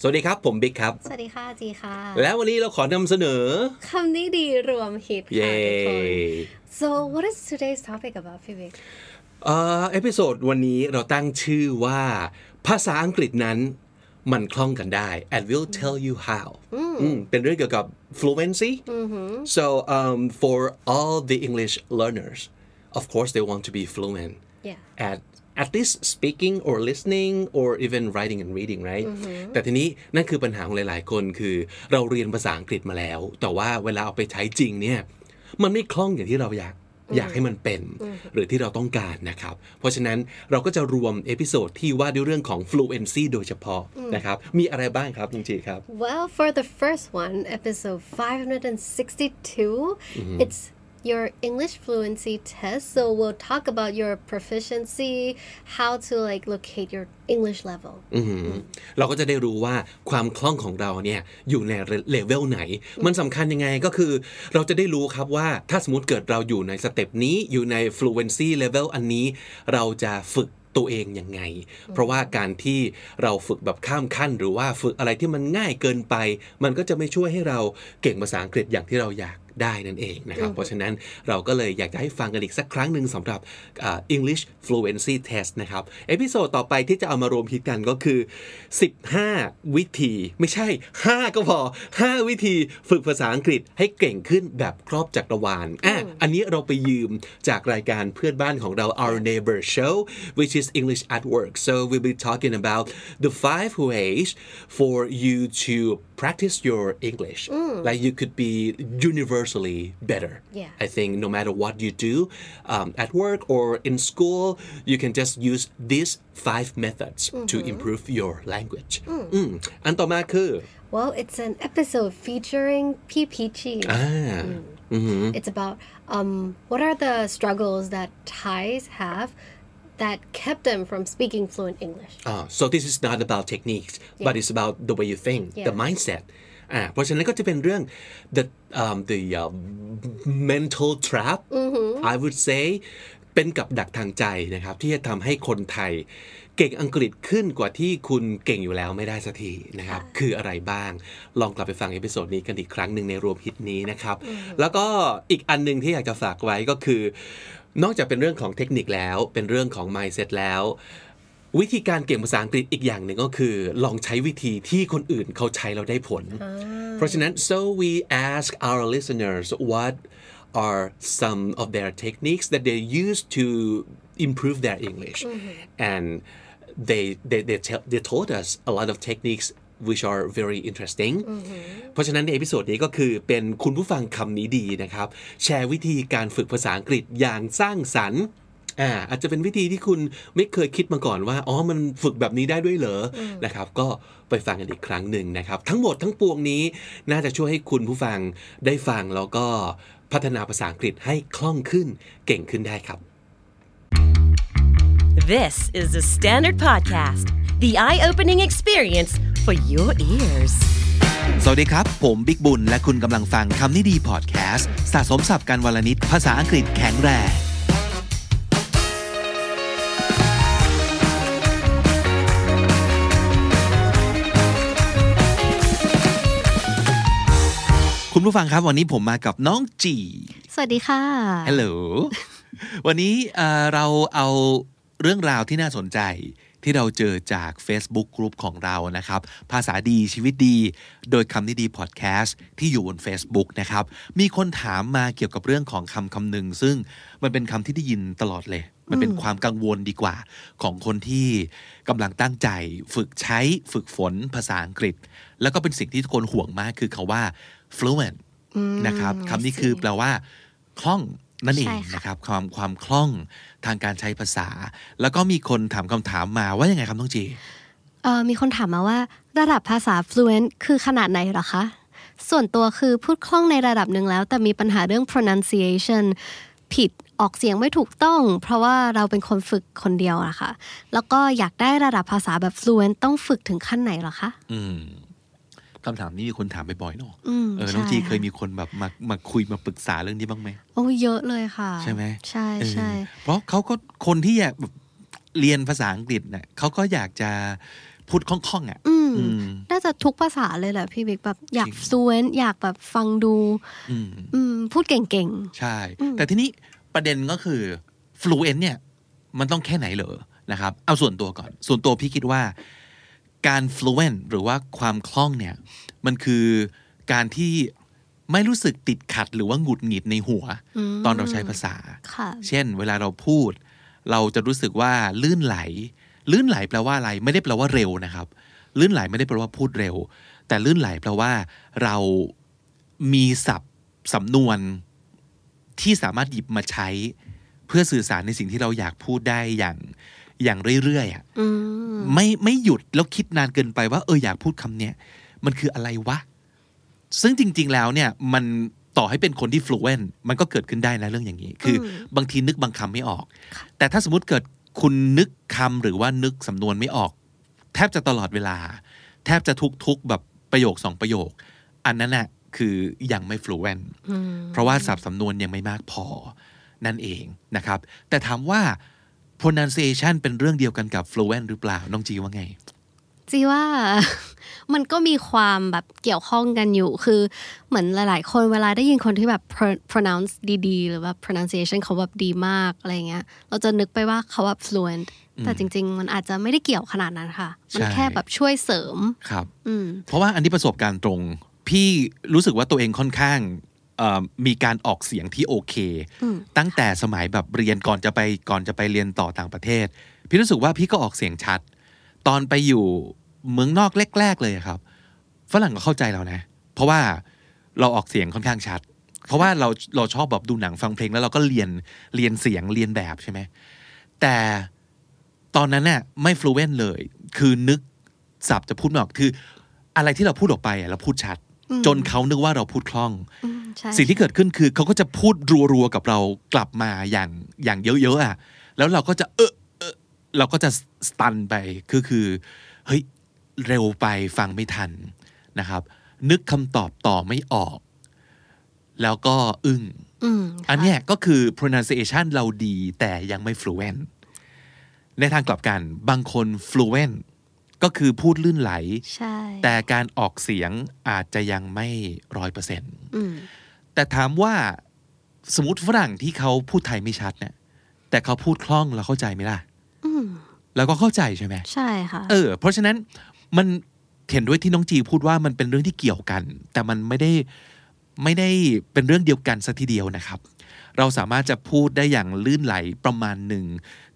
สวัสดีครับ ผมบิ๊กครับ สวัสดีค่ะจีค่ะ แล้ววันนี้เราขอนำเสนอคำนี้ดีรวมฮิตเย้ค่ะทุกคน so what is today's topic about พี่บิ๊กเอ่อ episode วันนี้เราตั้งชื่อว่า ภาษาอังกฤษนั้นมันคล่องกันได้ and we'll tell you how อืมเป็นเรื่องเกี่ยวกับ fluency so um, for all the English learners of course they want to be fluent yeah at at least speaking or listening or even writing and reading right แต่ทีนี้นั่นคือปัญหาของหลาย ๆ คนคือเราเรียนภาษาอังกฤษมาแล้ว แต่ว่าเวลาเอาไปใช้จริงเนี่ยมันไม่คล่องอย่างที่เราอยากอยากให้มันเป็นหรือที่เราต้องการนะครับ เพราะฉะนั้นเราก็จะรวม episode ที่ว่าด้วยเรื่องของ fluency โดยเฉพาะนะครับมีอะไรบ้างครับจริงๆครับ well for the first one episode 562 it's your English fluency test so we'll talk about your proficiency how to like locate your English level อืมเราก็จะได้รู้ว่าความคล่องของเราเนี่ยอยู่ในเลเวลไหน มันสำคัญยังไงก็คือ เราจะได้รู้ครับว่าถ้าสมมติเกิดเราอยู่ใน step นี้อยู่ใน fluency level อันนี้ เราจะฝึกตัวเองยังไง เพราะว่าการที่เราฝึกแบบข้ามขั้น หรือว่าฝึกอะไรที่มันง่ายเกินไป มันก็จะไม่ช่วยให้เราเก่งภาษาอังกฤษอย่างที่เราอยาก ได้นั่นเองนะครับ เพราะฉะนั้นเราก็เลยอยากจะให้ฟังกันอีกสักครั้งหนึ่งสำหรับอ่า English fluency test นะครับ episode ต่อไปที่จะเอามารวมฮิตกันก็คือ 15 วิธี ไม่ใช่ 5 ก็พอ 5 วิธีฝึกภาษาอังกฤษให้เก่งขึ้นแบบครอบจักรวาลอะอันนี้เราไปยืมจากรายการเพื่อนบ้านของเรา Our Neighbor Show which is English at Work so we'll be talking about the five ways for you to practice your English like you could be universally better Yeah. I think no matter what you do um, at work or in school, you can just use these five methods to improve your language อืมอันต่อมาคือ well it's an episode featuring PPG อ่า It's about um, what are the struggles that Thais have that kept them from speaking fluent English. Ah, so this is not about techniques but it's about the way you think the Yeah. mindset อ่าเพราะฉะนั้นก็จะเป็นเรื่อง the um, the um, mental trap I would say เป็นกับดักทางใจนะครับ ที่จะทำให้คนไทย เก่งอังกฤษขึ้นกว่าที่คุณเก่งอยู่แล้วไม่ได้สักทีนะครับ คืออะไรบ้าง ลองกลับไปฟัง episode นี้กันอีกครั้งหนึ่งในรวมฮิตนี้นะครับ แล้วก็อีกอันหนึ่งที่อยากจะฝากไว้ก็คือ นอกจากเป็นเรื่องของเทคนิคแล้วเป็นเรื่องของ mindset แล้ว วิธีการเก่งภาษาอังกฤษอีกอย่างหนึ่งก็คือ ลองใช้วิธีที่คนอื่นเขาใช้เราได้ผล เพราะฉะนั้น so we ask our listeners what are some of their techniques that they use to improve their English and they they they, tell, they told us a lot of techniques which are very interesting เพราะฉะนั้นใน episode นี้ก็คือเป็นคุณผู้ฟังคำนี้ดีนะครับ แชร์วิธีการฝึกภาษาอังกฤษอย่างสร้างสรรค์ อ่าอาจจะเป็นวิธีที่คุณไม่เคยคิดมาก่อนว่า อ๋อ มันฝึกแบบนี้ได้ด้วยเหรออนะครับ ก็ไปฟังกันอีกครั้งหนึ่งนะครับ ทั้งหมดทั้งปวงนี้น่าจะช่วยให้คุณผู้ฟังได้ฟังแล้วก็พัฒนาภาษาอังกฤษให้คล่องขึ้นเก่งขึ้นได้ครับ This is the Standard Podcast, the eye opening experience for your ears. สวัสดีครับ ผมบิ๊กบุญ และคุณกำลังฟังคำนี้ดีพอดแคสต์ สะสมสับการวลนิดภาษาอังกฤษแข็งแรง คุณผู้ฟังครับวันนี้ผมมากับน้องจี สวัสดีค่ะฮัลโหลวันนี้เอ่อเราเอาเรื่องราวที่น่าสนใจที่เราเจอจาก Facebook กลุ่มของเรานะครับ ภาษาดีชีวิตดี โดยคำนี้ดีพอดแคสต์ที่อยู่บน Facebook นะครับ มีคนถามมาเกี่ยวกับเรื่องของคำคำหนึ่ง ซึ่งมันเป็นคำที่ได้ยินตลอดเลย มันเป็นความกังวลดีกว่า ของคนที่กำลังตั้งใจ ฝึกใช้ฝึกฝนภาษาอังกฤษ แล้วก็เป็นสิ่งที่ทุกคนห่วงมากคือคาว่า fluent นะครับคำนี้คือแปลว่า คล่องนั่นเองใช่ค่ะนะครับความความคล่องทางการใช้ภาษา แล้วก็มีคนถามคำถามมาว่ายังไงครับน้องจีเอ่อมีคนถามมาว่า ระดับภาษา fluent คือขนาดไหนเหรอคะ ส่วนตัวคือพูดคล่องในระดับหนึ่งแล้ว แต่มีปัญหาเรื่อง pronunciation ผิดออกเสียงไม่ถูกต้อง เพราะว่าเราเป็นคนฝึกคนเดียวอะค่ะ แล้วก็อยากได้ระดับภาษาแบบ fluent ต้องฝึกถึงขั้นไหนเหรอคะ อืม คำถามนี้มีคนถามบ่อยๆเนาะอืมเออน้องใช่จีค่ะเคยมีคนแบบมามาคุยมาปรึกษาเรื่องนี้บ้างไหมโอ้เยอะเลยค่ะ ใช่ไหมใช่เออใช่เพราะเขาก็คนที่อยากแบบเรียนภาษาอังกฤษเนี่ยเขาก็อยากจะพูดคล่องๆอะอืมน่าจะทุกภาษาเลยแหละพี่บิ๊กแบบอยาก fluent อยากแบบฟังดูอืมอืมพูดเก่งใช่ แต่ทีนี้ประเด็นก็คือ fluent เนี่ย มันต้องแค่ไหนเหรอนะครับ เอาส่วนตัวก่อน ส่วนตัวพี่คิดว่า การ fluent หรือว่าความคล่องเนี่ยมันคือการที่ไม่รู้สึกติดขัดหรือว่าหงุดหงิดในหัว ตอนเราใช้ภาษาๆค่ะเช่น เวลาเราพูด เราจะรู้สึกว่าลื่นไหล ลื่นไหลแปลว่าอะไร ไม่ได้แปลว่าเร็วนะครับ ลื่นไหลไม่ได้แปลว่าพูดเร็ว แต่ลื่นไหลแปลว่า เรามีศัพท์สำนวนที่สามารถหยิบมาใช้ เพื่อสื่อสารในสิ่งที่เราอยากพูดได้อย่าง อย่างเรื่อยๆอะอืมไม่ไม่หยุดแล้วคิดนานเกินไปว่าเอออยากพูดคำเนี้ยมันคืออะไรวะ ซึ่งจริง ๆ แล้วเนี่ยมันต่อให้เป็นคนที่ fluent มันก็เกิดขึ้นได้นะเรื่องอย่างนี้ คืออบางทีนึกบางคำไม่ออก แต่ถ้าสมมติเกิดคุณนึกคำหรือว่านึกสำนวนไม่ออก แทบจะตลอดเวลา แทบจะทุกๆแบบประโยคสองประโยค อันนั้นน่ะคือยังไม่ fluent เพราะว่าศัพท์สำนวนยังไม่มากพอนั่นเองนะครับ แต่ถามว่า pronunciation เป็นเรื่องเดียวกันกับ fluent หรือเปล่า น้องจีว่าไง จีว่ามันก็มีความแบบเกี่ยวข้องกันอยู่ คือเหมือนหลาย ๆ คนเวลาได้ยินคนที่แบบ pro- pronounce ดีๆ หรือว่า pronunciation เขาแบบดีมากอะไรเงี้ย เราจะนึกไปว่าเขาแบบ fluent แต่จริง ๆ มันอาจจะไม่ได้เกี่ยวขนาดนั้นค่ะ มันใช่แค่แบบช่วยเสริม ครับอืมเพราะว่าอันนี้ประสบการณ์ตรง พี่รู้สึกว่าตัวเองค่อนข้างเอ่อ มีการออกเสียงที่โอเค ตั้งแต่สมัยแบบเรียนก่อนจะไปก่อนจะไปเรียนต่อต่างประเทศ พี่รู้สึกว่าพี่ก็ออกเสียงชัด ตอนไปอยู่เมืองนอกแรก ๆ เลยครับ ฝรั่งก็เข้าใจเรานะ เพราะว่าเราออกเสียงค่อนข้างชัด เพราะว่าเราเราชอบแบบดูหนังฟังเพลงแล้วเราก็เรียนเรียนเสียงเรียนแบบใช่ไหมแต่ตอนนั้นน่ะไม่ fluent เลย คือนึกศัพท์จะพูดไม่ออกคือ อะไรที่เราพูดออกไปอะเราพูดชัด จนเขานึกว่าเราพูดคล่องอืมใช่ สิ่งที่เกิดขึ้นคือเขาก็จะพูดรัวๆกับเรากลับมาอย่างอย่างเยอะๆอะแล้วเราก็จะเออเออเราก็จะสตันไปคือคือเฮ้ยเร็วไปฟังไม่ทันนะครับ นึกคำตอบต่อไม่ออก แล้วก็อึ้งอืมอันเนี้ยก็คือ pronunciation เราดีแต่ยังไม่ fluent ในทางกลับกัน บางคน fluent ก็คือพูดลื่นไหลใช่แต่การออกเสียงอาจจะยังไม่ร้อยเปอร์เซ็นต์อืม แต่ถามว่าสมมติฝรั่งที่เขาพูดไทยไม่ชัดเนี่ย แต่เขาพูดคล่องเราเข้าใจไหมล่ะอืมแล้วก็เข้าใจใช่ไหมใช่ค่ะ เออ เพราะฉะนั้นมันเห็นด้วยที่น้องจีพูดว่ามันเป็นเรื่องที่เกี่ยวกัน แต่มันไม่ได้ไม่ได้เป็นเรื่องเดียวกันสัทีเดียวนะครับ เราสามารถจะพูดได้อย่างลื่นไหลประมาณหนึ่ง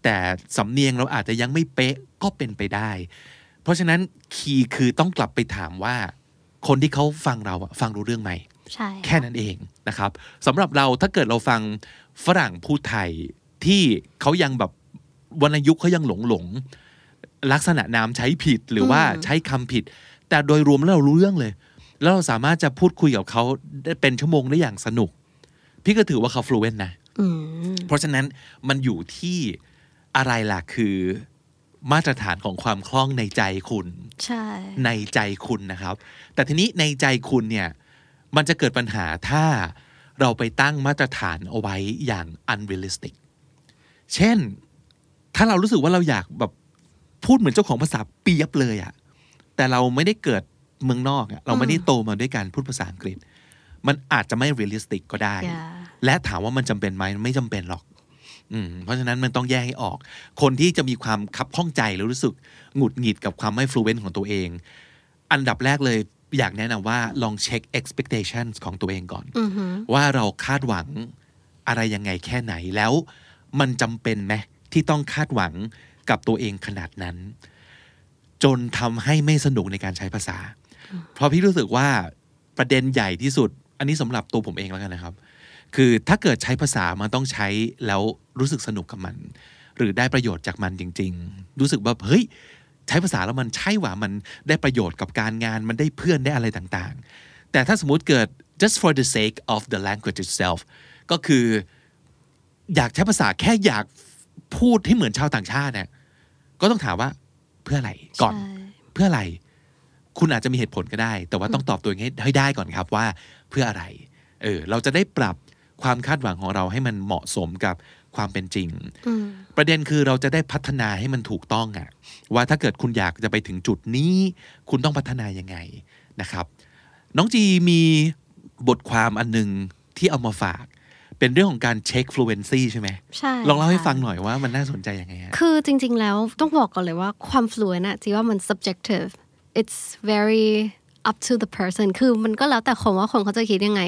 แต่สำเนียงเราอาจจะยังไม่เป๊ะก็เป็นไปได้ เพราะฉะนั้นคีย์คือต้องกลับไปถามว่า คนที่เขาฟังเราอะฟังรู้เรื่องไหมใช่ แค่นั้นเองนะครับสำหรับเราถ้าเกิดเราฟังฝรั่งพูดไทยที่เขายังแบบวรรณยุกต์เขายังหลงหลงลักษณะนามใช้ผิดหรือว่าใช้คำผิด แต่โดยรวมแล้วเรารู้เรื่องเลย แล้วเราสามารถจะพูดคุยกับเขาได้เป็นชั่วโมงได้อย่างสนุก พี่ก็ถือว่าเขา fluent นะอืมเพราะฉะนั้นมันอยู่ที่อะไรล่ะคือมาตรฐานของความคล่องในใจคุณ ใช่ ในใจคุณนะครับ แต่ทีนี้ในใจคุณเนี่ย มันจะเกิดปัญหาถ้าเราไปตั้งมาตรฐานเอาไว้อย่าง unrealistic เช่น ถ้าเรารู้สึกว่าเราอยากแบบพูดเหมือนเจ้าของภาษาเปียบเลยอะแต่เราไม่ได้เกิดเมืองนอกอะเราไม่ได้โตมาด้วยการพูดภาษาอังกฤษ มันอาจจะไม่ realistic ก็ได้อย่าและถามว่ามันจำเป็นไหมไม่จำเป็นหรอกอืมเพราะฉะนั้นมันต้องแยกให้ออก คนที่จะมีความคับข้องใจแล้วรู้สึกหงุดหงิดกับความไม่ fluent ของตัวเอง อันดับแรกเลย อยากแนะนำว่าลองเช็ค expectations ของตัวเองก่อนอือหือว่าเราคาดหวังอะไรยังไงแค่ไหนแล้วมันจำเป็นไหมที่ต้องคาดหวังกับตัวเองขนาดนั้น จนทำให้ไม่สนุกในการใช้ภาษา เพราะพี่รู้สึกว่าประเด็นใหญ่ที่สุด อันนี้สำหรับตัวผมเองแล้วกันนะครับ คือถ้าเกิดใช้ภาษามันต้องใช้แล้วรู้สึกสนุกกับมัน หรือได้ประโยชน์จากมันจริง ๆ รู้สึกว่าเฮ้ย ใช้ภาษาแล้วมันใช่ว่ามันได้ประโยชน์กับการงานมันได้เพื่อนได้อะไรต่างๆ แต่ถ้าสมมุติเกิด just for the sake of the language itself ก็คืออยากใช้ภาษาแค่อยากพูดให้เหมือนชาวต่างชาติเนี่ยก็ต้องถามว่าเพื่ออะไรก่อนใช่เพื่ออะไร คุณอาจจะมีเหตุผลก็ได้ แต่ว่าต้องตอบตัวเองให้ให้ได้ก่อนครับว่าเพื่ออะไรเออเราจะได้ปรับความคาดหวังของเราให้มันเหมาะสมกับความเป็นจริง ประเด็นคือเราจะได้พัฒนาให้มันถูกต้องอะว่าถ้าเกิดคุณอยากจะไปถึงจุดนี้ คุณต้องพัฒนายังไงนะครับ น้องจีมีบทความอันหนึงที่เอามาฝาก เป็นเรื่องของการเช็ค fluency ใช่ไหมใช่ลองเล่าให้ค่ะฟังหน่อยว่ามันน่าสนใจยังไงฮะคือจริง ๆ แล้วต้องบอกก่อนเลยว่าความ fluent อะจีว่ามัน subjective it's very up to the person คือมันก็แล้วแต่คนว่าคนเขาจะคิดยังไง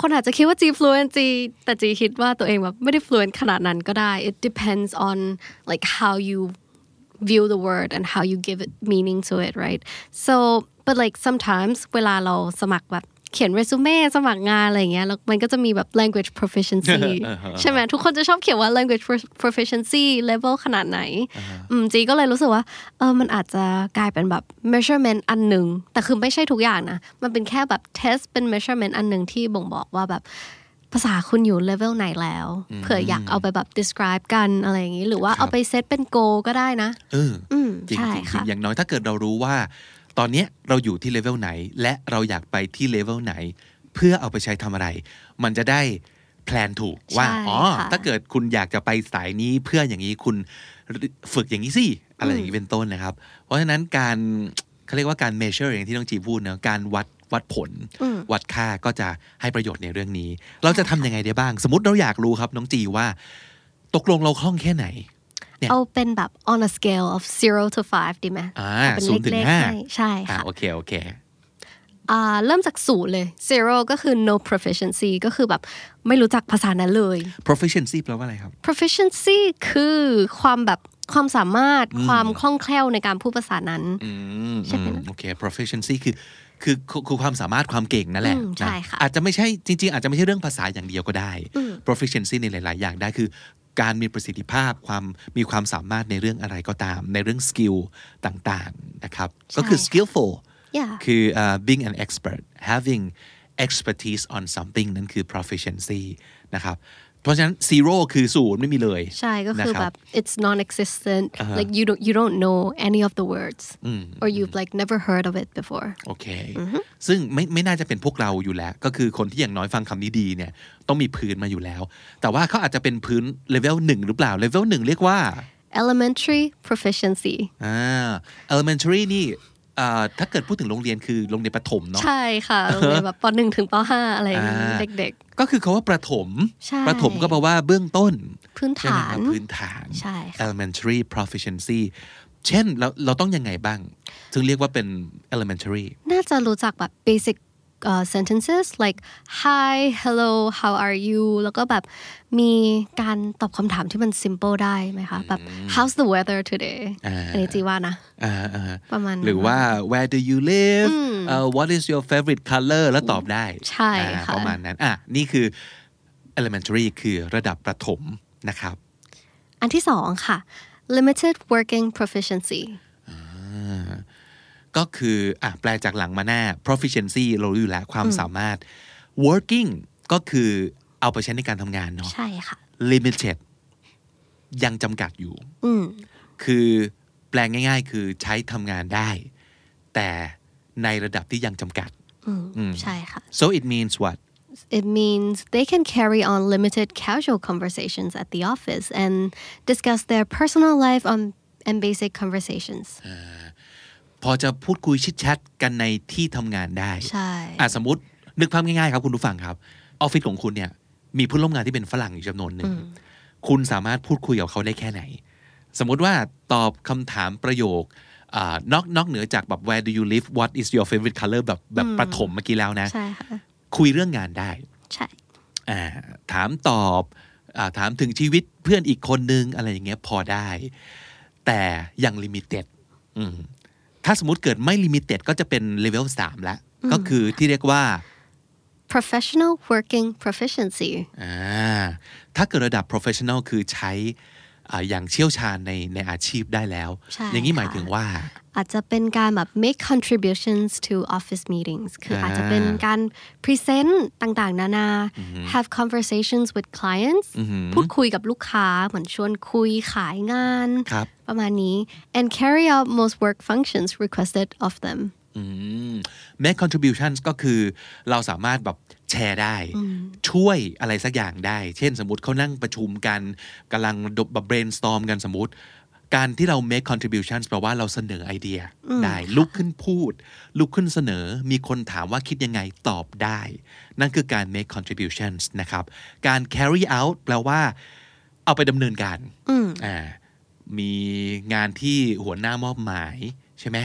คนอาจจะคิดว่าจี fluent จีแต่จีคิดว่าตัวเองแบบไม่ได้ fluent ขนาดนั้นก็ได้ it depends on like how you view the word and how you give it meaning to it right so but like sometimes เวลาเราสมัครแบบ เขียนเรซูเม่สมัครงานอะไรอย่างเงี้ยแล้วมันก็จะมีแบบ language proficiency ใช่ไหมทุกคนจะชอบเขียนว่า language proficiency level ขนาดไหนอืมจีก็เลยรู้สึกว่าเออมันอาจจะกลายเป็นแบบ measurement อันหนึ่งแต่คือไม่ใช่ทุกอย่างนะ มันเป็นแค่แบบ test เป็น measurement อันหนึ่งที่บ่งบอกว่าแบบภาษาคุณอยู่ level ไหนแล้วเผื่ออยากเอาไปแบบ describe กันอะไรอย่างงี้ หรือว่าเอาไปเซตเป็น goal ก็ได้นะเอออืมจริงใช่จริงค่ะอย่างน้อยถ้าเกิดเรารู้ว่า ตอนเนี้ยเราอยู่ที่เลเวลไหน และเราอยากไปที่เลเวลไหน เพื่อเอาไปใช้ทำอะไร มันจะได้แพลนถูกว่าใช่อ๋อค่ะถ้าเกิดคุณอยากจะไปสายนี้เพื่ออย่างนี้คุณฝึกอย่างนี้สิอะไรอย่างนี้เป็นต้นนะครับ เพราะฉะนั้นการเขาเรียกว่าการ measure อย่างที่น้องจีพูดเนอะการวัดวัดผล วัดค่าก็จะให้ประโยชน์ในเรื่องนี้ เราจะทำยังไงได้บ้าง สมมติเราอยากรู้ครับน้องจีว่า ตกลงเราคล่องแค่ไหน เนี่ยเอาเป็นแบบ on a scale of zero to five ดีไหมอ่าเอาเป็นศูนย์ถึงเลขห้าๆให้ใช่อ่าค่ะโอเคโอเคอ่าเริ่มจากศูนย์เลย zero ก็คือ no proficiency ก็คือแบบไม่รู้จักภาษานั้นเลย proficiency แปลว่าอะไรครับ proficiency คือความแบบความสามารถความคล่องแคล่วในการพูดภาษานั้นอืมใช่ไหมอืมโอเค proficiency คือคือคือคือความสามารถความเก่งนั่นแหละอืมใช่นะค่ะอาจจะไม่ใช่จริง ๆ อาจจะไม่ใช่เรื่องภาษาอย่างเดียวก็ได้ proficiency ในหลาย ๆ อย่างได้คือ การมีประสิทธิภาพความมีความสามารถในเรื่องอะไรก็ตาม ในเรื่อง skill ต่างๆนะครับก็คือ skillful yeah คือ uh, being an expert having expertise on something นั่นคือ proficiency นะครับ เพราะฉะนั้น zero คือศูนย์ไม่มีเลย ใช่ก็คือนะรับแบบ it's non-existent like you don't you don't know any of the words or you've like never heard of it before โอเค ซึ่งไม่ไม่น่าจะเป็นพวกเราอยู่แล้ว ก็คือคนที่อย่างน้อยฟังคำนี้ดีเนี่ยต้องมีพื้นมาอยู่แล้ว แต่ว่าเขาอาจจะเป็นพื้นเลเวลหนึ่งหรือเปล่าเลเวลหนึ่งเรียกว่า elementary proficiency อ่า elementary นี่อ่า ถ้าเกิดพูดถึงโรงเรียนคือโรงเรียนประถมเนาะใช่ค่ะโรงเรียนแบบปหนึ่งถึงปห้าอะไรอย่างงี้อ่าเด็กก็คือคำว่าประถมใช่ประถมก็แปลว่าเบื้องต้น พื้นฐานใช่ไหมครับพื้นฐานใช่ค่ะ elementary proficiency เช่นเราเราต้องยังไงบ้าง ถึงเรียกว่าเป็น elementary น่าจะรู้จักแบบ basic uh, sentences like hi hello how are you แล้วก็แบบมีการตอบคำถามที่มัน simple ได้ไหมคะแบบ how's the weather today อ่าอันนี้จีว่านะอ่าอ่าประมาณนั้นหรือว่า where do you live uh, what is your favorite color แล้วตอบได้ใช่อ่าค่ะประมาณนั้นอะนี่คือ elementary คือระดับประถมนะครับ อันที่สองค่ะ limited working proficiency ก็คืออะแปลจากหลังมาหน้า proficiency เรารู้อยู่แล้วความสามารถ working ก็คือเอาไปใช้ในการทำงานเนาะใช่ค่ะ limited ยังจำกัดอยู่อืมคือแปลง่าย ๆ คือใช้ทำงานได้ แต่ในระดับที่ยังจำกัดอืมใช่ค่ะ so it means what It means they can carry on limited casual conversations at the office and discuss their personal life on and basic conversations พอจะพูดคุยชิดแชทกันในที่ทำงานได้ใช่อะสมมตินึกภาพง่ายๆครับคุณผู้ฟังครับออฟฟิศของคุณเนี่ยมีผู้ร่วมงานที่เป็นฝรั่งอยู่จำนวนหนึ่งคุณสามารถพูดคุยกับเขาได้แค่ไหน สมมุติว่าตอบคำถามประโยคอ่านอกนอกเหนือจากแบบ where do you live what is your favorite color แบบแบบประถมเมื่อกี้แล้วนะใช่ค่ะคุยเรื่องงานได้ใช่อ่าถามตอบอาถามถึงชีวิตเพื่อนอีกคนนึงอะไรอย่างเงี้ยพอได้ แต่ยัง limited ถ้าสมมติเกิดไม่ limited ก็จะเป็น level 3แล้ว ก็คือที่เรียกว่า professional working proficiency อ่าถ้าเกิดระดับ professional คือใช้ อ่าอย่างเชี่ยวชาญในในอาชีพได้แล้วใช่อย่างนี้หมายค่ะถึงว่า อาจจะเป็นการแบบ make contributions to office meetings คืออาจจะเป็นการ present ต่างๆ นานา have conversations with clients พูดคุยกับลูกค้า เหมือนชวนคุยขายงานครับประมาณนี้ and carry out most work functions requested of them อืม make contributions ก็คือเราสามารถแบบแชร์ได้ ช่วยอะไรสักอย่างได้ เช่นสมมติเขานั่งประชุมกันกำลังแบบ brainstorm กันสมมติการที่เรา make contributions แปลว่าเราเสนอไอเดียได้ลุกขึ้นพูด ลุกขึ้นเสนอมีคนถามว่าคิดยังไงตอบได้ นั่นคือการ make contributions นะครับ การ carry out แปลว่า เอาไปดำเนินการอ่ามีงานที่หัวหน้ามอบหมายใช่ไหม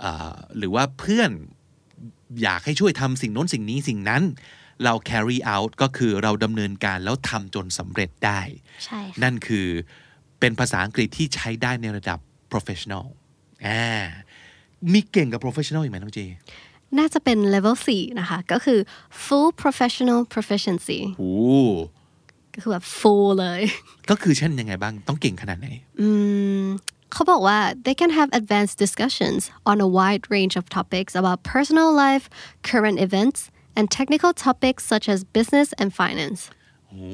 เอ่อหรือว่าเพื่อน อยากให้ช่วยทำสิ่งโน้นสิ่งนี้สิ่งนั้น เรา carry out ก็คือเราดำเนินการแล้วทำจนสำเร็จได้ ใช่ค่ะนั่นคือเป็นภาษาอังกฤษที่ใช้ได้ในระดับ professional อ่ามีเก่งกับ professional อีกไหมน้องเจ น่าจะเป็น level 4 นะคะ ก็คือ full professional proficiency โอ้ก็คือแบบ full เลย ก็คือเช่นยังไงบ้าง ต้องเก่งขนาดไหน เขาบอกว่า they can have advanced discussions on a wide range of topics about personal life, current events, and technical topics such as business and finance. โอ้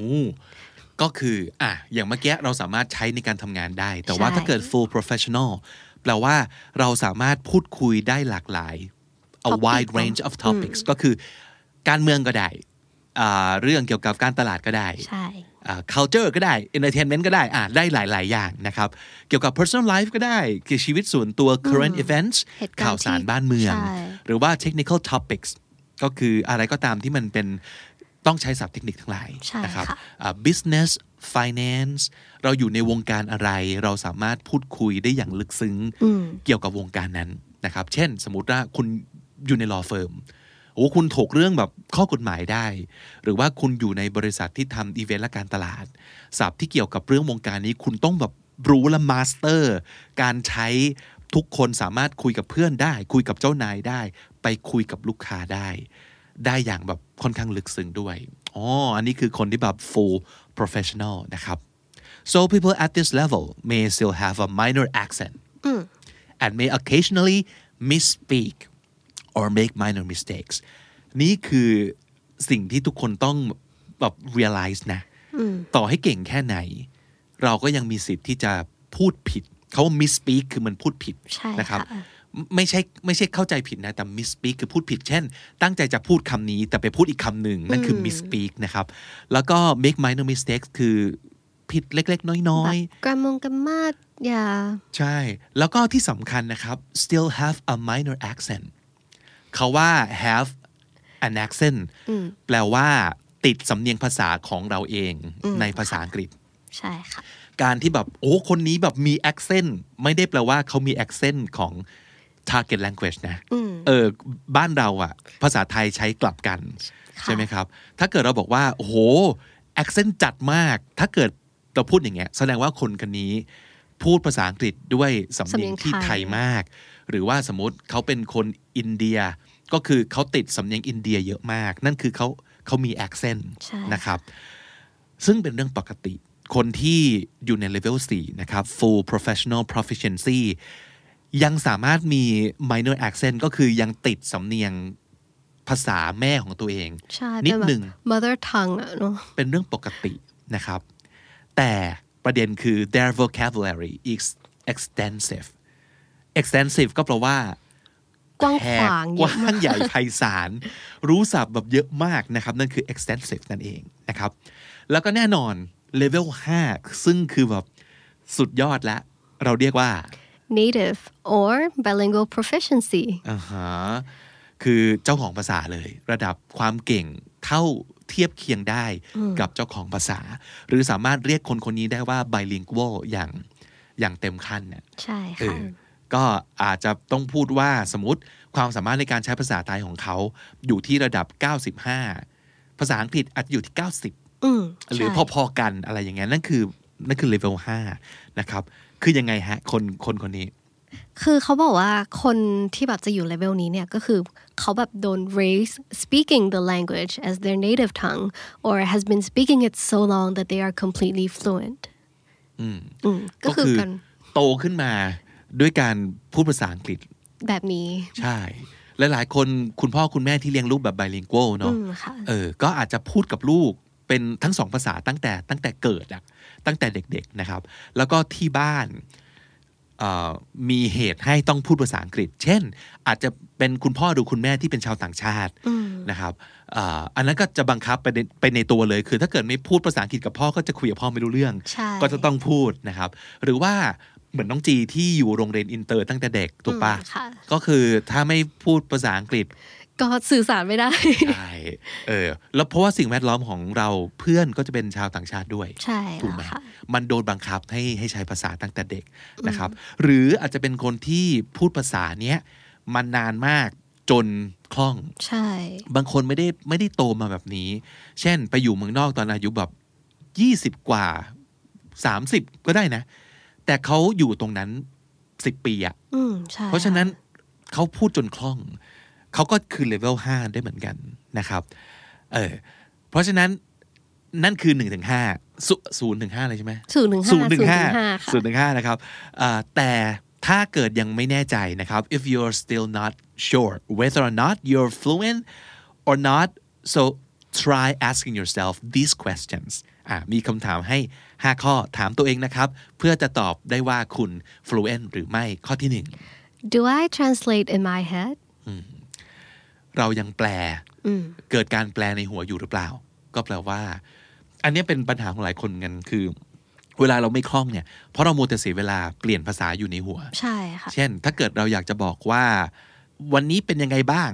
ก็คืออ่ะอย่างเมื่อกี้เราสามารถใช้ในการทำงานได้ แต่ว่า ใช่ ถ้าเกิด full professional แปลว่าเราสามารถพูดคุยได้หลากหลาย a Topic wide range of topics ก็คือการเมืองก็ได้อ่า เรื่องเกี่ยวกับการตลาดก็ได้ใช่อ่า culture ก็ได้ entertainment ก็ได้อ่าได้หลาย ๆ อย่างนะครับ เกี่ยวกับ personal life ก็ได้เกี่ยวกับชีวิตส่วนตัว current events เหตุการณ์ข่าวสารที่บ้านเมืองใช่หรือว่า technical topics ก็คืออะไรก็ตามที่มันเป็นต้องใช้ศัพท์เทคนิคทั้งหลายใช่นะครับค่ะอ่า business finance เราอยู่ในวงการอะไร เราสามารถพูดคุยได้อย่างลึกซึ้ง เกี่ยวกับวงการนั้นนะครับ เช่น สมมุติว่าคุณอยู่ใน law firm โอ้คุณถกเรื่องแบบข้อกฎหมายได้ หรือว่าคุณอยู่ในบริษัทที่ทำอีเวนต์และการตลาดศัพท์ที่เกี่ยวกับเรื่องวงการนี้คุณต้องแบบรู้และมาสเตอร์ การใช้ทุกคนสามารถคุยกับเพื่อนได้ คุยกับเจ้านายได้ ไปคุยกับลูกค้าได้ ได้อย่างแบบค่อนข้างลึกซึ้งด้วยอ๋ออันนี้คือคนที่แบบ full professional นะครับ so people at this level may still have a minor accent and may occasionally misspeak or make minor mistakes นี่คือสิ่งที่ทุกคนต้องแบบ realize นะ ต่อให้เก่งแค่ไหน เราก็ยังมีสิทธิ์ที่จะพูดผิด เขาว่า misspeak คือมันพูดผิดใช่นะครับค่ะไม่ใช่ไม่ใช่เข้าใจผิดนะ แต่ misspeak คือพูดผิด เช่น ตั้งใจจะพูดคำนี้ แต่ไปพูดอีกคำหนึ่งนั่นคือ misspeak นะครับ แล้วก็ make minor mistakes คือผิดเล็ก ๆ น้อยแบบกรามงกรมาดอย่าๆใช่ แล้วก็ที่สำคัญนะครับ still have a minor accent เขาว่า have an accent แปลว่า ติดสำเนียงภาษาของเราเองในภาษาอังกฤษ ใช่ค่ะ การที่แบบโอ้คนนี้แบบมี accent ไม่ได้แปลว่าเขามี accent ของ target language นะเออบ้านเราอะภาษาไทยใช้กลับกันค่ะใช่ไหมครับ ถ้าเกิดเราบอกว่า โอ้โห accent จัดมาก ถ้าเกิดเราพูดอย่างเงี้ย แสดงว่าคนคนนี้พูดภาษาอังกฤษด้วยสำเนียงที่สำเนียงไทยไทยมาก หรือว่าสมมติเขาเป็นคนอินเดีย ก็คือเขาติดสำเนียงอินเดียเยอะมาก นั่นคือเขาเขามี accent ใช่นะครับ ซึ่งเป็นเรื่องปกติ คนที่อยู่ในเลเวล4นะครับ full professional proficiency ยังสามารถมี minor accent ก็คือยังติดสำเนียงภาษาแม่ของตัวเองใช่นิเป็ดนแบบหนึ่ง mother tongue อะเนอะเป็นเรื่องปกตินะครับ แต่ประเด็นคือ their vocabulary is extensive extensive ก็แปลว่า กว้างแหขวางกเยว้าอะมากงใหญ่ไพศาลรู้ศัพท์แบบเยอะมากนะครับ นั่นคือ extensive นั่นเองนะครับ แล้วก็แน่นอน level 5 ซึ่งคือแบบสุดยอดแล้ว เราเรียกว่า native or bilingual proficiency อ่าฮะคือเจ้าของภาษาเลย ระดับความเก่งเท่าเทียบเคียงได้กับเจ้าของภาษา หรือสามารถเรียกคนคนนี้ได้ว่า bilingual อย่างอย่างเต็มขั้นเนี่ยใช่เอค่ะอ ก็อาจจะต้องพูดว่าสมมติความสามารถในการใช้ภาษาไทยของเขาอยู่ที่ระดับ 95 ภาษาอังกฤษอาจจะอยู่ที่ 90อืมหรือใช่พอๆกันอะไรอย่างเงี้ยนั่นคือนั่นคือ level 5นะครับ คือยังไงฮะ คนคนคนนี้ คือเขาบอกว่าคนที่แบบจะอยู่เลเวลนี้เนี่ยก็คือเขาแบบโดน raised speaking the language as their native tongue or has been speaking it so long that they are completely fluent อืมก็คือกันโตขึ้นมา ด้วยการพูดภาษาอังกฤษแบบนี้ใช่หลายๆ คนคุณพ่อคุณแม่ที่เลี้ยงลูกแบบ bilingual เนาะอืมค่ะเออก็อาจจะพูดกับลูกเป็นทั้งสองภาษาตั้งแต่ตั้งแต่เกิดอะตั้งแต่เด็กๆนะครับ แล้วก็ที่บ้านเอ่อมีเหตุให้ต้องพูดภาษาอังกฤษ เช่น อาจจะเป็นคุณพ่อหรือคุณแม่ที่เป็นชาวต่างชาตินะครับอ่าอันนั้นก็จะบังคับไปในไปในตัวเลย คือถ้าเกิดไม่พูดภาษาอังกฤษกับพ่อก็จะคุยกับพ่อไม่รู้เรื่องใช่ก็จะต้องพูดนะครับ หรือว่า เหมือนน้องจีที่อยู่โรงเรียนอินเตอร์ตั้งแต่เด็กถูกปะอืมค่ะก็คือถ้าไม่พูดภาษาอังกฤษ ก็สื่อสารไม่ได้ใช่เออแล้วเพราะว่าสิ่งแวดล้อมของเราเพื่อนก็จะเป็นชาวต่างชาติด้วยใช่ถูกไหมแล้วค่ะมันโดนบังคับให้ให้ใช้ภาษาตั้งแต่เด็กนะครับ หรืออาจจะเป็นคนที่พูดภาษาเนี้ยมันนานมากจนคล่อง ใช่ บางคนไม่ได้ไม่ได้โตมาแบบนี้ เช่นไปอยู่เมืองนอกตอนอายุแบบยี่สิบกว่าสามสิบก็ได้นะ แต่เขาอยู่ตรงนั้นสิบปีอะอืมใช่เพราะฉะนั้นเขาพูดจนคล่อง เขาก็คือเลเวลห้าได้เหมือนกันนะครับ เออ เพราะฉะนั้นนั่นคือหนึ่งถึงห้าศูนย์ถึงห้าเลยใช่ไหมศูนย์หนึ่งห้าศูนย์ถึงห้าค่ะศูนย์ถึงห้านะครับอ่าแต่ถ้าเกิดยังไม่แน่ใจนะครับ if you're still not sure whether or not you're fluent or not so try asking yourself these questions อ่ามีคำถามให้ 5 ข้อถามตัวเองนะครับ เพื่อจะตอบได้ว่าคุณ fluent หรือไม่ข้อที่ Do I translate in my head 1เรายังแปลเกิดการแปลในหัวอยู่หรือเปล่า ก็แปลว่า อันนี้เป็นปัญหาของหลายคนกันคือ เวลาเราไม่คล่องเนี่ย เพราะเราโมวแต่เสียเวลาเปลี่ยนภาษาอยู่ในหัว ใช่ค่ะ เช่น ถ้าเกิดเราอยากจะบอกว่า วันนี้เป็นยังไงบ้าง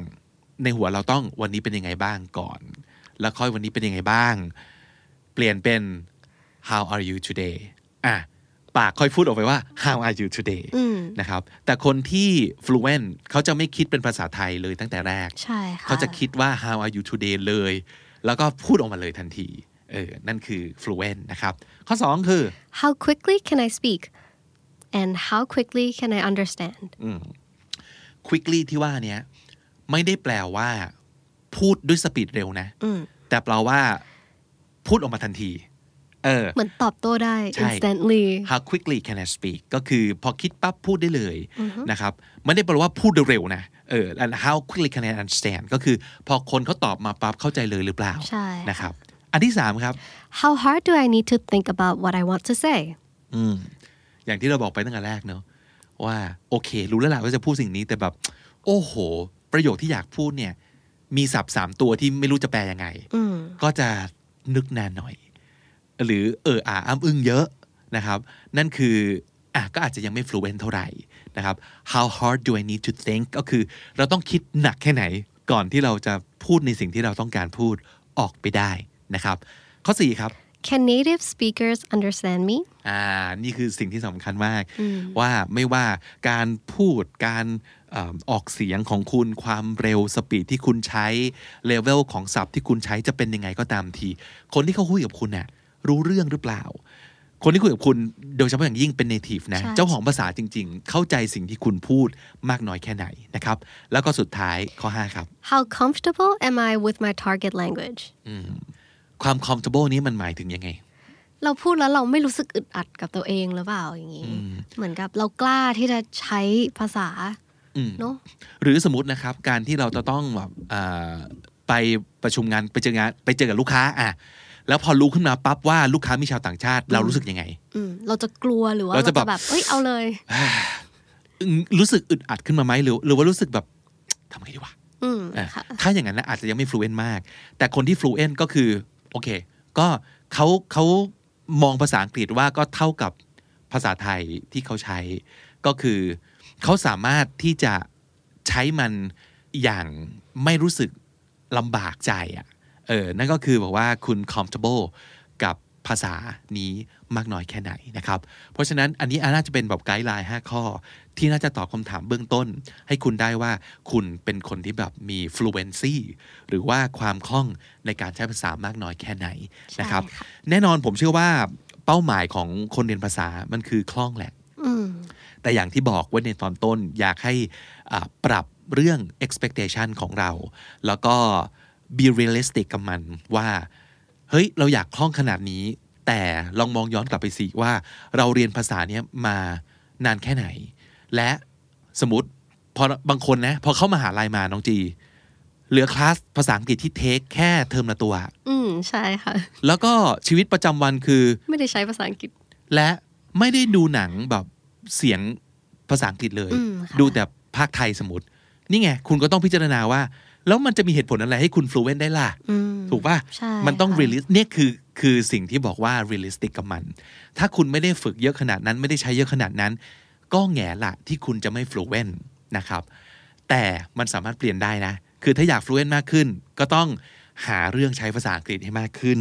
ในหัวเราต้องวันนี้เป็นยังไงบ้างก่อน แล้วค่อยวันนี้เป็นยังไงบ้าง เปลี่ยนเป็น how are you today อะปากค่อยพูดออกไปว่า how are you today นะครับ แต่คนที่ fluent เขาจะไม่คิดเป็นภาษาไทยเลยตั้งแต่แรก ใช่ค่ะเขาจะคิดว่า how are you today เลย แล้วก็พูดออกมาเลยทันทีเออนั่นคือ fluent นะครับ ข้อ 2 คือ How quickly can I speak and how quickly can I understand quickly ที่ว่าเนี้ยไม่ได้แปลว่า พูดด้วยสปีดเร็วนะ แต่แปลว่า พูดออกมาทันที เออเหมือนตอบโต้ได้ใช่ instantly how quickly can I speak ก็คือพอคิดปั๊บพูดได้เลยนะครับไม่ได้แปลว่าพูดเร็วๆนะเออ and how quickly can I understand ก็คือพอคนเขาตอบมาปั๊บเข้าใจเลยหรือเปล่าใช่ค่ะนะครับ อันที่สามครับ How hard do I need to think about what I want to say อืมอย่างที่เราบอกไปตั้งแต่แรกเนอะว่าโอเค รู้แล้วแหละว่าจะพูดสิ่งนี้แต่แบบ โอ้โห ประโยคที่อยากพูดเนี่ย มีศัพท์สามตัวที่ไม่รู้จะแปลยังไงก็จะนึกนานหน่อย หรือเอออ่าอ้ำอึ้งเยอะนะครับ นั่นคืออะก็อาจจะยังไม่ fluent เท่าไหร่นะครับ how hard do I need to think ก็คือเราต้องคิดหนักแค่ไหน ก่อนที่เราจะพูดในสิ่งที่เราต้องการพูดออกไปได้นะครับ ข้อ 4 ครับ Can native speakers understand me อ่า นี่คือสิ่งที่สำคัญมาก ว่าไม่ว่าการพูด การเอ่อออกเสียงของคุณ ความเร็วสปีดที่คุณใช้ เลเวลของศัพท์ที่คุณใช้จะเป็นยังไงก็ตามที คนที่เขาคุยกับคุณน่ะ รู้เรื่องหรือเปล่า คนที่คุยกับคุณโดยเฉพาะอย่างยิ่งเป็น native นะใช่เจ้าของภาษาจริง ๆ เข้าใจสิ่งที่คุณพูดมากน้อยแค่ไหนนะครับ แล้วก็สุดท้ายข้อ 5 ครับ How comfortable am I with my target language ความ comfortable นี้มันหมายถึงยังไงเราพูดแล้วเราไม่รู้สึกอึดอัดกับตัวเองหรือเปล่าอย่างนี้ เหมือนกับเรากล้าที่จะใช้ภาษาอืมเนอะหรือสมมตินะครับการที่เราจะต้องแบบอ่าไปประชุมงานไปเจองานไปเจอกับลูกค้าอะ แล้วพอรู้ขึ้นมาปั๊บว่าลูกค้ามีชาวต่างชาติ เรารู้สึกยังไงอืมเราจะกลัวหรือว่าเราเราจะจะแบบแบบเอ้ยเอาเลยอืมรู้สึกอึดอัดขึ้นมาไหมหรือหรือว่ารู้สึกแบบทำไงดีวะอืมอะค่ะถ้าอย่างนั้นนะอาจจะยังไม่ fluent มาก แต่คนที่ fluent ก็คือ โอเค ก็เขาเขามองภาษาอังกฤษว่าก็เท่ากับภาษาไทยที่เขาใช้ ก็คือ เขาสามารถที่จะใช้มันอย่างไม่รู้สึกลำบากใจอะเออนั่นก็คือบอกว่าคุณ comfortable กับภาษานี้มากน้อยแค่ไหนนะครับ เพราะฉะนั้นอันนี้น่าจะเป็นแบบไกด์ไลน์ 5 ข้อ ที่น่าจะตอบคำถามเบื้องต้น ให้คุณได้ว่าคุณเป็นคนที่แบบมี fluency หรือว่าความคล่องในการใช้ภาษามากน้อยแค่ไหนนะครับใช่ค่ะแน่นอนผมเชื่อว่าเป้าหมายของคนเรียนภาษามันคือคล่องแหละอืมแต่อย่างที่บอกไว้ในตอนต้นอยากให้อ่าปรับเรื่อง expectation ของเรา แล้วก็ be realistic กับมันว่า เฮ้ย เราอยากคล่องขนาดนี้ แต่ลองมองย้อนกลับไปสิว่า เราเรียนภาษาเนี้ยมานานแค่ไหน และสมมติพอบางคนนะ พอเข้ามาหาลัยมาน้องจี เหลือคลาสภาษาอังกฤษที่เทคแค่เทอมละตัว อืมใช่ค่ะ แล้วก็ชีวิตประจำวันคือ ไม่ได้ใช้ภาษาอังกฤษ และไม่ได้ดูหนังแบบเสียงภาษาอังกฤษเลยอืมค่ะดูแต่ภาคไทยสมมติ นี่ไง คุณก็ต้องพิจารณาว่า แล้วมันจะมีเหตุผลอะไรให้คุณ fluent ได้ล่ะอืมถูกป่ะใช่มันต้องค่ะ realist เนี่ยคือคือสิ่งที่บอกว่า realistic กับมัน ถ้าคุณไม่ได้ฝึกเยอะขนาดนั้น ไม่ได้ใช้เยอะขนาดนั้น ก็แง่ละที่คุณจะไม่ fluent นะครับ แต่มันสามารถเปลี่ยนได้นะ คือถ้าอยาก fluent มากขึ้น ก็ต้องหาเรื่องใช้ภาษาอังกฤษให้มากขึ้น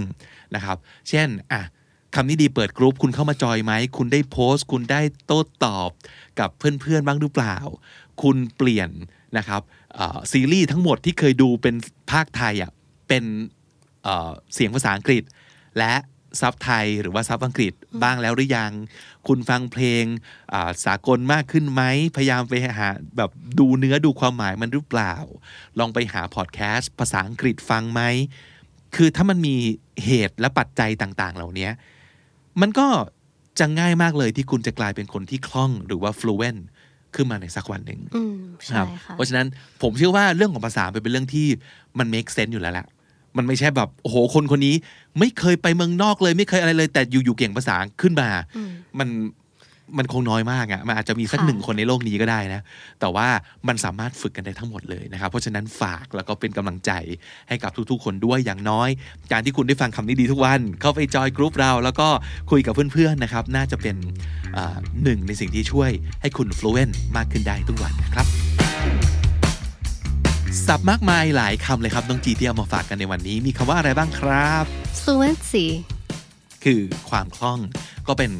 นะครับ เช่นอะคำนี้ดีเปิดกรุ๊ปคุณเข้ามาจอยไหม คุณได้โพสต์ คุณได้โต้ตอบกับเพื่อนๆบ้างหรือเปล่า คุณเปลี่ยนนะครับเอ่อ ซีรีส์ทั้งหมดที่เคยดูเป็นภาคไทยอะเป็นเอ่อเสียงภาษาอังกฤษ และซับไทยหรือว่าซับอังกฤษบ้างแล้วหรือยัง คุณฟังเพลงอ่าสากลมากขึ้นไหม พยายามไปหาแบบดูเนื้อดูความหมายมันหรือเปล่า ลองไปหาพอดแคสต์ภาษาอังกฤษฟังไหม คือถ้ามันมีเหตุและปัจจัยต่างๆ เหล่านี้ มันก็จะง่ายมากเลยที่คุณจะกลายเป็นคนที่คล่องหรือว่า fluent ขึ้นมาในสักวันหนึ่งอืมคใช่รับค่ะเพราะฉะนั้นผมเชื่อว่าเรื่องของภาษาเป็นเรื่องที่มัน make sense อยู่แล้วแหละมันไม่ใช่แบบโอ้โหคนคนนี้ ไม่เคยไปเมืองนอกเลย ไม่เคยอะไรเลย แต่อยู่ๆเก่งภาษาขึ้นมาอืมมัน มันคงน้อยมากอะ่ะมันอาจจะมีสักค่ะหนึ่งคนในโลกนี้ก็ได้นะ แต่ว่ามันสามารถฝึกกันได้ทั้งหมดเลยนะครับ เพราะฉะนั้นฝากแล้วก็เป็นกำลังใจให้กับทุกๆ คนด้วยอย่างน้อย การที่คุณได้ฟังคำนี้ดีทุกวัน เข้าไปจอยกรุ๊ปเรา แล้วก็คุยกับเพื่อนๆนะครับ น่าจะเป็นอ่าหนึ่งในสิ่งที่ช่วยให้คุณ fluent มากขึ้นได้ทุกวันนะครับศัพท์มากมายหลายคำเลยครับน้องจีที่เอามาฝากกันในวันนี้ มีคำว่าอะไรบ้างครับ fluency คือความคล่อง ก็เป็น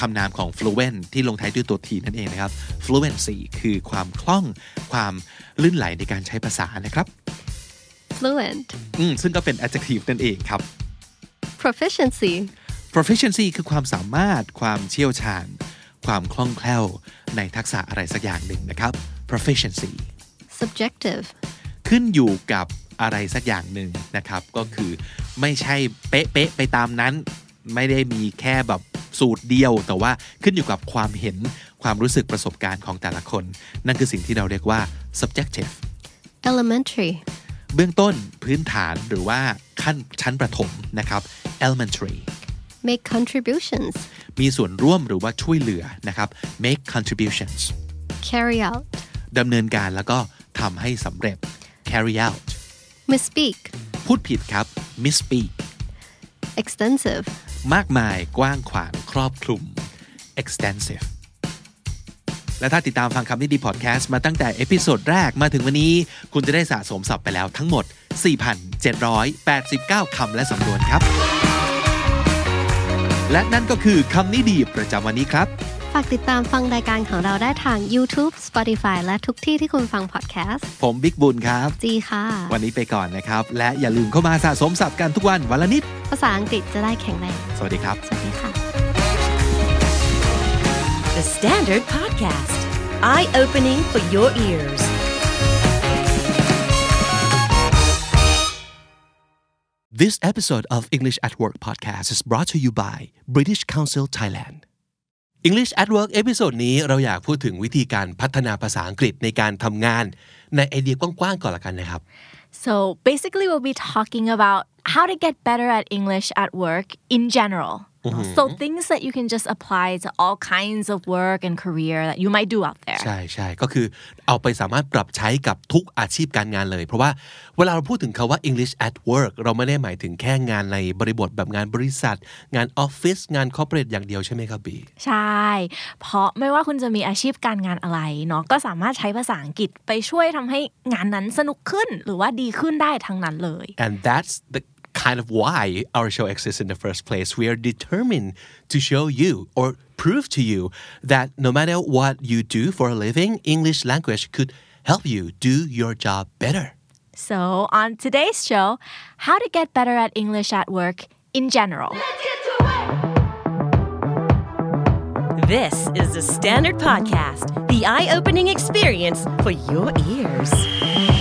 คำนามของ fluent ที่ลงท้ายด้วยตัวทีนั่นเองนะครับ fluency คือความคล่อง ความลื่นไหลในการใช้ภาษานะครับ fluent อืมซึ่งก็เป็น adjective นั่นเองครับ proficiency proficiency คือความสามารถ ความเชี่ยวชาญ ความคล่องแคล่ว ในทักษะอะไรสักอย่างหนึ่งนะครับ proficiency subjective ขึ้นอยู่กับอะไรสักอย่างหนึ่งนะครับ ก็คือไม่ใช่เป๊ะๆไปตามนั้น ไม่ได้มีแค่แบบสูตรเดียว แต่ว่าขึ้นอยู่กับความเห็นความรู้สึกประสบการณ์ของแต่ละคน นั่นคือสิ่งที่เราเรียกว่า subjective elementary เบื้องต้นพื้นฐานหรือว่าขั้นชั้นประถมนะครับ elementary make contributions มีส่วนร่วมหรือว่าช่วยเหลือนะครับ make contributions carry out ดำเนินการแล้วก็ทำให้สำเร็จ carry out misspeak พูดผิดครับ misspeak extensive มากมายกว้างขวางครอบคลุม extensive และถ้าติดตามฟังคำนี้ดีพอดแคสต์มาตั้งแต่ episode แรกมาถึงวันนี้ คุณจะได้สะสมศัพท์ไปแล้วทั้งหมด 4,789 คำและสำนวนครับ และนั่นก็คือคำนี้ดีประจำวันนี้ครับากติดตามฟังรายการของเราได้ทาง YouTube Spotify และทุกที่ที่คุณฟัง podcast ผมบิ๊กบุญครับ จีค่ะ วันนี้ไปก่อนนะครับ และอย่าลืมเข้ามาสะสมศัพท์กันทุกวันวันละนิด ภาษาอังกฤษจะได้แข็งแรง สวัสดีครับ สวัสดีค่ะ The Standard Podcast, eye opening for your ears. This episode of English at Work podcast is brought to you by British Council Thailand English at Work episode นี้เราอยากพูดถึงวิธีการพัฒนาภาษาอังกฤษในการทำงานในไอเดียกว้างๆก่อนละกันนะครับ So basically, we'll be talking about how to get better at English at work in general. So things that you can just apply to all kinds of work and career that you might do out there. ใช่ใช่ก็คือเอาไปสามารถปรับใช้กับทุกอาชีพการงานเลย เพราะว่าเวลาเราพูดถึงคาว่า English at work เราไม่ได้หมายถึงแค่งานในบริบทแบบงานบริษัท งานออฟฟิศงานคอร์เปอเรทอย่างเดียวใช่ไหมครับบีใช่ เพราะไม่ว่าคุณจะมีอาชีพการงานอะไรเนาะก็สามารถใช้ภาษาอังกฤษไปช่วยทำให้งานนั้นสนุกขึ้นหรือว่าดีขึ้นได้ทั้งนั้นเลย and that's the kind of why our show exists in the first place. We are determined to show you or prove to you that no matter what you do for a living, English language could help you do your job better. So on today's show, how to get better at English at work in general. This is the Standard Podcast, the eye opening experience for your ears.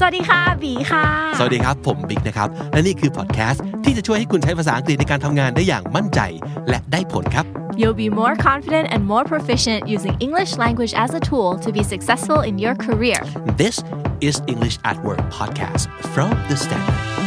สวัสดีค่ะบีค่ะ สวัสดีครับ ผมบิ๊กนะครับ และนี่คือพอดแคสต์ที่จะช่วยให้คุณใช้ภาษาอังกฤษในการทำงานได้อย่างมั่นใจ และได้ผลครับ You'll be more confident and more proficient using English language as a tool to be successful in your career. This is English at Work podcast from the Standard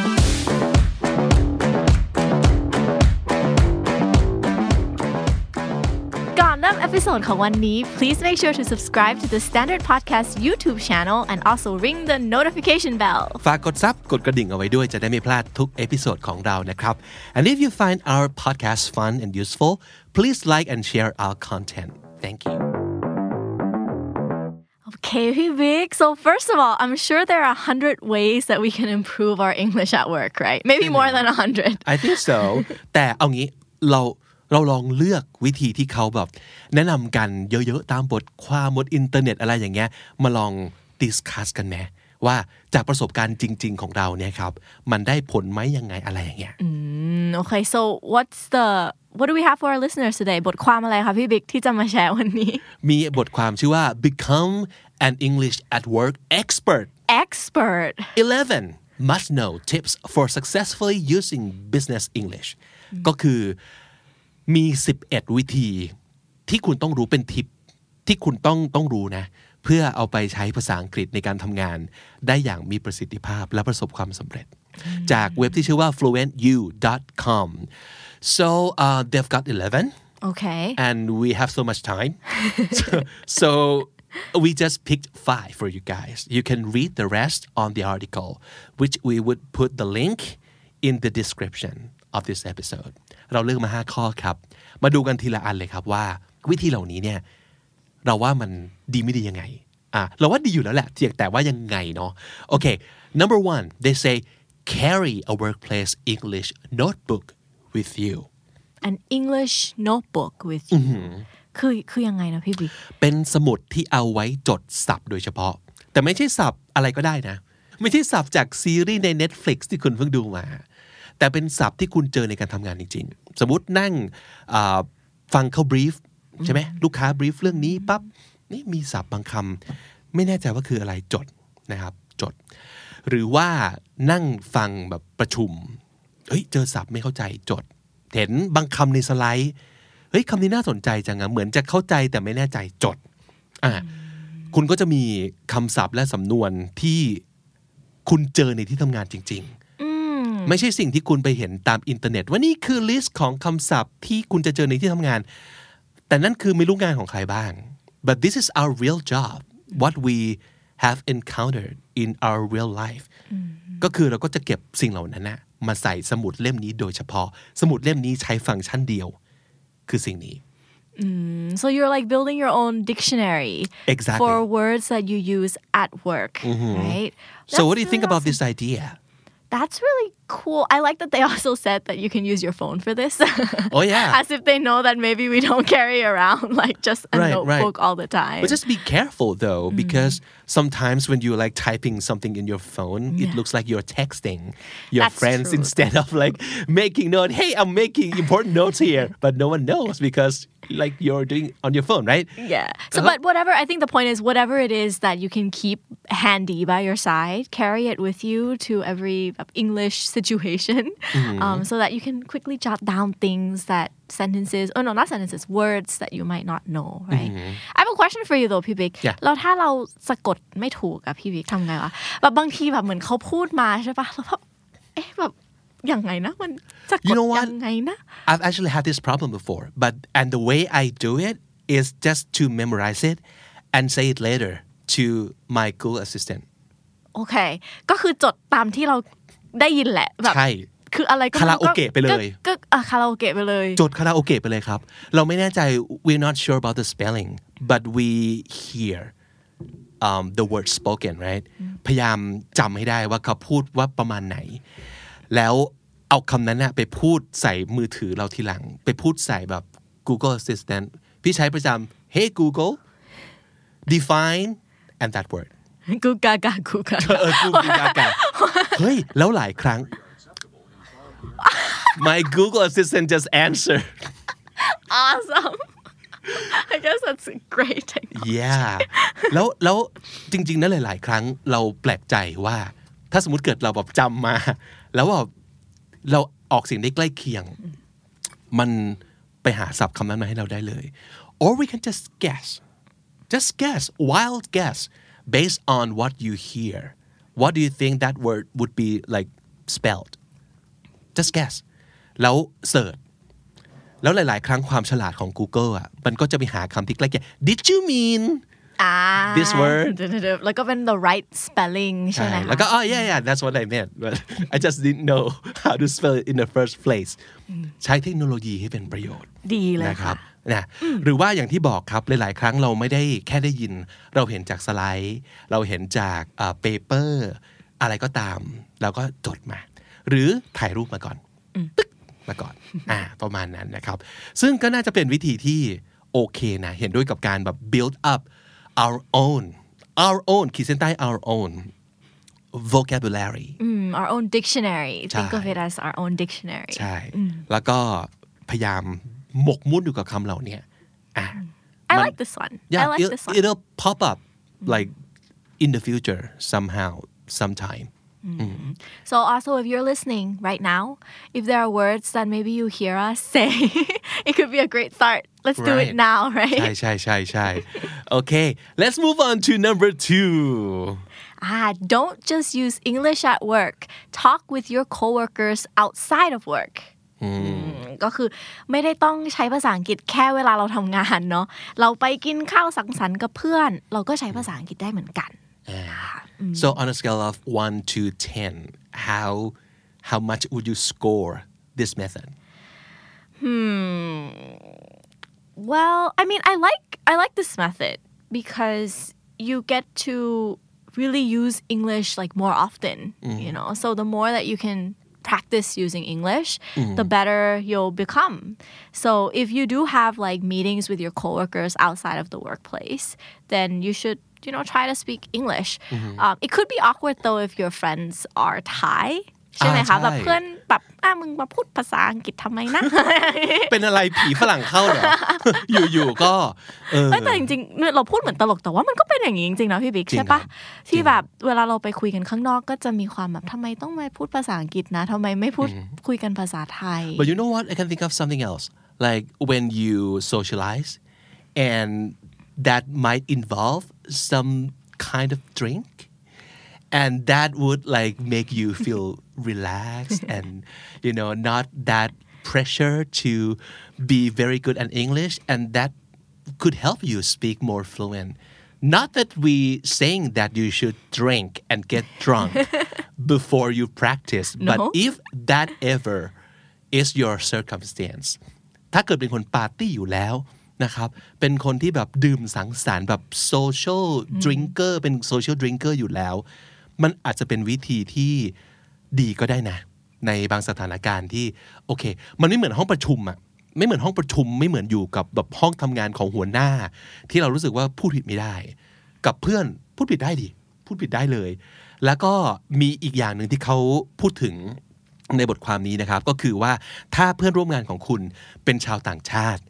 episode ของวันนี้ please make sure to subscribe to the Standard Podcast YouTube channel and also ring the notification bell ฝากกดซับกดกระดิ่งเอาไว้ด้วยจะได้ไม่พลาดทุกเอพิโซดของเรานะครับ and if you find our podcast fun and useful please like and share our content thank you Okay, hey Vic. So first of all, I'm sure there are a hundred ways that we can improve our English at work, right? Maybe more than a hundred. I think so แต่เอางี้เรา เราลองเลือกวิธีที่เขาแบบ แนะนำกันเยอะๆ ตามบทความบนอินเทอร์เน็ตอะไรอย่างเงี้ย มาลอง discuss กันไหมว่าจากประสบการณ์จริง ๆ ของเราเนี่ยครับ มันได้ผลไหมยังไงอะไรอย่างเงี้ย Mm, Okay, so what's the what do we have for our listeners today? บทความอะไรคะพี่บิ๊กที่จะมาแชร์วันนี้ มีบทความชื่อว่า become an English at work expert Expert 11 must know tips for successfully using business English ก็คือ มี 11 วิธี ที่คุณต้องรู้เป็นทิปที่คุณต้องต้องรู้นะ เพื่อเอาไปใช้ภาษาอังกฤษในการทำงาน ได้อย่างมีประสิทธิภาพและประสบความสำเร็จ จากเว็บที่ชื่อว่า fluentu.com so uh, they've got 11 Okay and we have so much time. so, so we just picked five for you guys. You can read the rest on the article, which we would put the link in the description of this episode. เราเลือกมา 5 ข้อครับ มาดูกันทีละอันเลยครับว่า วิธีเหล่านี้เนี่ยเราว่ามันดีไม่ดียังไงอะเราว่าดีอยู่แล้วแหละเพียงแต่ว่ายังไงเนาะโอเค number one they say carry a workplace English notebook with you an English notebook with you คือคือยังไงนะพี่บิ๊กเป็นสมุดที่เอาไว้จดศัพท์โดยเฉพาะ แต่ไม่ใช่ศัพท์อะไรก็ได้นะ ไม่ใช่ศัพท์จากซีรีส์ใน Netflix ที่คุณเพิ่งดูมา แต่เป็นศัพท์ที่คุณเจอในการทำงานจริงๆ สมมตินั่งอ่าฟังเขาบรีฟใช่ไหมลูกค้าบรีฟเรื่องนี้ปั๊บนี่มีศัพท์บางคำไม่แน่ใจว่าคืออะไรจดนะครับจด หรือว่านั่งฟังแบบประชุมเฮ้ยเจอศัพท์ไม่เข้าใจจด เห็นบางคำในสไลด์เฮ้ยคำนี้น่าสนใจจังอะเหมือนจะเข้าใจแต่ไม่แน่ใจจดอะคุณก็จะมีคำศัพท์และสำนวนที่คุณเจอในที่ทำงานจริง ๆ ไม่ใช่สิ่งที่คุณไปเห็นตามอินเทอร์เน็ต ว่านี่คือลิสต์ของคำศัพท์ที่คุณจะเจอในที่ทำงาน แต่นั่นคือไม่รู้งานของใครบ้าง but this is our real job what we have encountered in our real life ก็คือเราก็จะเก็บสิ่งเหล่านั้นนะมาใส่สมุดเล่มนี้โดยเฉพาะ สมุดเล่มนี้ใช้ฟังก์ชันเดียว คือสิ่งนี้ so you're like building your own dictionary Exactly. for words that you use at work right so what do you That's think really about this idea That's really cool. I like that they also said that you can use your phone for this. Oh, yeah. As if they know that maybe we don't carry around like just a Right, right. notebook all the time. But just be careful though, mm-hmm. because sometimes when you're like typing something in your phone, it looks like you're texting your That's friends true. instead of like making note. Hey, I'm making important notes here, but no one knows because like you're doing on your phone, right? yeah. So, Uh-huh. but whatever, I think the point is whatever it is that you can keep handy by your side, carry it with you to every English situation Mm-hmm. um, so that you can quickly jot down things that sentences, oh no, not sentences, words that you might not know, right? I have a question for you though, พี่บิ๊ก Mm-hmm. Yeah. แล้วถ้าเราสะกดไม่ถูกอะพี่บิ๊กทำไงวะแบบบางทีแบบเหมือนเขาพูดมาใช่ปะแล้วแบบเอ๊ะแบบยังไงนะมันสะก You ด know what? ยังไงนะ I've actually had this problem before, but and the way I do it is just to memorize it and say it later to my Google Assistant. โอเค ก็คือจดตามที่เราได้ยินแหละแบบ ใช่ คืออะไรก็ไม่คาราโอเกะไปเลยก็ก็อะคาราโอเกะไปเลยจดคาราโอเกะไปเลยครับ เราไม่แน่ใจ we're not sure about the spelling but we hear um, the word spoken right พยายามจำให้ได้ว่าเขาพูดว่าประมาณไหน แล้วเอาคำนั้นนะไปพูดใส่มือถือเราทีหลัง ไปพูดใส่แบบ Google Assistant พี่ใช้ประจำ Hey Google define and that word กูกากากูกาเออกูกากาเฮ้ย แล้วหลายครั้ง my Google Assistant just answer awesome I guess that's a great technique yeah แล้วแล้วจริงๆนะหลาย ๆ ครั้งเราแปลกใจว่า ถ้าสมมติเกิดเราแบบจำมา แล้วว่าเราออกเสียงได้ใกล้เคียง มันไปหาศัพท์คำนั้นมาให้เราได้เลย or we can just guess just guess wild guess based on what you hear what do you think that word would be like spelled just guess แล้วเสิร์ชแล้วหลาย ๆ ครั้งความฉลาดของ Google อะมันก็จะไปหาคำที่ใกล้เคียง Did you mean อ่า This word แล้วก็เป็น the right spelling ใช่ไหมคะแล้วก็ oh yeah yeah that's what I meant but I just didn't know how to spell it in the first place ใช้เทคโนโลยีให้เป็นประโยชน์ ดีเลยนะครับค่ะนะหรือว่าอย่างที่บอกครับหลาย ๆ ครั้งเราไม่ได้แค่ได้ยิน เราเห็นจากสไลด์ เราเห็นจากเปเปอร์อะไรก็ตาม เราก็จดมา หรือถ่ายรูปมาก่อนตึ๊กมาก่อนอ่าประมาณนั้นนะครับ ซึ่งก็น่าจะเป็นวิธีที่โอเคนะ เห็นด้วยกับการแบบ build up our own our own ขีดเส้นใต้ our own vocabulary Mm, our own dictionary think ใช่ of it as our own dictionary ใช่ แล้วก็พยายามหมกมุ่นอยู่กับคำเหล่านี้อะ I มัน like this one yeah I like it, this one it'll pop up like in the future somehow sometime So also if you're listening right now, if there are words that maybe you hear us say, it could be a great start. Let's do it Right. now, ใช่ right? ใช่ใช่ใช่ okay let's move on to number two Ah, don't just use English at work. Talk with your coworkers outside of work. อืมก็คือไม่ได้ต้องใช้ภาษาอังกฤษแค่เวลาเราทำงานเนาะเราไปกินข้าวสังสรรค์กับเพื่อน เราก็ใช้ภาษาอังกฤษได้เหมือนกัน Mm. so on a scale of 1 to 10 how how much would you score this method Hmm. Well, I mean, I like I like this method because you get to really use English like more often, you mm-hmm. know. So the more that you can practice using English, mm-hmm. the better you'll become. So if you do have like meetings with your coworkers outside of the workplace, then you should you know try to speak English. Um, it could be awkward though if your friends are Thai. ใช่ไหมอ่าคะแบบใช่เพื่อนแบบอะมึงมาพูดภาษาอังกฤษทำไมนะ เป็นอะไรผีฝรั่งเข้าเหรออยู่ๆก็เออเอ้ยแต่จริงๆเนี่ยเราพูดเหมือนตลกแต่ว่ามันก็เป็นอย่างนี้จริงๆนะพี่บิ๊กจริงใช่ปะครับที่แบบเวลาเราไปคุยกันข้างนอกก็จะมีความแบบทำไมต้องมาพูดภาษาอังกฤษนะทำไมไม่พูดคุยกันภาษาไทย But you know what? I can think of something else. Like when you socialize and that might involve some kind of drink and that would like make you feel relaxed and you know not that pressure to be very good at English and that could help you speak more fluent. Not that we saying that you should drink and get drunk before you practice, No. but if that ever is your circumstance ถ้าเกิดเป็นคนปาร์ตี้อยู่แล้ว นะครับเป็นคนที่แบบดื่มสังสรรค์แบบ social drinker เป็น social drinker อยู่แล้ว มันอาจจะเป็นวิธีที่ดีก็ได้นะ ในบางสถานการณ์ที่โอเค มันไม่เหมือนห้องประชุมอะไม่เหมือนห้องประชุมไม่เหมือนอยู่กับแบบห้องทำงานของหัวหน้า ที่เรารู้สึกว่าพูดผิดไม่ได้ กับเพื่อนพูดผิดได้ดิพูดผิดได้เลย แล้วก็มีอีกอย่างหนึ่งที่เขาพูดถึงในบทความนี้นะครับ ก็คือว่าถ้าเพื่อนร่วมงานของคุณเป็นชาวต่างชาติ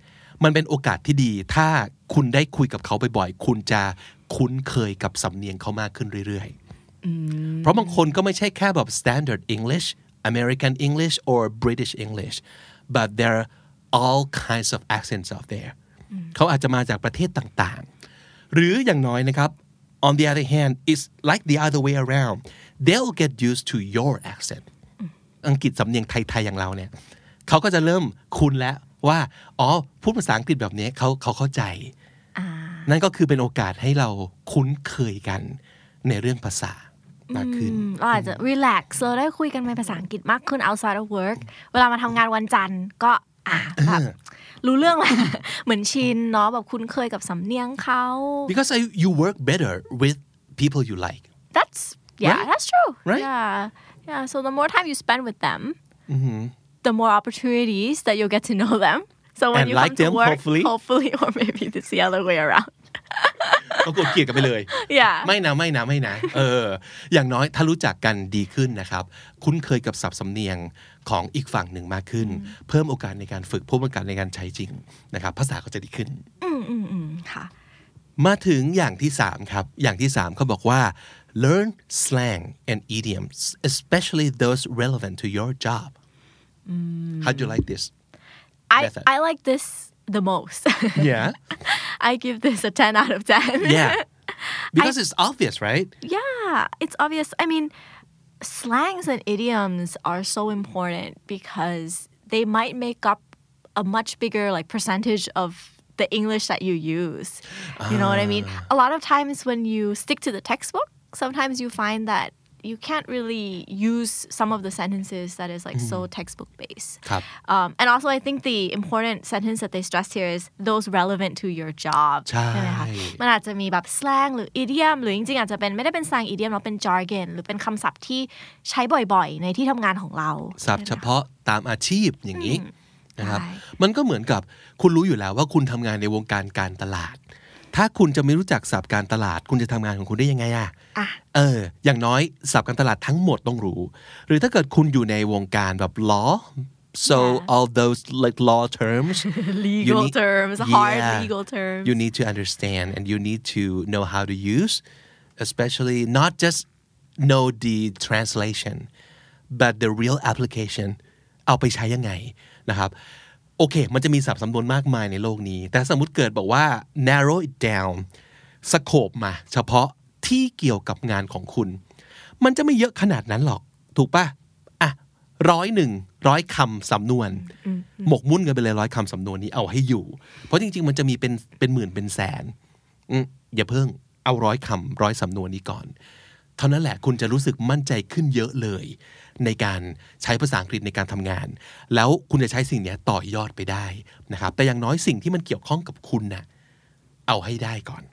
มันเป็นโอกาสที่ดี ถ้าคุณได้คุยกับเขาบ่อยๆ คุณจะคุ้นเคยกับสำเนียงเขามากขึ้นเรื่อยๆ เพราะบางคนก็ไม่ใช่แค่แบบ standard English American English or British English but there are all kinds of accents out there เขาอาจจะมาจากประเทศต่างๆ หรืออย่างน้อยนะครับ on the other hand it's like the other way around they'll get used to your accent อังกฤษสำเนียงไทย ๆ อย่างเราเนี่ยเขาก็จะเริ่มคุ้นแล้ว ว่าอ๋อพูดภาษาอังกฤษแบบนี้เขาเขาเข้าใจ นั่นก็คือเป็นโอกาสให้เราคุ้นเคยกันในเรื่องภาษามากขึ้นเราอาจจะ relax เราได้คุยกันเป็นภาษาอังกฤษมากขึ้น outside of work เวลามาทำงานวันจันทร์ก็อะแบบรู้เรื่องแหละเหมือนชินเนาะแบบคุ้นเคยกับสำเนียงเขา because I, you work better with people you like that's yeah Right? that's true Right? yeah yeah so the more time you spend with them Mm-hmm. The more opportunities that you'll get to know them so when And you like come to them, work hopefully. hopefully or maybe it's the other way around ก็กดเกลียดกันไปเลย yeah ไม่นะไม่นะไม่นะ เออ อย่างน้อยถ้ารู้จักกันดีขึ้นนะครับ คุ้นเคยกับศัพท์สำเนียงของอีกฝั่งหนึ่งมากขึ้น เพิ่มโอกาสในการฝึกเพิ่มโอกาสในการใช้จริงนะครับ ภาษาก็จะดีขึ้นค่ะ มาถึงอย่างที่3ครับ อย่างที่3เขาบอกว่า learn slang and idioms especially those relevant to your job Mm. how do you like this I Method. I like this the most yeah I give this a 10 out of 10 yeah because it's obvious right Yeah, it's obvious. I mean, slangs and idioms are so important because they might make up a much bigger like percentage of the English that you use. You know what I mean? Ah. A lot of times when you stick to the textbook, sometimes you find that you can't really use some of the sentences that is like so textbook based. ครับ Um, and also, I think the important sentence that they stress here is those relevant to your job ใช่ไหมคะมันอาจจะมีแบบ slang หรือ idiom หรือจริงๆอาจจะเป็นไม่ได้เป็น slang idiom หรอกเป็น jargon หรือเป็นคำศัพท์ที่ใช้บ่อยๆ ในที่ทำงานของเราศัพท์เฉพาะตามอาชีพอย่างนี้นะครับใช่มันก็เหมือนกับคุณรู้อยู่แล้วว่าคุณทำงานในวงการการตลาด ถ้าคุณจะไม่รู้จักศัพท์การตลาด คุณจะทำงานของคุณได้ยังไงอะอะ เออ อย่างน้อยศัพท์การตลาดทั้งหมดต้องรู้ หรือถ้าเกิดคุณอยู่ในวงการแบบ law so Yeah. all those like law terms you legal need- terms hard Yeah. legal terms you need to understand and you need to know how to use especially not just know the translation but the real application เอาไปใช้ยังไงนะครับโอเค มันจะมีศัพท์สำนวนมากมายในโลกนี้ แต่สมมติเกิดบอกว่า narrow it down สโคบมา เฉพาะ ที่เกี่ยวกับงานของคุณ มันจะไม่เยอะขนาดนั้นหรอก ถูกปะอะร้อยหนึ่งร้อยคำสำนวน หมกมุ่นกันไปเลยร้อยคำสำนวนนี้เอาให้อยู่ เพราะจริง ๆ มันจะมีเป็นเป็นหมื่นเป็นแสนอืมอย่าเพิ่งเอาร้อยคำร้อยสำนวนนี้ก่อน เท่านั้นแหละคุณจะรู้สึกมั่นใจขึ้นเยอะเลย ในการใช้ภาษาอังกฤษในการทำงาน แล้วคุณจะใช้สิ่งเนี้ยต่อยอดไปได้นะครับ แต่อย่างน้อยสิ่งที่มันเกี่ยวข้องกับคุณน่ะเอาให้ได้ก่อน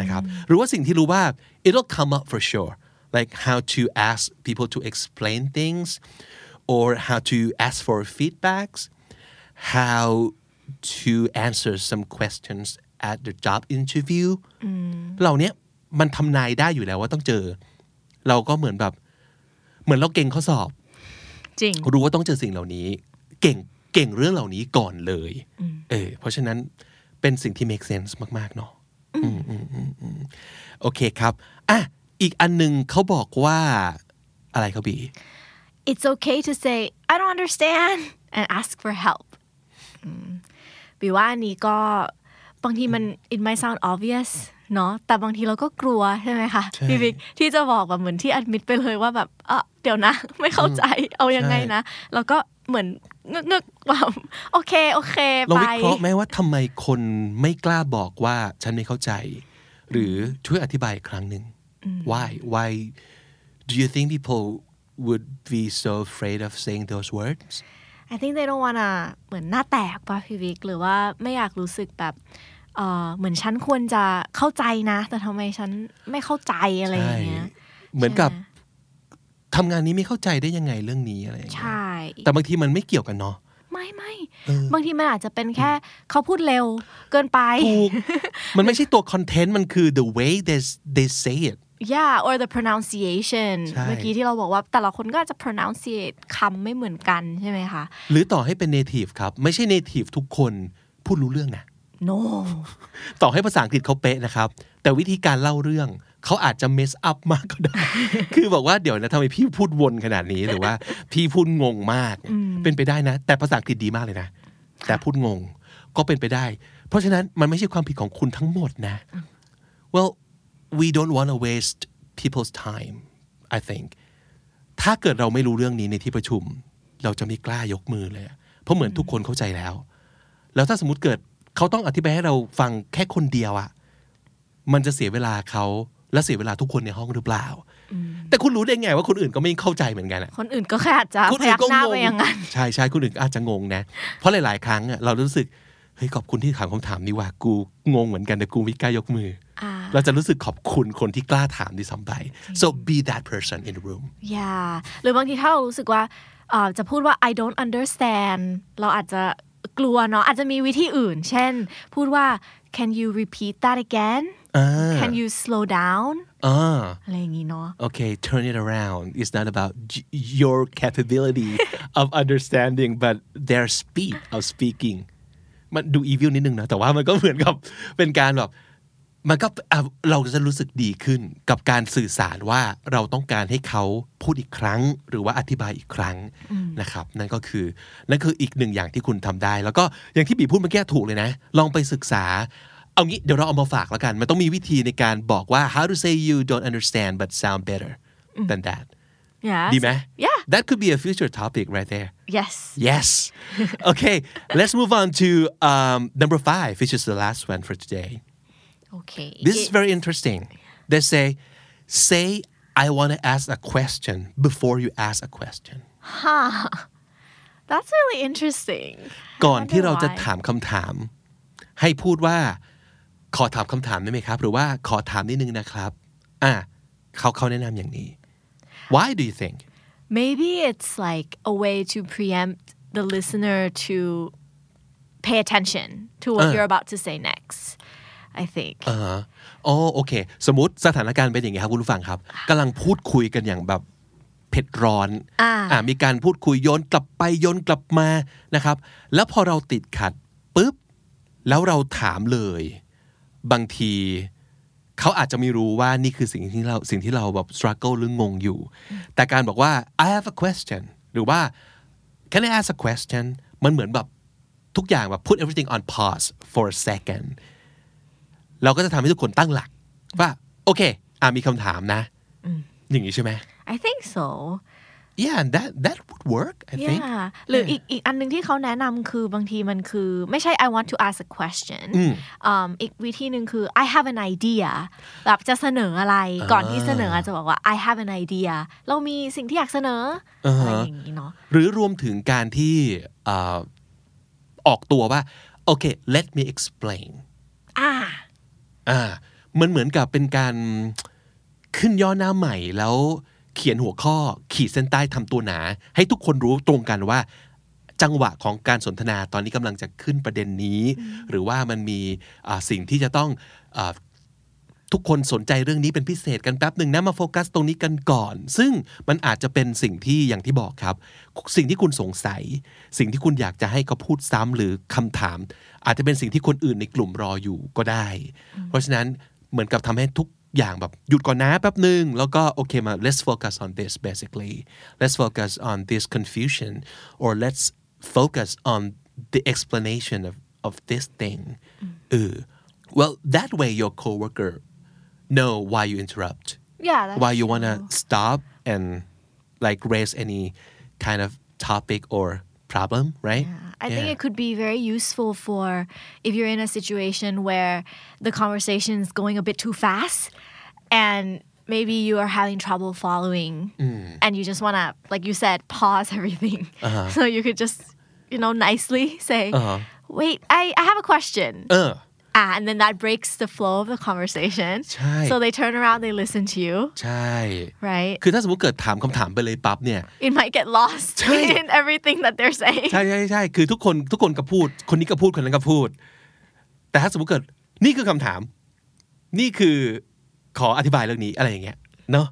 นะครับหรือว่าสิ่งที่รู้ว่า it'll come up for sure like how to ask people to explain things or how to ask for feedbacks how to answer some questions at the job interview เหล่าเนี้ยมันทำนายได้อยู่แล้วว่าต้องเจอ เราก็เหมือนแบบ เหมือนเราเก่งข้อสอบ จริง รู้ว่าต้องเจอสิ่งเหล่านี้ เก่งเก่งเรื่องเหล่านี้ก่อนเลย เออเพราะฉะนั้นเป็นสิ่งที่ make sense มาก ๆ เนาะอืมอืมอืมอืม โอเคครับอะอีกอันหนึ่งเขาบอกว่าอะไรครับบี it's okay to say I don't understand and ask for help อืมบีว่าอันนี้ก็บางทีมัน it might sound obvious เนาะแต่บางทีเราก็กลัวใช่ไหมคะใช่พี่บิ๊กที่จะบอกแบบเหมือนที่ admit ไปเลยว่าแบบเออเดี๋ยวนะ ไม่เข้าใจเอายังไงนะ แล้วก็ เหมือนงึกงึกๆแบบโอเคโอเคเราไปวิเคราะห์ไหมว่าทำไมคนไม่กล้าบอกว่าฉันไม่เข้าใจ หรือช่วยอธิบายอีกครั้งหนึ่ง why why do you think people would be so afraid of saying those words I think they don't wanna เหมือนหน้าแตกป่ะพี่วิกหรือว่าไม่อยากรู้สึกแบบเออเหมือนฉันควรจะเข้าใจนะ แต่ทำไมฉันไม่เข้าใจอะไรอย่างเงี้ยเหมือนกับใช่ไห ทำงานนี้ไม่เข้าใจได้ยังไงเรื่องนี้อะไรอย่างเงี้ยใช่ แต่บางทีมันไม่เกี่ยวกันเนาะไม่ไม่บางทีมันอาจจะเป็นแค่เขาพูดเร็วเกินไปถูกมันไม่ใช่ตัวคอนเทนต์มันคือ the way they they say it yeah or the pronunciation ใช่เมื่อกี้ที่เราบอกว่าแต่ละคนก็อาจจะ pronunciate คำไม่เหมือนกันใช่ไหมคะ หรือต่อให้เป็น native ครับ ไม่ใช่ native ทุกคนพูดรู้เรื่องนะ no ต่อให้ภาษาอังกฤษเขาเป๊ะนะครับ แต่วิธีการเล่าเรื่อง เขาอาจจะ mess up มากก็ได้ คือบอกว่าเดี๋ยวนะทำไมพี่พูดวนขนาดนี้หรือว่าพี่พูดงงมาก เป็นไปได้นะ แต่ภาษาอังกฤษดีมากเลยนะ แต่พูดงงก็เป็นไปได้ เพราะฉะนั้นมันไม่ใช่ความผิดของคุณทั้งหมดนะ well we don't want to waste people's time I think ถ้าเกิดเราไม่รู้เรื่องนี้ในที่ประชุม เราจะไม่กล้ายกมือเลยอะเพราะเหมือนทุกคนเข้าใจแล้ว แล้วถ้าสมมติเกิดเขาต้องอธิบายให้เราฟังแค่คนเดียวอะมันจะเสียเวลาเขา และเสียเวลาทุกคนในห้องหรือเปล่า แต่คุณรู้ได้ไงว่าคนอื่นก็ไม่เข้าใจเหมือนกันอะคนอื่นก็แค่อาจจะคนพอื่ยันกก็หน้างไปงอย่างนั้นใช่ใช่คนอื่นก็อาจจะงงนะ เพราะหลาย ๆ ครั้งอะเรารู้สึกเฮ้ยขอบคุณที่ถามคำถามนี้ว่ากูงงเหมือนกันแต่กูไม่กล้ายกมือออ่าเราจะรู้สึกขอบคุณคนที่กล้าถามด้วยซ้ำไป so be that person in the room yeah หรือบางทีถ้าเรารู้สึกว่าเอ่อจะพูดว่า I don't understand เราอาจจะกลัวเนาะอาจจะมีวิธีอื่น เช่น พูดว่า can you repeat that again อ่า can you slow down อ่าอะไรอย่างงี้เนาะ okay turn it around it's not about j- your capability of understanding but their speed of speaking มันดู evil นิดนึงนะ แต่ว่ามันก็เหมือนกับเป็นการแบบมันก็อะเราจะรู้สึกดีขึ้นกับการสื่อสารว่าเราต้องการให้เขาพูดอีกครั้ง หรือว่าอธิบายอีกครั้งนะครับ นั่นก็คือนั่นคืออีกหนึ่งอย่างที่คุณทำได้ แล้วก็อย่างที่บีพูดเมื่อกี้ถูกเลยนะ ลองไปศึกษา เอางี้เดี๋ยวเราเอามาฝากแล้วกัน มันต้องมีวิธีในการบอกว่า how to say you don't understand but sound better than that Yes. ดีไหม Yeah. that could be a future topic right there Yes. yes okay let's move on to um, number five which is the last one for today Okay. This is It- very interesting. They say, say I want to ask a question before you ask a question. That's really interesting. ก่อนที่เราจะ why. ถามคำถาม ให้พูดว่า ขอถามคำถามได้ไหมครับ หรือว่าขอถามนิดนึงนะครับ อะเขาเขาแนะนำอย่างนี้ Why do you think Maybe it's like a way to preempt the listener to pay attention to what Uh. you're about to say next. I think. อ่าฮะอ๋อโอเค สมมติสถานการณ์เป็นอย่างนี้ครับคุณผู้ฟังครับกำลังพูดคุยกันอย่างแบบเผ็ดร้อนอ่าอ่ามีการพูดคุยโยนกลับไปโยนกลับมานะครับ แล้วพอเราติดขัดปุ๊บ แล้วเราถามเลย บางทีเขาอาจจะไม่รู้ว่านี่คือสิ่งที่เราสิ่งที่เราแบบ struggle หรืองงอยู่ แต่การบอกว่า I have a question หรือว่า can I ask a question มันเหมือนแบบทุกอย่างแบบ put everything on pause for a second เราก็จะทำให้ทุกคนตั้งหลักว่า โอเค อ่ามีคำถามนะ อย่างนี้ใช่ไหม I think so. Yeah that that would work I think Yeah หรืออีกอีกอันหนึงที่เขาแนะนำคือบางทีมันคือไม่ใช่ I want to ask a question อืมอีกวิธีหนึ่งคือ I have an idea แบบจะเสนออะไรก่อนที่เสนออาจจะบอกว่า I have an idea เรามีสิ่งที่อยากเสนออะไรอย่างนี้เนาะหรือรวมถึงการที่เอ่อออกตัวว่าโอเค let me explain อ่าอ่ามันเหมือนกับเป็นการขึ้นย่อหน้าใหม่แล้ว เขียนหัวข้อขีดเส้นใต้ทำตัวหนา ให้ทุกคนรู้ตรงกันว่า จังหวะของการสนทนาตอนนี้กำลังจะขึ้นประเด็นนี้ หรือว่ามันมีอ่าสิ่งที่จะต้องอาทุกคนสนใจเรื่องนี้เป็นพิเศษกันแป๊บหนึ่งนะมาโฟกัสตรงนี้กันก่อน ซึ่งมันอาจจะเป็นสิ่งที่อย่างที่บอกครับ สิ่งที่คุณสงสัย สิ่งที่คุณอยากจะให้เขาพูดซ้ำหรือคำถาม อาจจะเป็นสิ่งที่คนอื่นในกลุ่มรออยู่ก็ได้ เพราะฉะนั้นเหมือนกับทำให้ทุก อย่างแบบหยุดก่อนนะแป๊บหนึ่งแล้วก็โอเคมา let's focus on this basically let's focus on this confusion or let's focus on the explanation of of this thing เออ well that way your coworker know why you interrupt yeah that's why you want to true. stop and like raise any kind of topic or problem right I think it could be very useful for if you're in a situation where the conversation is going a bit too fast and maybe you are having trouble following and you just want to like you said pause everything so you could just you know nicely say wait I, I have a question เออ ah, and then that breaks the flow of the conversation ใช่ so they turn around they listen to you ใช่ right คือถ้าสมมติเกิดถามคำถามไปเลยปั๊บเนี่ย it might get lost ใช่ in everything that they're saying ใช่ใช่ใช่คือทุกคนทุกคนก็พูด คนนี้ก็พูดคนนั้นก็พูด แต่ถ้าสมมติเกิดนี่คือคำถาม นี่คือ ขออธิบายเรื่องนี้อะไรอย่างเงี้ยเนาะ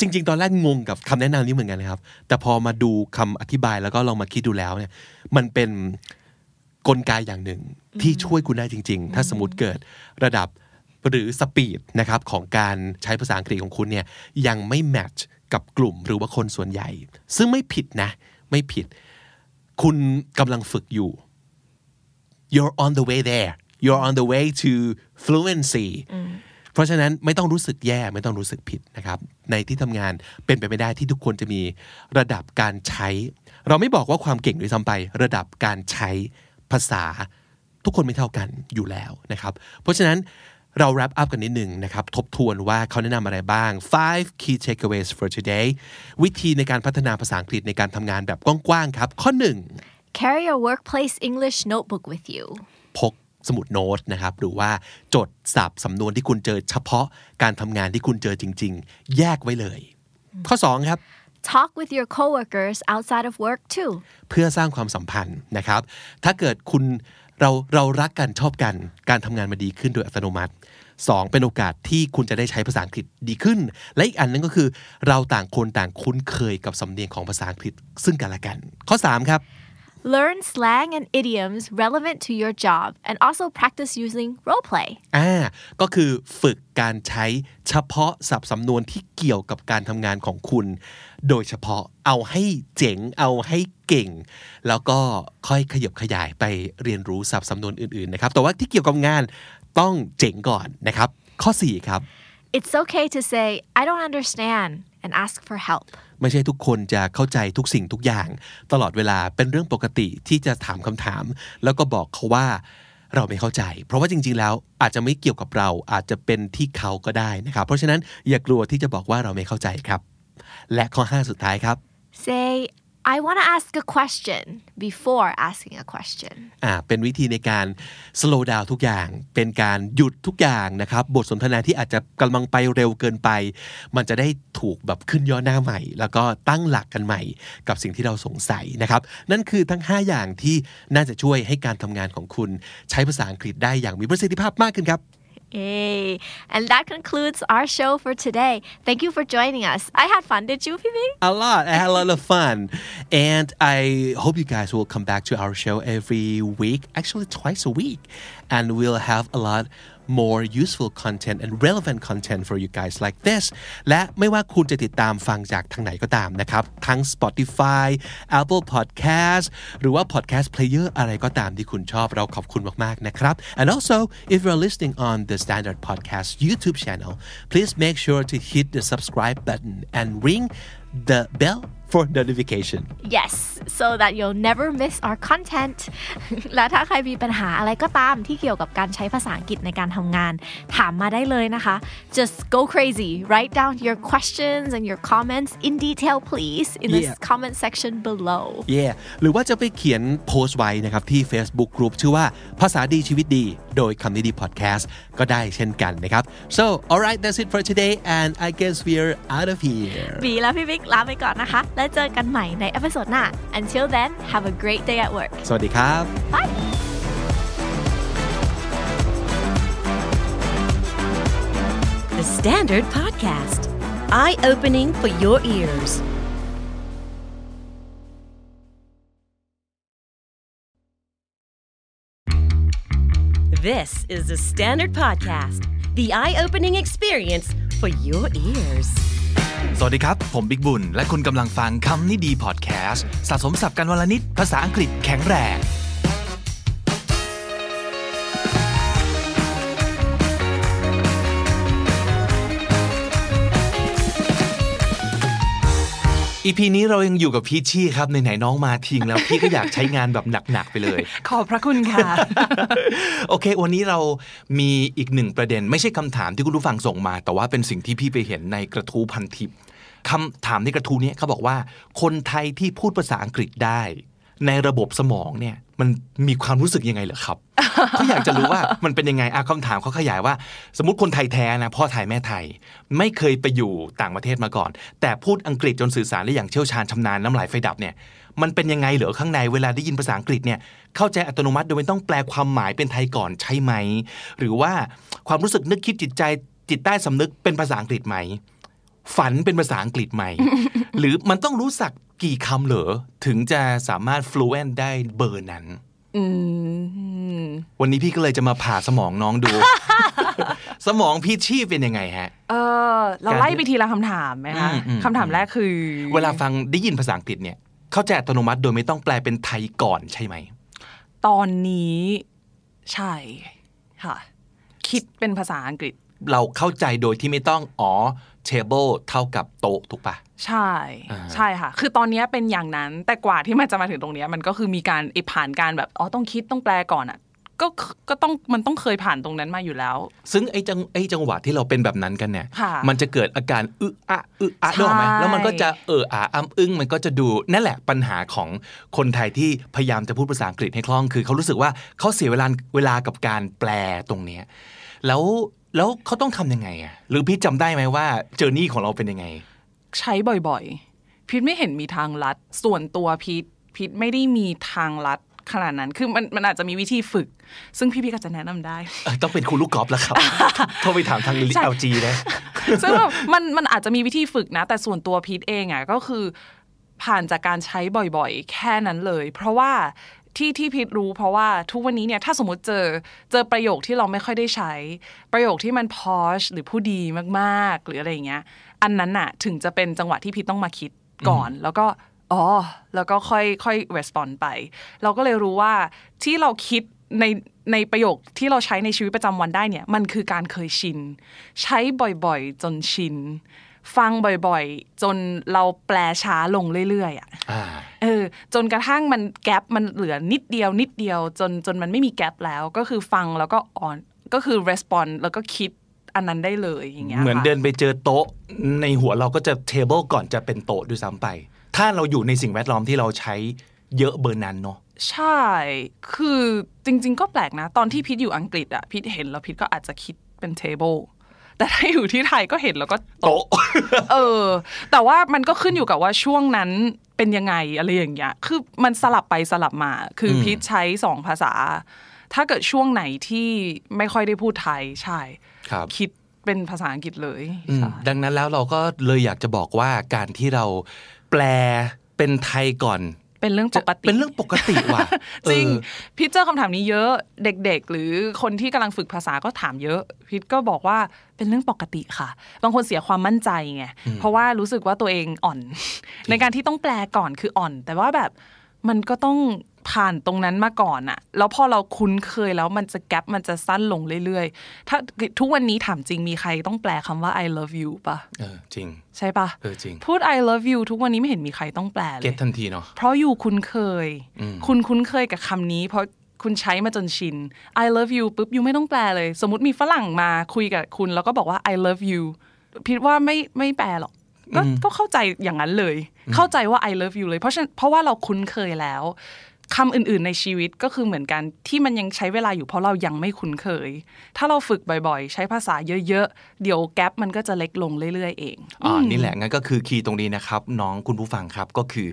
จริง ๆ ตอนแรกงงกับคำแนะนำนี้เหมือนกันนะครับ แต่พอมาดูคำอธิบายแล้วก็ลองมาคิดดูแล้วเนี่ยมันเป็นกลไกอย่างหนึ่งที่ช่วยคุณได้จริง ๆ ถ้าสมมติเกิดระดับหรือสปีดนะครับของการใช้ภาษาอังกฤษของคุณเนี่ยยังไม่แมทช์กับกลุ่มหรือว่าคนส่วนใหญ่ ซึ่งไม่ผิดนะ ไม่ผิด คุณกำลังฝึกอยู่ you're on the way there you're on the way to fluency เพ ราะฉะนั้นไม่ต้องรู้สึกแย่ไม่ต้องรู้สึกผิดนะครับ ในที่ทำงานเป็นไปไม่ได้ที่ทุกคนจะมีระดับการใช้ เราไม่บอกว่าความเก่งด้วยซ้ำไประดับการใช้ภาษา ทุกคนไม่เท่ากันอยู่แล้วนะครับ เพราะฉะนั้นเรา wrap up กันนิดหนึ่งนะครับ ทบทวนว่าเขาแนะนำอะไรบ้าง five key takeaways for today วิธีในการพัฒนาภาษาอังกฤษในการทำงานแบบกว้างๆครับ ข้อหนึ่ง carry a workplace English notebook with you พก สมุดโน้ตนะครับ หรือว่าจดสับสำนวนที่คุณเจอเฉพาะการทำงานที่คุณเจอจริง ๆ แยกไว้เลย ข้อ 2 ครับ talk with your coworkers outside of work too เพื่อสร้างความสัมพันธ์นะครับ ถ้าเกิดคุณเราเรารักกันชอบกันการทำงานมาดีขึ้นโดยอัตโนมัติสองเป็นโอกาสที่คุณจะได้ใช้ภาษาอังกฤษดีขึ้น และอีกอันนึงก็คือ เราต่างคนต่างคุ้นเคยกับสำเนียงของภาษาอังกฤษซึ่งกันและกัน ข้อ 3 ครับ learn slang and idioms relevant to your job and also practice using role play อ่า ก็คือฝึกการใช้เฉพาะศัพท์สำนวนที่เกี่ยวกับการทำงานของคุณ โดยเฉพาะเอาให้เจ๋ง เอาให้เก่ง แล้วก็ค่อยขยับขยายไปเรียนรู้ศัพท์สำนวนอื่นๆ นะครับ แต่ว่าที่เกี่ยวกับงานต้องเจ๋งก่อนนะครับ ข้อ 4 ครับ it's okay to say I don't understand and ask for help. ไม่ใช่ทุกคนจะเข้าใจทุกสิ่งทุกอย่าง ตลอดเวลาเป็นเรื่องปกติที่จะถามคำถาม แล้วก็บอกเขาว่าเราไม่เข้าใจ เพราะว่าจริง ๆ แล้วอาจจะไม่เกี่ยวกับเราอาจจะเป็นที่เขาก็ได้นะครับ เพราะฉะนั้นอย่ากลัวที่จะบอกว่าเราไม่เข้าใจครับ และข้อ 5 สุดท้ายครับ Say, I want to ask a question before asking a question. อ่าเป็นวิธีในการ slow down ทุกอย่าง เป็นการหยุดทุกอย่างนะครับ บทสนทนาที่อาจจะกำลังไปเร็วเกินไป มันจะได้ถูกแบบขึ้นย่อหน้าใหม่ แล้วก็ตั้งหลักกันใหม่ กับสิ่งที่เราสงสัยนะครับ นั่นคือทั้ง 5 อย่างที่น่าจะช่วยให้การทำงานของคุณ ใช้ภาษาอังกฤษได้อย่างมีประสิทธิภาพมากขึ้นครับ Hey, and that concludes our show for today. Thank you for joining us. I had fun. Did you, Phoebe? A lot. I had a lot of fun. And I hope you guys will come back to our show every week, actually twice a week. And we'll have a lot more useful content and relevant content for you guys like this และไม่ว่าคุณจะติดตามฟังจากทางไหนก็ตามนะครับ ทั้ง Spotify Apple Podcast หรือว่า Podcast Player อะไรก็ตามที่คุณชอบเราขอบคุณมาก ๆ นะครับ and also if you're listening on the Standard Podcast YouTube channel please make sure to hit the subscribe button and ring the bell for notification Yes, so that you'll never miss our content และถ้าใครมีปัญหาอะไรก็ตามที่เกี่ยวกับการใช้ภาษาอังกฤษในการทำงาน ถามมาได้เลยนะคะ Just go crazy. Write down your questions and your comments in detail, please, in the Yeah. comment section below. yeah หรือว่าจะไปเขียนโพสต์ไว้นะครับที่ Facebook Group ชื่อว่าภาษาดีชีวิตดี โดยคำนี้ดี podcast ก็ได้เช่นกันนะครับ so alright that's it for today and I guess we're out of here บีและพี่บิ๊กลาไปก่อนนะคะแล้วเจอกันใหม่ในเอพิโซดหน้า Until then, have a great day at work. สวัสดีครับ Bye. The Standard Podcast. Eye opening for your ears. This is the Standard Podcast. The eye opening experience for your ears. สวัสดีครับ ผมบิ๊กบุญ และคุณกำลังฟังคำนี้ดีพอดแคสต์สะสมสับกันวลนิด ภาษาอังกฤษแข็งแรงอีพีนี้เรายังอยู่กับพีชชี่ครับไหนๆน้องมาทิ้งแล้วพี่ก็อยากใช้งานแบบหนัก ๆ ไปเลย ขอบพระคุณค่ะ โอเค วันนี้เรามีอีกหนึ่งประเด็น ไม่ใช่คำถามที่คุณผู้ฟังส่งมา แต่ว่าเป็นสิ่งที่พี่ไปเห็นในกระทู้พันทิป คำถามในกระทู้นี้เขาบอกว่า คนไทยที่พูดภาษาอังกฤษได้ ในระบบสมองเนี่ยมันมีความรู้สึกยังไงเหรอครับเขาอยากจะรู้ว่ามันเป็นยังไงอะคำถามเขาขยายว่า สมมติคนไทยแท้นะพ่อไทยแม่ไทย ไม่เคยไปอยู่ต่างประเทศมาก่อน แต่พูดอังกฤษจนสื่อสารได้อย่างเชี่ยวชาญชำนาญน้ำลายไฟดับเนี่ยมันเป็นยังไงเหรอข้างในเวลาได้ยินภาษาอังกฤษเนี่ยเข้าใจอัตโนมัติโดยไม่ต้องแปลความหมายเป็นไทยก่อนใช่ไหม หรือว่าความรู้สึกนึกคิดจิตใจจิตใต้สำนึกเป็นภาษาอังกฤษไหม ฝันเป็นภาษาอังกฤษไหมหรือมันต้องรู้สักกี่คำเหรอ ถึงจะสามารถ fluent ได้เบอร์นั้นอืมวันนี้พี่ก็เลยจะมาผ่าสมองน้องดู สมองพี่ชีพเป็นยังไงฮะ เออ เราไล่ไปทีละคำถามไหมคะอืมอืมคำถามแรกคือ เวลาฟังได้ยินภาษาอังกฤษเนี่ย เข้าใจอัตโนมัติโดยไม่ต้องแปลเป็นไทยก่อนใช่ไหม ตอนนี้ใช่ค่ะ คิดเป็นภาษาอังกฤษ เราเข้าใจโดยที่ไม่ต้อง อ๋อ table เท่ากับโต๊ะถูกปะใช่อ่าใช่ค่ะ คือตอนนี้เป็นอย่างนั้นแต่กว่าที่มันจะมาถึงตรงเนี้ยมันก็คือมีการไอ้ผ่านการแบบอ๋อต้องคิดต้องแปลก่อนอะก็ก็ต้องมันต้องเคยผ่านตรงนั้นมาอยู่แล้ว ซึ่งไอ้จังไอ้จังหวะที่เราเป็นแบบนั้นกันเนี่ยค่ะมันจะเกิดอาการอึะอะอึะอะใช่นึกออกไหมแล้วมันก็จะเอออาอ้ำอึ้งมันก็จะดูนั่นแหละปัญหาของคนไทยที่พยายามจะพูดภาษาอังกฤษให้คล่องคือเขารู้สึกว่าเขาเสียเวลาเวลากับการแปลตรงเนี้ยแล้ว แล้วเขาต้องทำยังไงอะหรือพี่จำได้ไหมว่าเจอร์นี่ของเราเป็นยังไง ใช้บ่อยๆ พีทไม่เห็นมีทางลัด ส่วนตัวพีทพีทไม่ได้มีทางลัดขนาดนั้น คือมันมันอาจจะมีวิธีฝึก ซึ่งพี่พี่ก็จะแนะนำได้เอ่อต้องเป็นคุณลูกกอล์ฟแล้วครับโทรไปถามทางใช่ LG นะซึ่งแบบมันมันอาจจะมีวิธีฝึกนะ แต่ส่วนตัวพีทเองอะก็คือผ่านจากการใช้บ่อยๆ แค่นั้นเลย เพราะว่า ที่ที่พีทรู้เพราะว่าทุกวันนี้เนี่ยถ้าสมมติเจอเจอประโยคที่เราไม่ค่อยได้ใช้ ประโยคที่มันพอชหรือผู้ดีมากๆ หรืออะไรอย่างเงี้ย อันนั้นน่ะถึงจะเป็นจังหวะที่พีทต้องมาคิดก่อน แล้วก็อ๋อแล้วก็ค่อยค่อย respond ไป เราก็เลยรู้ว่าที่เราคิดในในประโยคที่เราใช้ในชีวิตประจำวันได้เนี่ย มันคือการเคยชิน ใช้บ่อยๆ จนชิน ฟังบ่อยๆ จนเราแปลช้าลงเรื่อยๆอะอ่าเออจนกระทั่งมันแกลบมันเหลือนิดเดียว นิดเดียว จนจนมันไม่มีแกลบแล้วก็คือฟังแล้วก็อ่อนก็คือ respond แล้วก็คิดอันนั้นได้เลยอย่างเงี้ยเหมือนค่ะเดินไปเจอโต๊ะ ในหัวเราก็จะเทเบิลก่อนจะเป็นโต๊ะด้วยซ้ำไป ถ้าเราอยู่ในสิ่งแวดล้อมที่เราใช้เยอะเบอร์นั้นเนาะใช่ คือจริง ๆ ก็แปลกนะ ตอนที่พิทอยู่อังกฤษอะพิทเห็นแล้วพิทก็อาจจะคิดเป็น table แต่ถ้าอยู่ที่ไทยก็เห็นแล้วก็โต๊ะเออ แต่ว่ามันก็ขึ้นอยู่กับว่าช่วงนั้นเป็นยังไงอะไรอย่างเงี้ยคือมันสลับไปสลับมา คืออมพิทใช้สองภาษา ถ้าเกิดช่วงไหนที่ไม่ค่อยได้พูดไทยใช่ครับคิดเป็นภาษาอังกฤษเลยอืมใช่ดังนั้นแล้วเราก็เลยอยากจะบอกว่าการที่เราแปลเป็นไทยก่อน เป็นเรื่องปกติ เป็นเรื่องปกติว่ะจริงเออพิทเจอคำถามนี้เยอะเด็ก ๆ หรือคนที่กำลังฝึกภาษาก็ถามเยอะพิทก็บอกว่าเป็นเรื่องปกติค่ะ บางคนเสียความมั่นใจไงเพราะว่ารู้สึกว่าตัวเองอ่อน ในการที่ต้องแปลก่อนคืออ่อน แต่ว่าแบบมันก็ต้อง ผ่านตรงนั้นมาก่อนอะแล้วพอเราคุ้นเคยแล้วมันจะแกลบมันจะสั้นลงเรื่อยๆ ถ้าทุกวันนี้ถามจริงมีใครต้องแปลคำว่า I love you ปะเออจริง ใช่ปะเออจริง พูด I love you ทุกวันนี้ไม่เห็นมีใครต้องแปลเลเก็ตยทันทีเนาะ เพราะอยู่คุ้นเคยอืมคุณคุ้นเคยกับคำนี้ เพราะคุณใช้มาจนชิน I love you ปุ๊บยูไม่ต้องแปลเลย สมมติมีฝรั่งมาคุยกับคุณ แล้วก็บอกว่า I love you พิดว่าไม่ไม่แปลหรอกก็ก็เข้าใจอย่างนั้นเลย เข้าใจว่า I love you เลย เพราะฉะนั้นเพราะว่าเราคุ้นเคยแล้ว คำอื่น ๆ ในชีวิตก็คือเหมือนกันที่มันยังใช้เวลาอยู่เพราะเรายังไม่คุ้นเคย ถ้าเราฝึกบ่อยๆ ใช้ภาษาเยอะ ๆ เดี๋ยวแกลบมันก็จะเล็กลงเรื่อย ๆ เองอ่านี่แหละงั้นก็คือคีย์ตรงนี้นะครับน้องคุณผู้ฟังครับก็คือ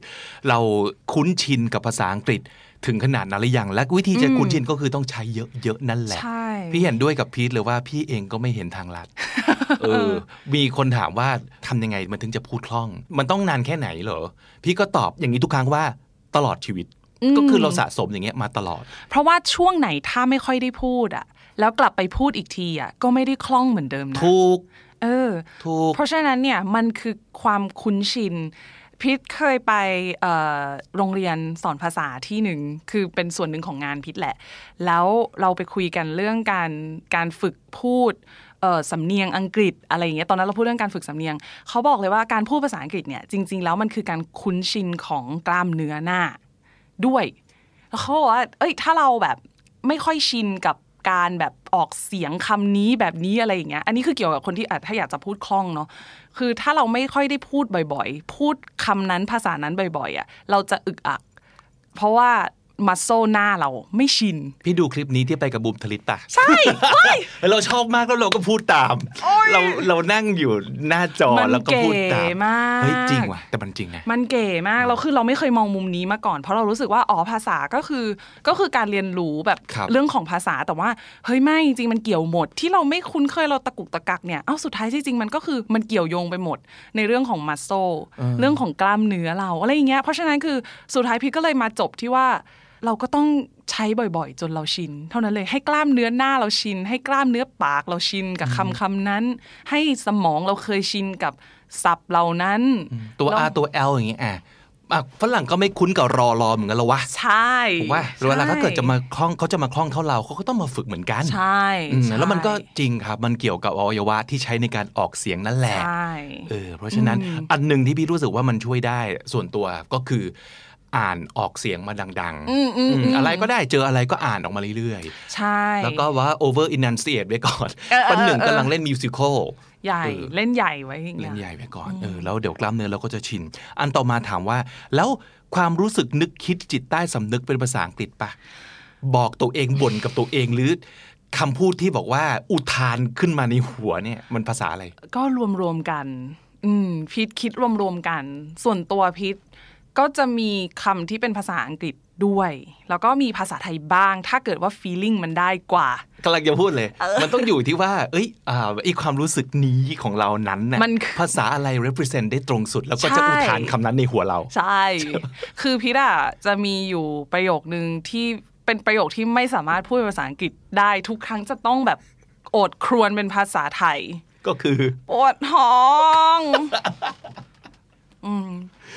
เราคุ้นชินกับภาษาอังกฤษถึงขนาดนั้นหรือยังและวิธีจะคุ้นชินก็คือต้องใช้เยอะๆนั่นแหละใช่พี่เห็นด้วยกับพีทเลยว่าพี่เองก็ไม่เห็นทางลัดเออมีคนถามว่าทำยังไงมันถึงจะพูดคล่อง มันต้องนานแค่ไหนเหรอพี่ก็ตอบอย่างนี้ทุกครั้งว่าตลอดชีวิต ก็คือเราสะสมอย่างเงี้ยมาตลอด เพราะว่าช่วงไหนถ้าไม่ค่อยได้พูดอะแล้วกลับไปพูดอีกทีอะก็ไม่ได้คล่องเหมือนเดิมนะถูกเออถูกเพราะฉะนั้นเนี่ยมันคือความคุ้นชินพิทเคยไปเอ่อโรงเรียนสอนภาษาที่หนึ่งคือเป็นส่วนหนึ่งของงานพิทแหละ แล้วเราไปคุยกันเรื่องการการฝึกพูดเอ่อสำเนียงอังกฤษอะไรอย่างเงี้ยตอนนั้นเราพูดเรื่องการฝึกสำเนียงเขาบอกเลยว่าการพูดภาษาอังกฤษเนี่ยจริง ๆ แล้วมันคือการคุ้นชินของกล้ามเนื้อหน้า ด้วยแล้วเขาบอกว่า เอ้ย ถ้าเราแบบไม่ค่อยชินกับการแบบออกเสียงคำนี้แบบนี้อะไรอย่างเงี้ย อันนี้คือเกี่ยวกับคนที่อาจถ้าอยากจะพูดคล่องเนาะ คือถ้าเราไม่ค่อยได้พูดบ่อย ๆ พูดคำนั้นภาษานั้นบ่อย ๆอะเราจะอึกอัก เพราะว่า มัสโซหน้าเราไม่ชิน พี่ดูคลิปนี้ที่ไปกับบูมทลิตปะใช่เราชอบมากแล้วเราก็พูดตาม เราเรานั่งอยู่หน้าจอมันแล้วก็พูดตามเก๋มากเฮ้ยจริงว่ะแต่มันจริงนะมันเก๋มากแล้วคือเราไม่เคยมองมุมนี้มาก่อน เพราะเรารู้สึกว่าอ๋อภาษาก็คือก็คือการเรียนรู้แบบครับเรื่องของภาษาแต่ว่าเฮ้ยไม่จริงๆมันเกี่ยวหมด ที่เราไม่คุ้นเคยเราตะกุกตะกักเนี่ยเอ้าสุดท้ายที่จริงมันก็คือมันเกี่ยวโยงไปหมด ในเรื่องของมัสโซเรื่องของกล้ามเนื้อเราอะไรอย่างเงี้ยเพราะฉะนั้นคือสุดท้ายพี่ก็เลยมาจบที่ว่า เราก็ต้องใช้บ่อยๆ จนเราชิน เท่านั้นเลยให้กล้ามเนื้อหน้าเราชิน ให้กล้ามเนื้อปากเราชินกับคำคำนั้น ให้สมองเราเคยชินกับศัพท์เหล่านั้น ตัวแล้ R ตัว L อย่างเงี้ยอะอะฝรั่งก็ไม่คุ้นกับรอรอเหมือนกันแล้ววะ ใช่ถูกว่าเวลาเขาเกิดจะมาคล่องเขาจะมาคล่องเท่าเราเขาก็ต้องมาฝึกเหมือนกัน ใช่อืมใช่แล้วมันก็จริงครับ มันเกี่ยวกับอวัยวะที่ใช้ในการออกเสียงนั่นแหละใช่เออเพราะฉะนั้นอันหนึ่งที่พี่รู้สึกว่ามันช่วยได้ส่วนตัวก็คือ อ่านออกเสียงมาดังๆอืมอืมอืมอืมอะไรก็ได้เจออะไรก็อ่านออกมาเรื่อยใช่ๆแล้วก็ว่า over enunciate ไว้ก่อนเออเออวันหนึ่งเออกำลังเล่นมิวสิควลใหญ่เออเล่นใหญ่ไว้อย่างเล่เงี้นยใหญ่ไว้ก่อนเออแล้วเดี๋ยวกล้ามเนื้อเราก็จะชิน อันต่อมาถามว่า แล้วความรู้สึกนึกคิดจิตใต้สำนึกเป็นภาษาอังกฤษปะบอกตัวเองบ่นกับตัวเองหรือคำพูดที่บอกว่าอุทานขึ้นมาในหัวเนี่ยมันภาษาอะไร ก็รวมๆกัน อืมพีทคิดรวมๆกัน ส่วนตัวพีท ก็จะมีคำที่เป็นภาษาอังกฤษด้วย แล้วก็มีภาษาไทยบ้าง ถ้าเกิดว่า feeling มันได้กว่ากำลังจะพูดเลย มันต้องอยู่ที่ว่า เอ้ยอ่าไอความรู้สึกนี้ของเรานั้นน่ะมันคือภาษาอะไร represent ได้ตรงสุด แล้วก็ใช่จะอุทานคำนั้นในหัวเรา ใช่ คือพีทอะจะมีอยู่ประโยคนึงที่เป็นประโยคที่ไม่สามารถพูดเป็นภาษาอังกฤษได้ทุกครั้งจะต้องแบบโอดครวญเป็นภาษาไทย ก็คือปวดท้องอืม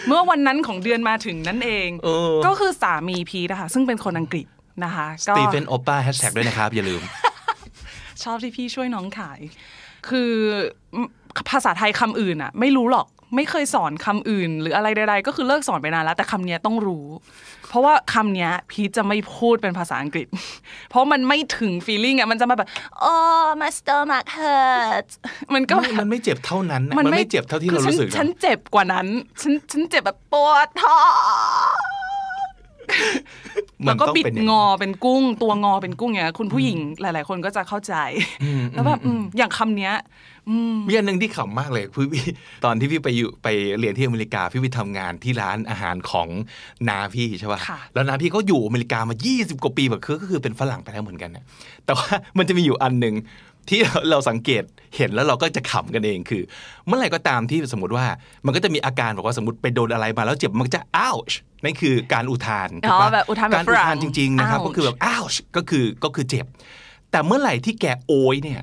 เมื่อวันนั้นของเดือนมาถึงนั่นเองเออก็คือสามีพีทนะคะซึ่งเป็นคนอังกฤษนะคะก็สตีเฟนโอป้าแฮชแท็กด้วยนะครับ อย่าลืม ชอบที่พี่ช่วยน้องขาย คือภาษาไทยคำอื่นอะไม่รู้หรอกไม่เคยสอนคำอื่น หรืออะไรใดๆก็คือเลิกสอนไปนานแล้ว แต่คำเนี้ยต้องรู้ เพราะว่าคำเนี้ยพีชจะไม่พูดเป็นภาษาอังกฤษ เพราะมันไม่ถึง feeling อะมันจะมาแบบ oh my stomach hurts มันก็ไม่มันไม่เจ็บเท่านั้นนะมันไม่เจ็บเท่าที่เรารู้สึกคือฉันฉันนะเจ็บกว่านั้น ฉันฉันเจ็บแบบปวดท้อง แล้วก็ต้องบิดเป็นย่างงนี้อเป็นกุ้ง ตัวงอเป็นกุ้งอย่างเงี้ยคุณผู้หญิงหลาย ๆ คนก็จะเข้าใจแล้วแบบอืมอย่างคำเนี้ยมีอันหนึ่งที่ขำมากเลยคือพี่ตอนที่พี่ไปอยู่ไปเรียนที่อเมริกาพี่ไปทำงานที่ร้านอาหารของนาพี่ใช่ป่ะค่ะแล้วนาพี่เขาอยู่อเมริกามา 20 กว่าปีแบบคือก็คือเป็นฝรั่งไปแล้วเหมือนกันนะแต่ว่ามันจะมีอยู่อันหนึ่งที่เราสังเกตเห็นแล้วเราก็จะขำกันเองคือ เมื่อไหร่ก็ตามที่สมมติว่า มันก็จะมีอาการบอกว่าสมมติไปโดนอะไรมาแล้วเจ็บมันก็จะ ouch นั่นคือการอุทานถูกอ๋ปะอแบบอุทานแบบการอุทานฝรั่งจริง ๆ นะครับ ouch ก็คือแบบ ouch ก็คือก็คือเจ็บ แต่เมื่อไหร่ที่แกโอยเนี่ย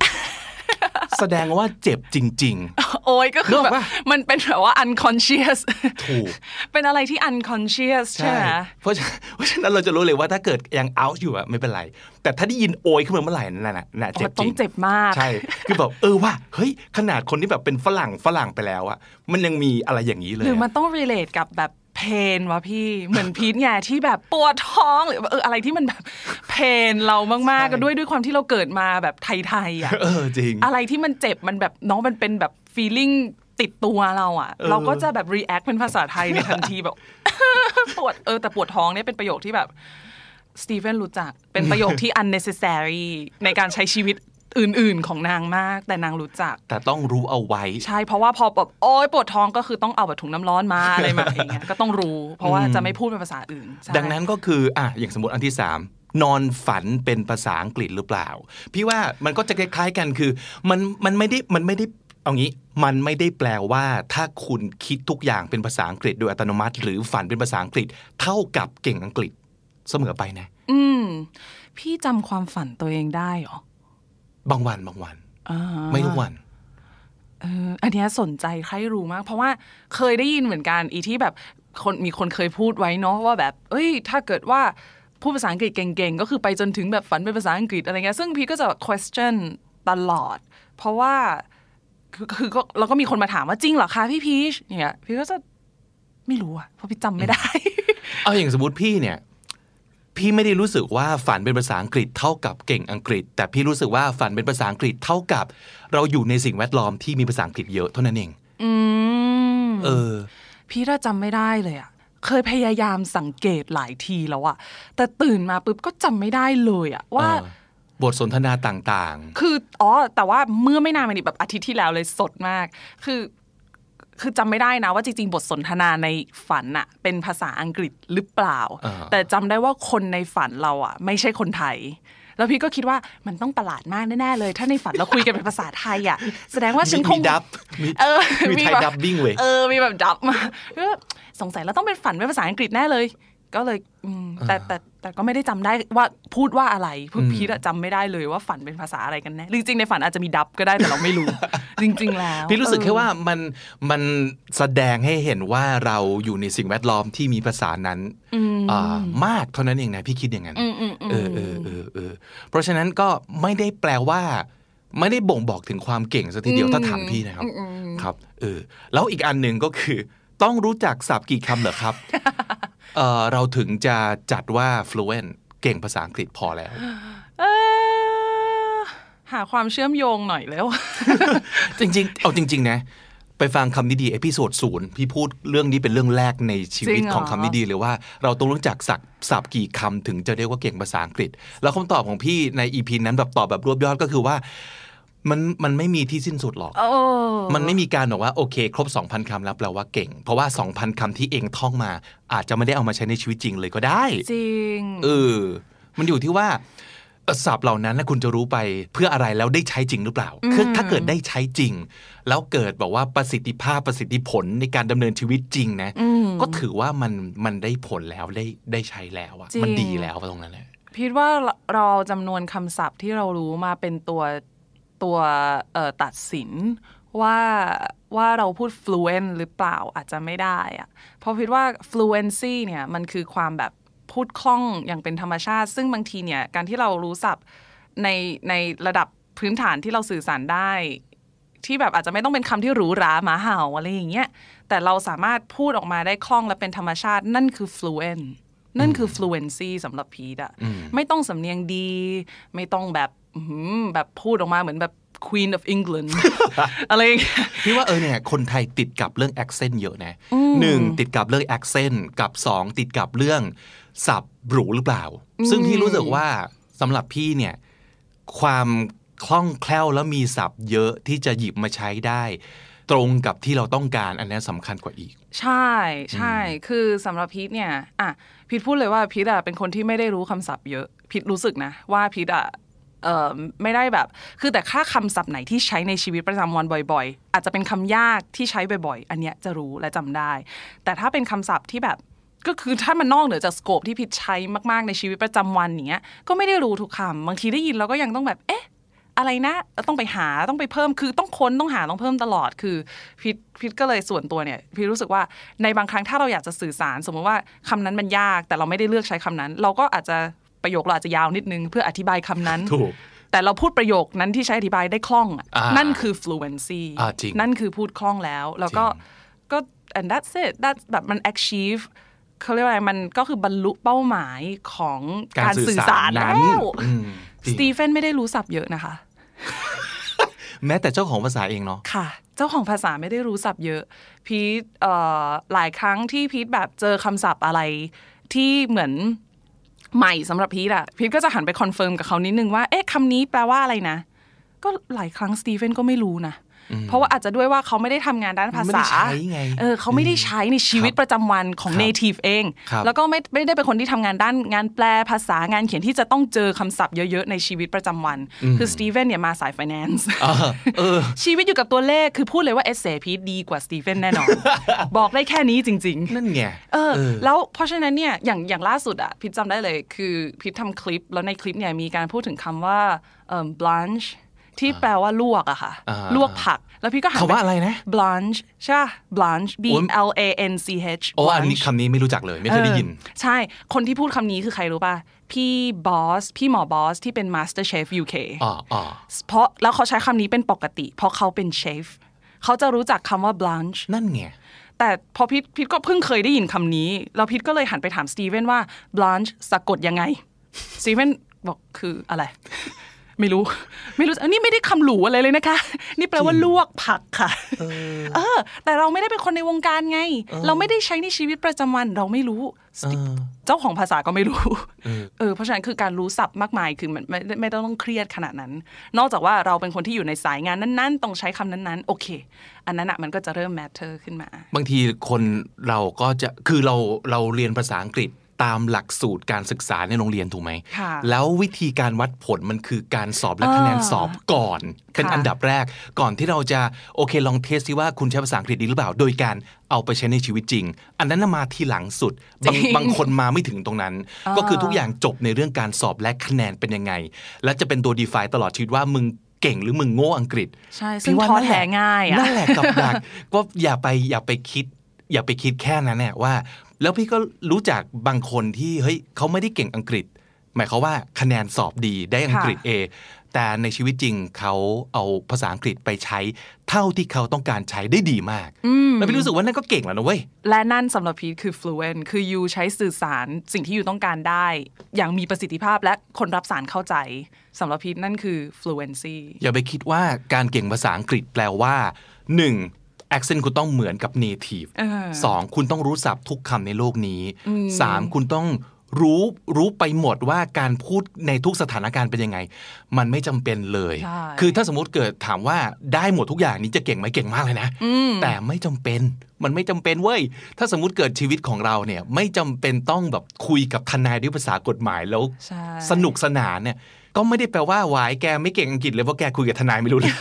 แสดงว่าเจ็บจริง ๆ โอ้ยก็คือแบบนึกออกปะมันเป็นแบบว่า unconscious ถูก เป็นอะไรที่ unconscious ใช่ไหมเพราะฉะนั้นเพราะฉะนั้นเราจะรู้เลยว่าถ้าเกิดยัง out อยู่อะไม่เป็นไร แต่ถ้าได้ยินโอยขึ้นมาเมื่อไหร่นั่นน่ะน่ะเจ็บจต้อริงงเจ็บมาก ใช่ คือแบบเออว่า เฮ้ย ขนาดคนที่แบบเป็นฝรั่งฝรั่งไปแล้วอะมันยังมีอะไรอย่างนี้เลย หรือมันอะต้อง relate กับแบบ เพนวะพี่เหมือนพีทไงที่แบบปวดท้องหรือเอออะไรที่มันแบบเพนเรามากๆก็ด้วยด้วยความที่เราเกิดมาแบบไทยๆอะเออจริง อะไรที่มันเจ็บมันแบบน้องมันเป็นแบบ feeling ติดตัวเราอะเออเราก็จะแบบ react เป็นภาษาไทยในทันทีแบบปวดเออแต่ปวดท้องเนี่ยเป็นประโยคที่แบบสตีเฟนรู้จักเป็นประโยคที่ unnecessary ในการใช้ชีวิต อื่น ๆ ของนางมาก แต่นางรู้จัก แต่ต้องรู้เอาไว้ ใช่เพราะว่าพอแบบโอ๊ยปวดท้องก็คือต้องเอาแบบถุงน้ำร้อนมาอะไรมาอย่างเงี้ยก็ต้องรู้ เพราะว่าจะไม่พูดเป็นภาษาอื่นใช่ดังนั้นก็คืออะอย่างสมมติอันที่สามนอนฝันเป็นภาษาอังกฤษหรือเปล่า พี่ว่ามันก็จะคล้ายๆกันคือ มันมันไม่ได้มันไม่ได้เอางี้มันไม่ได้แปลว่า ถ้าคุณคิดทุกอย่างเป็นภาษาอังกฤษโดยอัตโนมัติ หรือฝันเป็นภาษาอังกฤษ เท่ากับเก่งอังกฤษเสมอไปนะ อืม พี่จำความฝันตัวเองได้เหรอ บางวันบางวันอ่าไม่ทุกวันเอออันเนี้ยสนใจใครรู้มาก เพราะว่าเคยได้ยินเหมือนกันอีที่แบบคนมีคนเคยพูดไว้เนาะว่าแบบ เอ้ย ถ้าเกิดว่าพูดภาษาอังกฤษเก่งๆ ก็คือไปจนถึงแบบฝันเป็นภาษาอังกฤษอะไรเงี้ยซึ่งพี่ก็จะ question ตลอด เพราะว่าคือคือก็เราก็มีคนมาถามว่าจริงเหรอคะพี่พีชเนี่ยพี่ก็จะไม่รู้อะเพราะพี่จำไม่ได้ เอาอย่างสมมติพี่เนี่ย พี่ไม่ได้รู้สึกว่าฝันเป็นภาษาอังกฤษเท่ากับเก่งอังกฤษ แต่พี่รู้สึกว่าฝันเป็นภาษาอังกฤษเท่ากับ เราอยู่ในสิ่งแวดล้อมที่มีภาษาอังกฤษเยอะเท่านั้นเองอืมเออ พี่ถ้าจำไม่ได้เลยอะเคยพยายามสังเกตหลายทีแล้วอะแต่ตื่นมาปุ๊บก็จำไม่ได้เลยอะว่าเออบทสนทนาต่างคืออ๋อแต่ว่าเมื่อไม่นานมานี้แบบอาทิตย์ที่แล้วเลยสดมาก คือ คือจำไม่ได้นะว่าจริงๆ บทสนทนาในฝันอะเป็นภาษาอังกฤษหรือเปล่าอ่า แต่จำได้ว่าคนในฝันเราอะไม่ใช่คนไทย แล้วพี่ก็คิดว่ามันต้องประหลาดมากแน่ๆเลย ถ้าในฝันเราคุยกันเป็นภาษาไทยอะแสดงว่าๆฉันคมีงดับมีเออมีไทยแบบดับบิ้งเว้ยเออมีแบบดับมาก็สงสัยเราต้องเป็นฝันเป็นภาษาอังกฤษแน่เลย ก็เลยอืมแต่แต่แต่ก็ไม่ได้จำได้ว่าพูดว่าอะไรพูดพีทอะจำไม่ได้เลยว่าฝันเป็นภาษาอะไรกันแน่จริงๆในฝันอาจจะมีดับก็ได้แต่เราไม่รู้ จริง ๆ แล้วพี่รู้สึกเออแค่ว่ามันมันแสดงให้เห็นว่าเราอยู่ในสิ่งแวดล้อมที่มีภาษานั้นอ่ามากเท่านั้นเองนะพี่คิดอย่างนั้นอืมอืมอืมเออเออเออเออเพราะฉะนั้นก็ไม่ได้แปลว่า ไม่ได้บ่งบอกถึงความเก่งซะทีเดียวถ้าถามพี่นะครับ ครับเออแล้วอีกอันหนึ่งก็คือ ต้องรู้จักศัพท์กี่คำเหรอครับเออเราถึงจะจัดว่า fluent เก่งภาษาอังกฤษพอแล้วเออหาความเชื่อมโยงหน่อยแล้ว จริงๆ เอาจริง ๆ นะ ไปฟังคำนี้ดี episode ศูนย์พี่พูดเรื่องนี้เป็นเรื่องแรกในชีวิตจริงเหรอของคำนี้ดีเลยว่า เราต้องรู้จักศัพท์ศัพท์กี่คำถึงจะเรียกว่าเก่งภาษาอังกฤษ แล้วคำตอบของพี่ในอีพีนั้นแบบตอบแบบรวบยอดก็คือว่า มันมันไม่มีที่สิ้นสุดหรอกโอ้มันไม่มีการบอกว่าโอเค ครบ 2,000คำแล้วแปลว่าเก่ง เพราะว่า 2,000คำที่เองท่องมา อาจจะไม่ได้เอามาใช้ในชีวิตจริงเลยก็ได้ จริง เออ มันอยู่ที่ว่าเอ่อศัพท์เหล่านั้นนะคุณจะรู้ไปเพื่ออะไรแล้วได้ใช้จริงหรือเปล่า คือถ้าเกิดได้ใช้จริง แล้วเกิดบอกว่าประสิทธิภาพประสิทธิผลในการดำเนินชีวิตจริงนะ ก็ถือว่ามันมันได้ผลแล้วได้ได้ใช้แล้วอะจริงมันดีแล้วตรงนั้นแหละพีทว่าเราเอาจำนวนคำศัพท์ที่เรารู้มาเป็นตัว ตัวเอ่อตัดสินว่าว่าเราพูด fluent หรือเปล่าอาจจะไม่ได้อะเพราะพีทว่า fluency เนี่ยมันคือความแบบพูดคล่องอย่างเป็นธรรมชาติ ซึ่งบางทีเนี่ยการที่เรารู้ศัพท์ในในระดับพื้นฐานที่เราสื่อสารได้ ที่แบบอาจจะไม่ต้องเป็นคำที่หรูหราหมาเห่าอะไรอย่างเงี้ยแต่เราสามารถพูดออกมาได้คล่องและเป็นธรรมชาติ นั่นคือ fluent นั่นคือ fluency สำหรับพีทอะไม่ต้องสำเนียงดี ไม่ต้องแบบอื้อหือ แบบพูดออกมาเหมือนแบบ Queen of England อะไรอย่างเงี้ยพี่ว่าเออเนี่ยคนไทยติดกับเรื่อง accent เยอะนะหนึ่งติดกับเรื่อง accent กับสองติดกับเรื่องศัพท์หรูหรือเปล่า ซึ่งพี่รู้สึกว่าสำหรับพี่เนี่ยความคล่องแคล่วแล้วมีศัพท์เยอะที่จะหยิบมาใช้ได้ ตรงกับที่เราต้องการอันนี้สำคัญกว่าอีก ใช่ใช่คือสำหรับพีทเนี่ยอะพีทพูดเลยว่าพีทอะเป็นคนที่ไม่ได้รู้คำศัพท์เยอะพีทรู้สึกนะว่าพีทอะเอ่อ ไม่ได้แบบ คือแต่ค่าคำศัพท์ไหนที่ใช้ในชีวิตประจำวันบ่อย ๆ อาจจะเป็นคำยากที่ใช้บ่อยๆ อันเนี้ยจะรู้และจำได้ แต่ถ้าเป็นคำศัพท์ที่แบบก็คือถ้ามันนอกเหนือจากสโคปที่พีทใช้มากๆในชีวิตประจำวันเนี้ยก็ไม่ได้รู้ทุกคำบางทีได้ยินแล้วก็ยังต้องแบบเอ๊ะอะไรนะต้องไปหาต้องไปเพิ่มคือต้องค้นต้องหาต้องเพิ่มตลอดคือพิทพิทก็เลยส่วนตัวเนี่ยพี่รู้สึกว่าในบางครั้งถ้าเราอยากจะสื่อสาร สมมติว่าคำนั้นมันยาก แต่เราไม่ได้เลือกใช้คำนั้น เราก็อาจจะ ประโยคเราอาจจะยาวนิดนึง เพื่ออธิบายคำนั้นถูกแต่เราพูดประโยคนั้นที่ใช้อธิบายได้คล่องอะอ่านั่นคือ fluency อ่าจริงนั่นคือพูดคล่องแล้ว แล้วก็ก็ and that's it that's แบบมัน achieve เขาเรียกว่าอะไรมันก็คือบรรลุเป้าหมายของการสื่อสารนั้นแล้วอืมจริงสตีเฟนไม่ได้รู้ศัพท์เยอะนะคะ แม้แต่เจ้าของภาษาเองเนาะค่ะ เจ้าของภาษาไม่ได้รู้ศัพท์เยอะ พีทเอ่อหลายครั้งที่พีทแบบเจอคำศัพท์อะไรที่เหมือน ใหม่สำหรับพีทอะพีทก็จะหันไปคอนเฟิร์มกับเขานิดนึงว่า เอ๊ะคำนี้แปลว่าอะไรนะ ก็หลายครั้งสตีเฟนก็ไม่รู้นะ เพราะว่าอาจจะด้วยว่าเขาไม่ได้ทำงานด้านภาษาไม่ษาได้ใช้ไงเออเขาไม่ได้ใช้ในชีวิตประจำวันของครับ native เองครับแล้วก็ไม่ไม่ได้เป็นคนที่ทำงานด้านงานแปลภาษางานเขียนที่จะต้องเจอคำศัพท์เยอะๆในชีวิตประจำวัน คือสตีเฟนเนี่ยมาสาย finance อ่าเออชีวิตอยู่กับตัวเลขคือพูดเลยว่า essay พีทดีกว่าสตีเฟนแน่นอน บอกได้แค่นี้จริง ๆ นั่นไงเออแล้วเพราะฉะนั้นเนี่ยอย่างอย่างล่าสุดอะพีทจำได้เลยคือพิททำคลิปแล้วในคลิปเนี่ยมีการพูดถึงคำว่าเอ่อ blanche ที่แปลว่าลวกอะค่ะอ่าลวกผัก แล้วพี่ก็หันปคำว่าอะไรนะ blanche ใช่ปะ blanche b โอ้ย l a n c h โอ้อันนี้ blanche คำนี้ไม่รู้จักเลย ไม่เคยได้ยินเออใช่ คนที่พูดคำนี้คือใครรู้ป่ะ พี่บอส พี่หมอบอสที่เป็น Master Chef UK อ๋ออ๋อเพราะแล้วเขาใช้คำนี้เป็นปกติ เพราะเขาเป็นเชฟเขาจะรู้จักคำว่า blanche นั่นไงแต่พอพิทพิทก็เพิ่งเคยได้ยินคำนี้แล้วพิทก็เลยหันไปถามสตีเวนว่า blanche สะกดยังไงสตีเวนบอกคืออะไร ไม่รู้ ไม่รู้อันนี้ไม่ได้คำหลูอะไรเลยนะคะ นี่แปลว่าลวกผักค่ะ เออ แต่เราไม่ได้เป็นคนในวงการไง เราไม่ได้ใช้ในชีวิตประจำวันเราไม่รู้ เจ้าของภาษาก็ไม่รู้ เออ เพราะฉะนั้นคือการรู้ศัพท์มากมายคือมันไม่ไม่ไม่ต้องเครียดขนาดนั้น นอกจากว่าเราเป็นคนที่อยู่ในสายงานนั้น ๆ ต้องใช้คำนั้นๆ โอเค อันนั้นอะมันก็จะเริ่ม matter ขึ้นมา บางทีคนเราก็จะคือเราเราเรียนภาษาอังกฤษ ตามหลักสูตรการศึกษาในโรงเรียนถูกไหมค่ะแล้ววิธีการวัดผลมันคือการสอบและคะแนนสอบก่อน เป็นค่ะอันดับแรก ก่อนที่เราจะโอเคลองเทสที่ว่าคุณใช้ภาษาอังกฤษดีหรือเปล่า โดยการเอาไปใช้ในชีวิตจริง อันนั้นน่ะมาทีหลังสุด บางจริงบางคนมาไม่ถึงตรงนั้น ก็คือทุกอย่างจบในเรื่องการสอบและคะแนนเป็นยังไง และจะเป็นตัว define ตลอดชีวิตว่ามึงเก่งหรือมึงโง่อังกฤษใช่ซึ่งพี่ว่าท้อนั่นหละแท้ง่ายอะนั่นแหละกับดักก็อย่าไปอย่าไปคิดอย่าไปคิดแค่นั้นเนี่ยว่า แล้วพี่ก็รู้จักบางคนที่เฮ้ยเขาไม่ได้เก่งอังกฤษ หมายความว่าคะแนนสอบดีได้อังกฤษ A แต่ในชีวิตจริงเขาเอาภาษาอังกฤษไปใช้เท่าที่เขาต้องการใช้ได้ดีมากแล้วพี่รู้สึกว่านั่นก็เก่งแล้วนะเว้ย และนั่นสำหรับพีทคือ fluent คือยูใช้สื่อสารสิ่งที่ยูต้องการได้ อย่างมีประสิทธิภาพและคนรับสารเข้าใจสำหรับพีทนั่นคือ fluency อย่าไปคิดว่าการเก่งภาษาอังกฤษแปลว่า 1. Accent คุณต้องเหมือนกับ native เออสองคุณต้องรู้ศัพท์ทุกคำในโลกนี้สามคุณต้องรู้รู้ไปหมดว่าการพูดในทุกสถานการณ์เป็นยังไง มันไม่จำเป็นเลยใช่คือถ้าสมมติเกิดถามว่าได้หมดทุกอย่างนี้จะเก่งไหมเก่งมากเลยนะ แต่ไม่จำเป็นมันไม่จำเป็นเว้ย ถ้าสมมติเกิดชีวิตของเราเนี่ยไม่จำเป็นต้องแบบคุยกับทนายด้วยภาษากฎหมายแล้วใช่สนุกสนานเนี่ย ก็ไม่ได้แปลว่าหวายแกไม่เก่งอังกฤษเลยเพราะแกคุยกับทนายไม่รู้เรื่อง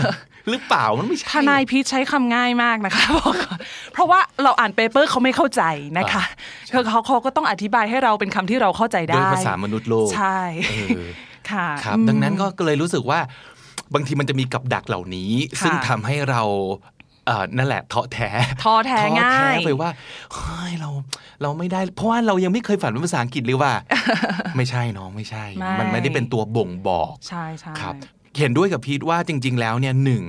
หรือเปล่ามันไม่ใช่ทนายพีทใช้คำง่ายมากนะคะบอกก่อนเพราะว่าเราอ่านเปเปอร์เขาไม่เข้าใจนะคะคือเขาเขาก็ต้องอธิบายให้เราเป็นคำที่เราเข้าใจได้ด้วยภาษามนุษย์โลกใช่เออค่ะครับ ดังนั้นก็เลยรู้สึกว่าบางทีมันจะมีกับดักเหล่านี้ค่ะซึ่งทำให้เราเอ่อ นั่นแหละท้อแท้ท้อแท้ง่ายท้อแท้ไปว่าเฮ้ยเราเราไม่ได้ เพราะว่าเรายังไม่เคยฝันเป็นภาษาอังกฤษเลยว่า ไม่ใช่น้องไม่ใช่ไม่มันไม่ได้เป็นตัวบ่งบอกใช่ใช่ครับ เห็นด้วยกับพีทว่าจริง ๆ แล้วเนี่ยหนึ่ง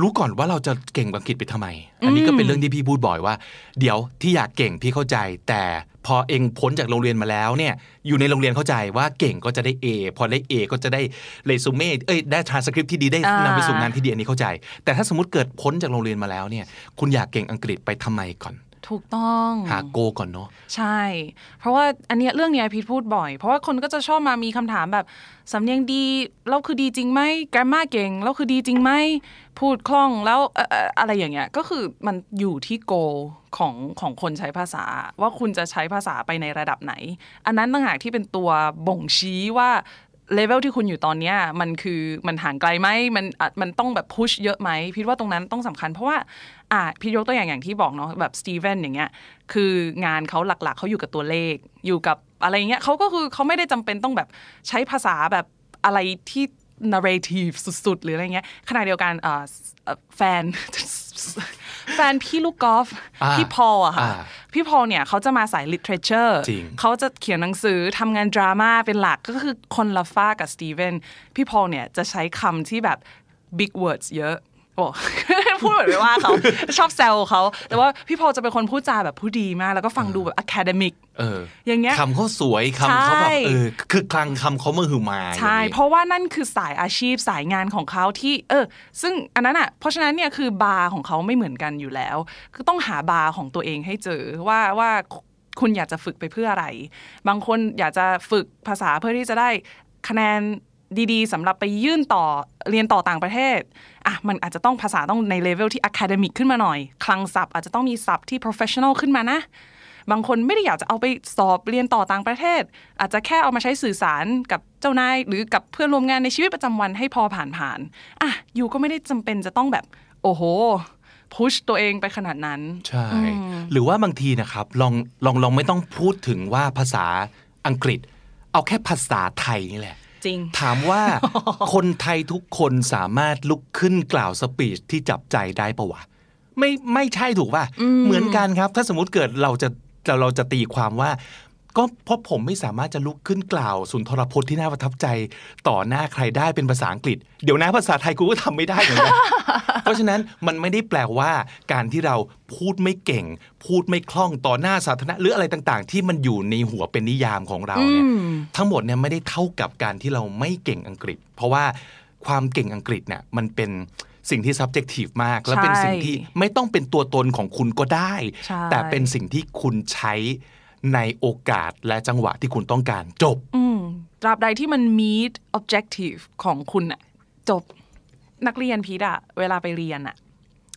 รู้ก่อนว่าเราจะเก่งอังกฤษไปทำไม อันนี้ก็เป็นเรื่องที่พี่พูดบ่อยว่า เดี๋ยวที่อยากเก่งพี่เข้าใจแต่ พอเองพ้นจากโรงเรียนมาแล้วเนี่ยอยู่ในโรงเรียนเข้าใจว่าเก่งก็จะได้ A พอได้ A ก็จะได้เรซูเม่เอ้ยได้ทรานสคริปที่ดีได้อ่านนำไปสู่งานที่ดีอันนี้เข้าใจ แต่ถ้าสมมติเกิดพ้นจากโรงเรียนมาแล้วเนี่ยคุณอยากเก่งอังกฤษไปทำไมก่อน ถูกต้องหาโกก่อนเนาะใช่ เพราะว่าอันเนี้ยเรื่องเนี้ยพีทพูดบ่อย เพราะว่าคนก็จะชอบมามีคำถามแบบสำเนียงดีแล้วคือดีจริงไหมแกรมมาเก่งแล้วคือดีจริงไหมพูดคล่องแล้วเอ่อเอ่ออะไรอย่างเงี้ยก็คือมันอยู่ที่โกของของคนใช้ภาษา ว่าคุณจะใช้ภาษาไปในระดับไหน อันนั้นต่างหากที่เป็นตัวบ่งชี้ว่า เลเวลที่คุณอยู่ตอนเนี้ยมันคือมันห่างไกลไหมมันมันต้องแบบพุชเยอะไหมพีทว่าตรงนั้นต้องสำคัญ เพราะว่าอะพี่ยกตัวอย่างอย่างที่บอกเนาะแบบสตีเวนอย่างเงี้ยคืองานเขาหลักๆเขาอยู่กับตัวเลข อยู่กับอะไรเงี้ยเขาก็คือเขาไม่ได้จำเป็นต้องแบบใช้ภาษาแบบอะไรที่ narrative สุดๆ หรืออะไรเงี้ยขณะเดียวกันแฟน แฟนพี่ลูกกอล์ฟอ่าพี่พอลอะค่ะอ่าพี่พอลเนี่ยเขาจะมาสาย literature จริงเขาจะเขียนหนังสือทำงานดราม่าเป็นหลักก็คือคนละฝ้ากับสตีเวนพี่พอลเนี่ยจะใช้คำที่แบบ big words เยอะ โอ้พูดเหมือนไม่ว่าเขาชอบแซวเขาแต่ว่าพี่พอลจะเป็นคนพูดจาแบบผู้ดีมาก แล้วก็ฟังดูแบบ academic เอออย่างเงี้ยคำเขาสวยคำเขาแบบใช่เออคือคลังคำเขามือหือมาใช่อย่างนี้เพราะว่านั่นคือสายอาชีพสายงานของเขาที่เออ ซึ่งอันนั้นอะเพราะฉะนั้นเนี่ยคือบาร์ของเขาไม่เหมือนกันอยู่แล้ว คือต้องหาบาร์ของตัวเองให้เจอว่าว่าคุณอยากจะฝึกไปเพื่ออะไร บางคนอยากจะฝึกภาษาเพื่อที่จะได้คะแนน ดีๆสำหรับไปยื่นต่อเรียนต่อต่างประเทศอะมันอาจจะต้องภาษาต้องในเลเวลที่ academic ขึ้นมาหน่อย คลังศัพท์อาจจะต้องมีศัพท์ที่ professional ขึ้นมานะ บางคนไม่ได้อยากจะเอาไปสอบเรียนต่อต่างประเทศ อาจจะแค่เอามาใช้สื่อสารกับเจ้านายหรือกับเพื่อนร่วมงานในชีวิตประจำวันให้พอผ่านผ่านๆอะยูก็ไม่ได้จำเป็นจะต้องแบบ โอ้โหพุชตัวเองไปขนาดนั้น ใช่ หรือว่าบางทีนะครับลองลองลองไม่ต้องพูดถึงว่าภาษาอังกฤษ เอาแค่ภาษาไทยนี่แหละ จริง ถามว่าคนไทยทุกคนสามารถลุกขึ้นกล่าวสปีชที่จับใจได้ปะวะไม่ไม่ใช่ถูกป่ะเหมือนกันครับ ถ้าสมมติเกิดเราจะเราเราจะตีความว่า ก็เพราะผมไม่สามารถจะลุกขึ้นกล่าวสุนทรพจน์ที่น่าประทับใจ ต่อหน้าใครได้เป็นภาษาอังกฤษ เดี๋ยวนะภาษาไทยกูก็ทำไม่ได้เหมือนกันเพราะฉะนั้นมันไม่ได้แปลว่า การที่เราพูดไม่เก่ง พูดไม่คล่องต่อหน้าสาธารณะหรืออะไรต่างๆ ที่มันอยู่ในหัวเป็นนิยามของเราเนี่ยทั้งหมดเนี่ยไม่ได้เท่ากับการที่เราไม่เก่งอังกฤษ เพราะว่าความเก่งอังกฤษเนี่ยมันเป็นสิ่งที่ subjective มาก และเป็นสิ่งที่ไม่ต้องเป็นตัวตนของคุณก็ได้ใช่แต่เป็นสิ่งที่คุณใช้ ในโอกาสและจังหวะที่คุณต้องการจบอืตราบใดที่มัน meet objective ของคุณอะจบนักเรียนพีทอะเวลาไปเรียนอะ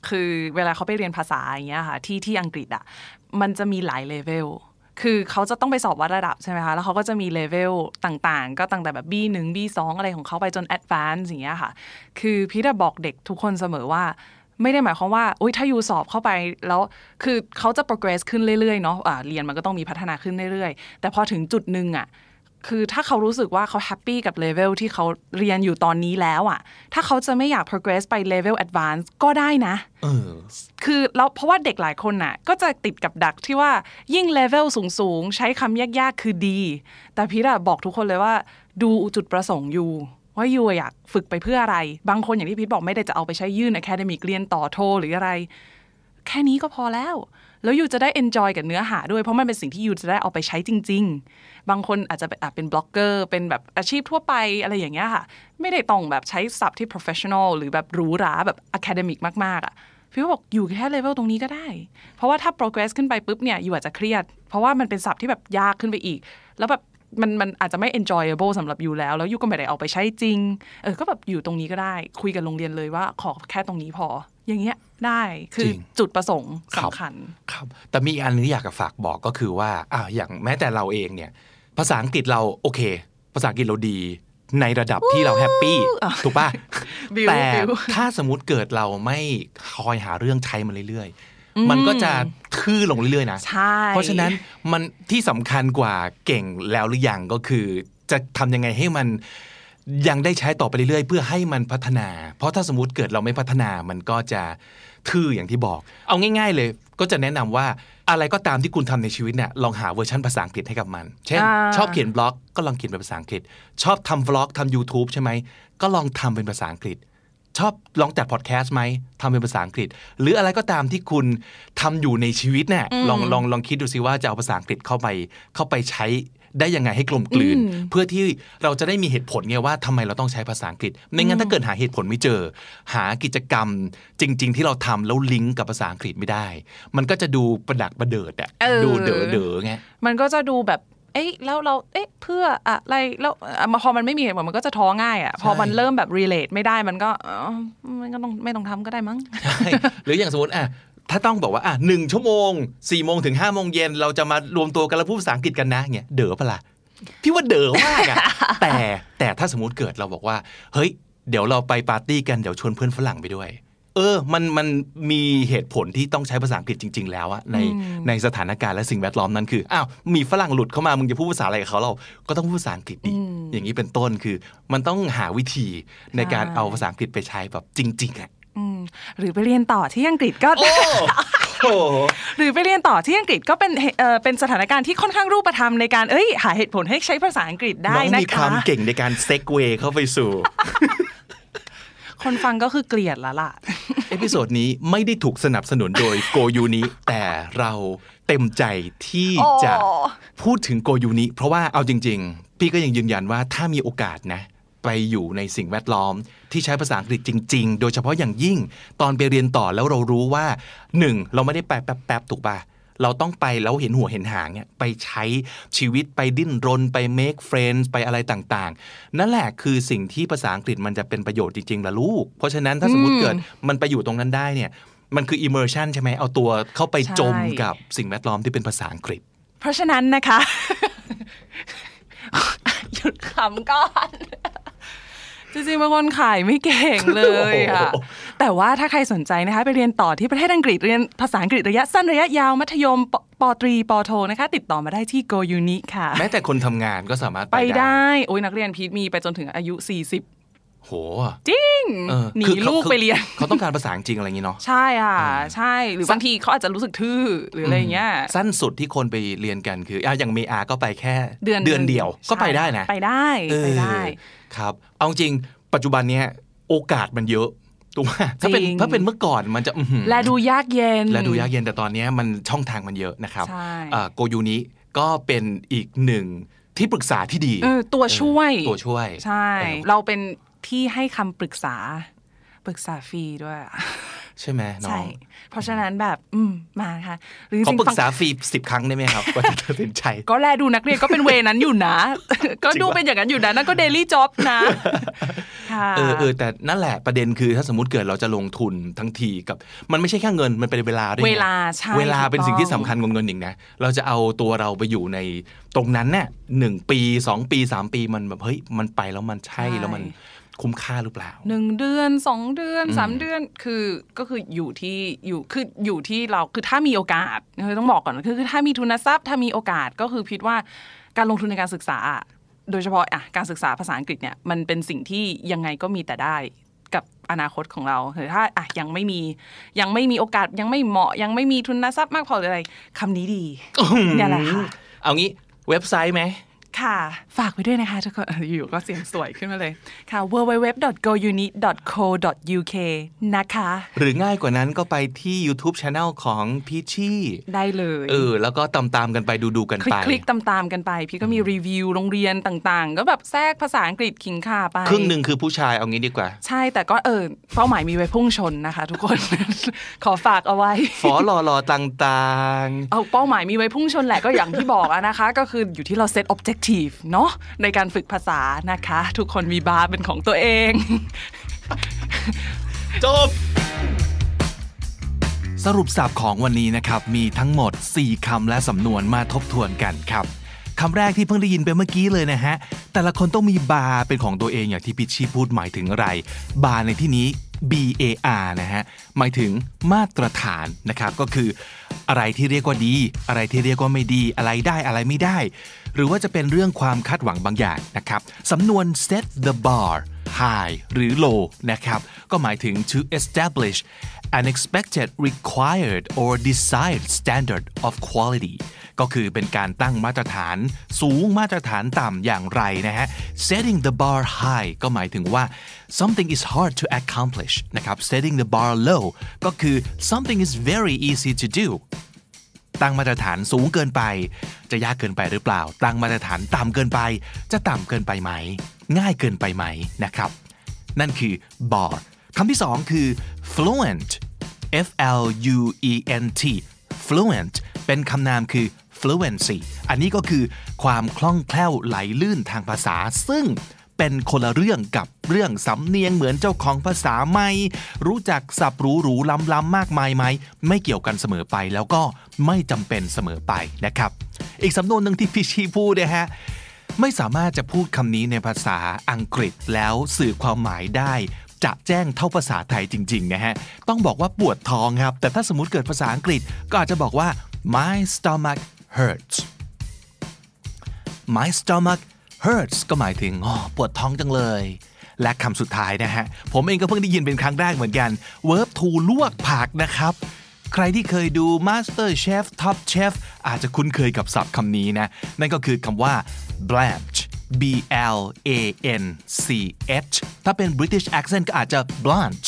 คือเวลาเขาไปเรียนภาษาอย่างเงี้ยค่ะที่ที่อังกฤษอะมันจะมีหลายเลเวลคือเขาจะต้องไปสอบวัดระดับใช่ไหมคะ แล้วเขาก็จะมีเลเวลต่างๆ ก็ตั้งแต่แบบ B1 B2 อะไรของเขาไปจน Advanced อย่างเงี้ยค่ะ คือพีทอะบอกเด็กทุกคนเสมอว่า ไม่ได้หมายความว่าอุ้ยถ้า you สอบเข้าไปแล้วคือเขาจะ progress ขึ้นเรื่อยๆเนาะอ่าเรียนมันก็ต้องมีพัฒนาขึ้นเรื่อยๆ แต่พอถึงจุดหนึ่งอะคือถ้าเขารู้สึกว่าเขาแฮปปี้กับเลเวลที่เขาเรียนอยู่ตอนนี้แล้วอะถ้าเขาจะไม่อยาก progress ไปเลเวล advance ก็ได้นะเออคือแล้วเพราะว่าเด็กหลายคนน่ะ ก็จะติดกับดักที่ว่ายิ่งเลเวลสูงๆ ใช้คำยากๆ คือดี แต่พีทอะบอกทุกคนเลยว่า ดูจุดประสงค์อยู่ ว่ายูอยากฝึกไปเพื่ออะไร บางคนอย่างที่พีทบอกไม่ได้จะเอาไปใช้ยื่น academic เรียนต่อโทหรืออะไร แค่นี้ก็พอแล้ว แล้วยูจะได้ enjoy กับเนื้อหาด้วย เพราะมันเป็นสิ่งที่ยูจะได้เอาไปใช้จริง ๆ บางคนอาจจะเป็นบล็อกเกอร์ เป็นแบบอาชีพทั่วไปอะไรอย่างเงี้ยค่ะ ไม่ได้ต้องแบบใช้ศัพท์ที่ professional หรือแบบหรูหราแบบ academic มากๆอะพี่ก็บอกอยู่แค่เลเวลตรงนี้ก็ได้ เพราะว่าถ้า progress ขึ้นไปปุ๊บเนี่ยอยู่อาจจะเครียด เพราะว่ามันเป็นศัพท์ที่แบบยากขึ้นไปอีก แล้วแบบ มันมันอาจจะไม่ enjoyable สำหรับอยู่แล้ว แล้วอยู่ก็ไม่ได้เอาไปใช้จริง เออก็แบบอยู่ตรงนี้ก็ได้ คุยกับโรงเรียนเลยว่าขอแค่ตรงนี้พอ อย่างเงี้ยได้คือจริงจุดประสงค์ครับสำคัญครับแต่มีอีกอันหนึงที่อยากจะฝากบอกก็คือว่าอ่าอย่างแม้แต่เราเองเนี่ย ภาษาอังกฤษเราโอเค ภาษาอังกฤษเราดีในระดับที่เราแฮปปี้ถูกป่ะบิวแต่บิวถ้าสมมติเกิดเราไม่คอยหาเรื่องใช้มันเรื่อยๆ มันก็จะทื่อลงเรื่อยๆนะใช่เพราะฉะนั้นมันที่สำคัญกว่าเก่งแล้วหรือยังก็คือ จะทำยังไงให้มันยังได้ใช้ต่อไปเรื่อยๆ เพื่อให้มันพัฒนา เพราะถ้าสมมติเกิดเราไม่พัฒนามันก็จะทื่ออย่างที่บอก เอาง่าย ๆ เลย ก็จะแนะนำว่าอะไรก็ตามที่คุณทำในชีวิตเนี่ยลองหาเวอร์ชันภาษาอังกฤษให้กับมัน เช่นอ่าชอบเขียนบล็อกก็ลองเขียนเป็นภาษาอังกฤษ ชอบทำวล็อกทำ YouTube ใช่ไหมก็ลองทำเป็นภาษาอังกฤษ ชอบลองจัดพอดแคสต์ไหมทำเป็นภาษาอังกฤษ หรืออะไรก็ตามที่คุณทำอยู่ในชีวิตเนี่ยลองลองลองคิดดูซิว่าจะเอาภาษาอังกฤษเข้าไปเข้าไปใช้ได้ยังไงให้กลมกลืน เพื่อที่เราจะได้มีเหตุผลไงว่าทำไมเราต้องใช้ภาษาอังกฤษไม่งั้นถ้าเกิดหาเหตุผลไม่เจอ หากิจกรรมจริง ๆ ที่เราทำแล้วลิงก์กับภาษาอังกฤษไม่ได้ มันก็จะดูประดักประเดิดอะเออดูเด๋อเด๋อไงมันก็จะดูแบบ เอ๊ะแล้วเราเอ๊ะเพื่ออะไรแล้วอะพอมันไม่มีเหตุผลมันก็จะท้อง่ายอะพอมันเริ่มแบบ relate ไม่ได้มันก็เออมันก็ต้องไม่ต้องทำก็ได้มั้งใช่หรืออย่างสมมติอะถ้าต้องบอกว่าอะหนึ่งชั่วโมงสี่โมงถึงห้าโมงเย็นเราจะมารวมตัวกันแล้วพูดภาษาอังกฤษกันนะเงี้ยเด๋อปะล่ะพี่ว่าเด๋อมากอะแต่แต่ถ้าสมมติเกิดเราบอกว่า เฮ้ย เดี๋ยวเราไปปาร์ตี้กันเดี๋ยวชวนเพื่อนฝรั่งไปด้วย เออมันมันมีเหตุผลที่ต้องใช้ภาษาอังกฤษจริง ๆ แล้วอะในในสถานการณ์และสิ่งแวดล้อมนั้นคืออ้าวมีฝรั่งหลุดเข้ามามึงจะพูดภาษาอะไรกับเขาเราก็ต้องพูดภาษาอังกฤษดิอย่างนี้เป็นต้นคือ มันต้องหาวิธีในการใช่เอาภาษาอังกฤษไปใช้แบบจริงๆอะอืมหรือไปเรียนต่อที่อังกฤษก็โอ้โหหรือไปเรียนต่อที่อังกฤษก็เป็นเอ่อเป็นสถานการณ์ที่ค่อนข้างรูปธรรมในการเอ้ย หาเหตุผลให้ใช้ภาษาอังกฤษได้นะคะน้องมีความเก่งในการ segue เข้าไปสู่คนฟังก็คือเกลียดแล้วล่ะเอพิโซดนี้ไม่ได้ถูกสนับสนุนโดยโกยูนิแต่เราเต็มใจที่จะโอ้พูดถึงโกยูนิเพราะว่าเอาจริง ๆ พี่ก็ยังยืนยันว่าถ้ามีโอกาสนะ ไปอยู่ในสิ่งแวดล้อมที่ใช้ภาษาอังกฤษจริง ๆ โดยเฉพาะอย่างยิ่งตอนไปเรียนต่อแล้วเรารู้ว่าหนึ่งเราไม่ได้ไปแป๊บๆถูกป่ะ เราต้องไปแล้วเห็นหัวเห็นหางเนี่ยไปใช้ชีวิตไปดิ้นรนไป make friends ไปอะไรต่างๆ นั่นแหละคือสิ่งที่ภาษาอังกฤษมันจะเป็นประโยชน์จริงๆล่ะลูก เพราะฉะนั้นถ้าสมมติเกิดมันไปอยู่ตรงนั้นได้เนี่ยมันคือ immersion ใช่ไหมเอาตัวเข้าไปจมใช่กับสิ่งแวดล้อมที่เป็นภาษาอังกฤษ เพราะฉะนั้นนะคะหยุดขำก่อนจริงๆเป็นคนขายไม่เก่งเลยค่ะโอ้โห แต่ว่าถ้าใครสนใจนะคะไปเรียนต่อที่ประเทศอังกฤษเรียนภาษาอังกฤษระยะสั้นระยะยาวมัธยมปปตรีปโทนะคะติดต่อมาได้ที่ Go Uni ค่ะ แม้แต่คนทำงานก็สามารถไปไปได้โอ้ยนักเรียนพีทมีไปจนถึงอายุ 40โหจริงเออหนีคือขาลูกไปเรียนเขาต้องการภาษาจริงอะไรอย่างงี้เนาะใช่ค่ะ ใช่หรือบางทีเขาอาจจะรู้สึกทื่อหรืออะไรอย่างเงี้ยสั้นสุดที่คนไปเรียนกันคืออะอย่างเมอาก็ไปแค่เดือนเดือนเดียวใช่ก็ไปได้นะ ไปได้ไปได้เออครับ เอาจริงปัจจุบันเนี้ยโอกาสมันเยอะ ถูกไหมถ้าเป็นจริงถ้าเป็นเมื่อก่อนมันจะอื้อหือและดูยากเย็นและดูยากเย็นแต่ตอนเนี้ยมันช่องทางมันเยอะนะครับใช่โกยูนี้ก็เป็นอีกหนึ่งที่ปรึกษาที่ดีเออตัวช่วยเออตัวช่วย ใช่เออเราเป็นที่ให้คำปรึกษา ปรึกษาฟรีด้วยอะใช่ไหมน้อใช่ง เพราะฉะนั้นแบบอืมมาค่ะหรือจขอริงปรึๆฟักงษาฟรีสิบครั้งได้ไหมครับกว่าจะตัดสินใจก็แลดูนักเรียนก็เป็นเวนั้นอยู่นะ ก็ดูเป็นอย่างนั้นอยู่นะนั่นก็เดลี่จ็อบนะค่ะเออเออแต่นั่นแหละประเด็นคือถ้าสมมติเกิดเราจะลงทุนทั้งทีกับ มันไม่ใช่แค่เงินมันเป็นเวลาด้วยไงเวลาใช่เวลาเป็นสิ่งที่ถูกต้องสำคัญกว่าเงินอีกนะเราจะเอาตัวเราไปอยู่ในตรงนั้นเนี่ยหนึ่งปีสองปีสามปีมันแบบเฮ้ยมันไปแล้วมันใช่แล้วมัน คุ้มค่าหรือเปล่าหนึ่งเดือนสองเดือนสามเดือนคือก็คืออยู่ที่อยู่คืออยู่ที่เราคือถ้ามีโอกาสคือต้องบอกก่อนคือคือถ้ามีทุนทรัพย์ถ้ามีโอกาสก็คือพิดว่าการลงทุนในการศึกษา โดยเฉพาะอะการศึกษาภาษาอังกฤษเนี่ยมันเป็นสิ่งที่ยังไงก็มีแต่ได้กับอนาคตของเราหรือถ้าอะยังไม่มียังไม่มีโอกาสยังไม่เหมาะยังไม่มีทุนทรัพย์มากพอหรืออะไรคำนี้ดีเนี่ยแหละค่ะเอางี้เว็บไซต์ไหม ค่ะ ฝากไว้ด้วยนะคะทุกคนอยู่ก็เสียงสวยขึ้นมาเลยค่ะ www.gounit.co.uk นะคะ หรือง่ายกว่านั้นก็ไปที่ YouTube Channel ของพีชี่ได้เลยเออแล้วก็ตามตามๆกันไปดูดูๆกันคลิไปกคลิกตามๆกันไป พี่ก็มีรีวิวโรงเรียนต่างๆ ก็แบบแทรกภาษาอังกฤษขิงข่าไป ครึ่งหนึ่งคือผู้ชายเอางี้ดีกว่า ใช่แต่ก็เออเป้าหมายมีไว้พุ่งชนนะคะ ทุกคน ขอฝากเอาไว้ฟอรอรอต่างๆ เอาเป้าหมายมีไว้พุ่งชนแหละก็อย่างที่บอกอะนะคะ ก็คืออยู่ที่เราเซต objective เนาะในการฝึกภาษานะคะ ทุกคนมีบาร์เป็นของตัวเอง จบ สรุปสับของวันนี้นะครับ มีทั้งหมด 4คำและสำนวนมาทบทวนกันครับคำแรกที่เพิ่งได้ยินไปเมื่อกี้เลยนะฮะ แต่ละคนต้องมีบาร์เป็นของตัวเองอย่างที่พิชชี่พูดหมายถึงอะไร บาร์ในที่นี้ B A R นะฮะหมายถึงมาตรฐานนะครับก็คืออะไรที่เรียกว่าดี อะไรที่เรียกว่าไม่ดีอะไรได้อะไรไม่ได้ หรือว่าจะเป็นเรื่องความคาดหวังบางอย่างนะครับสำนวน set the bar high หรือ low นะครับ ก็หมายถึง to establish an expected required or desired standard of quality ก็คือเป็นการตั้งมาตรฐานสูงมาตรฐานต่ำอย่างไรนะฮะ setting the bar high ก็หมายถึงว่า something is hard to accomplish นะครับ setting the bar low ก็คือ something is very easy to do ตั้งมาตรฐานสูงเกินไป จะยากเกินไปหรือเปล่า ตั้งมาตรฐานต่ำเกินไป จะต่ำเกินไปไหม ง่ายเกินไปไหมนะครับ นั่นคือ bar คำที่สองคือ fluent f l u e n t fluent เป็นคำนามคือ fluency อันนี้ก็คือความคล่องแคล่วไหลลื่นทางภาษา ซึ่ง เป็นคนละเรื่องกับเรื่องสำเนียงเหมือนเจ้าของภาษาไหมรู้จักศัพท์หรูหรูล้ำล้ำมากมายไหมไม่เกี่ยวกันเสมอไปแล้วก็ไม่จำเป็นเสมอไปนะครับ อีกสำนวนหนึ่งที่พี่ชีพูดนะฮะไม่สามารถจะพูดคำนี้ในภาษาอังกฤษแล้วสื่อความหมายได้จะแจ้งเท่าภาษาไทยจริงๆนะฮะ ต้องบอกว่าปวดท้องครับ แต่ถ้าสมมติเกิดภาษาอังกฤษก็อาจจะบอกว่า my stomach hurts my stomach hurts ก็หมายถึงออปวดท้องจังเลย และคำสุดท้ายนะฮะ ผมเองก็เพิ่งได้ยินเป็นครั้งแรกเหมือนกัน verb to ลวกผักนะครับ ใครที่เคยดู Master Chef Top Chef อาจจะคุ้นเคยกับศัพท์คำนี้นะ นั่นก็คือคำว่า blanch B L A N C H ถ้าเป็น British accent ก็อาจจะ blanch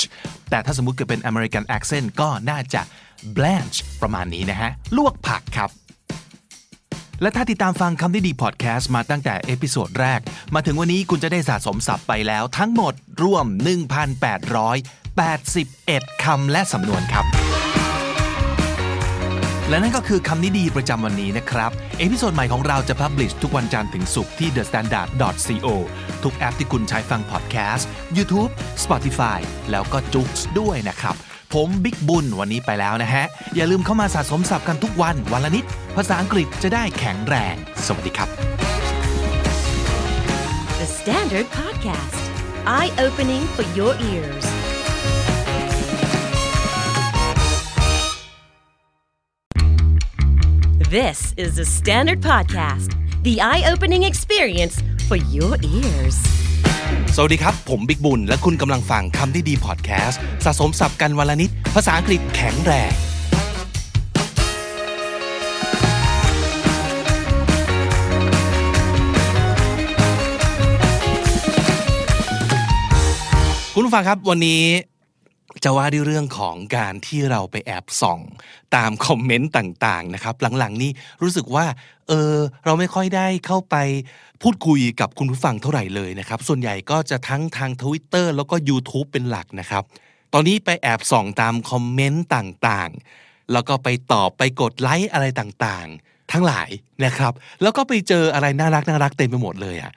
แต่ถ้าสมมุติเกิดเป็น American accent ก็น่าจะ blanch ประมาณนี้นะฮะ ลวกผักครับ และถ้าติดตามฟังคำนี้ดีพอดแคสต์มาตั้งแต่ episode แรก มาถึงวันนี้คุณจะได้สะสมศัพท์ไปแล้วทั้งหมดรวม 1,881 คำและสำนวนครับ และนั่นก็คือคำนี้ดีประจำวันนี้นะครับ episode ใหม่ของเราจะ publish ทุกวันจันทร์ถึงศุกร์ที่ thestandard.co ทุกแอปที่คุณใช้ฟังพอดแคสต์ YouTube Spotify แล้วก็ JOOX ด้วยนะครับ ผมบิ๊กบุญวันนี้ไปแล้วนะฮะ อย่าลืมเข้ามาสะสมศัพท์กันทุกวันวันละนิด ภาษาอังกฤษจะได้แข็งแรง สวัสดีครับ The Standard Podcast, eye opening for your ears. This is the Standard Podcast, the eye opening experience for your ears. สวัสดีครับ ผมบิ๊กบุญ และคุณกำลังฟังคำที่ดีพอดแคสต์สะสมศัพท์กันวันละนิด ภาษาอังกฤษแข็งแรง คุณฟังครับวันนี้ จะว่าด้วยเรื่องของการที่เราไปแอบส่อง ตามคอมเมนต์ต่างๆนะครับ หลังๆนี่รู้สึกว่าเออเราไม่ค่อยได้เข้าไปพูดคุยกับคุณผู้ฟังเท่าไหร่เลยนะครับ ส่วนใหญ่ก็จะทั้งทาง Twitter แล้วก็ YouTube เป็นหลักนะครับ ตอนนี้ไปแอบส่องตามคอมเมนต์ต่างๆ แล้วก็ไปตอบไปกดไลค์อะไรต่างๆ ทั้งหลายนะครับ แล้วก็ไปเจออะไรน่ารักน่ารักเต็มไปหมดเลยอะ่ะ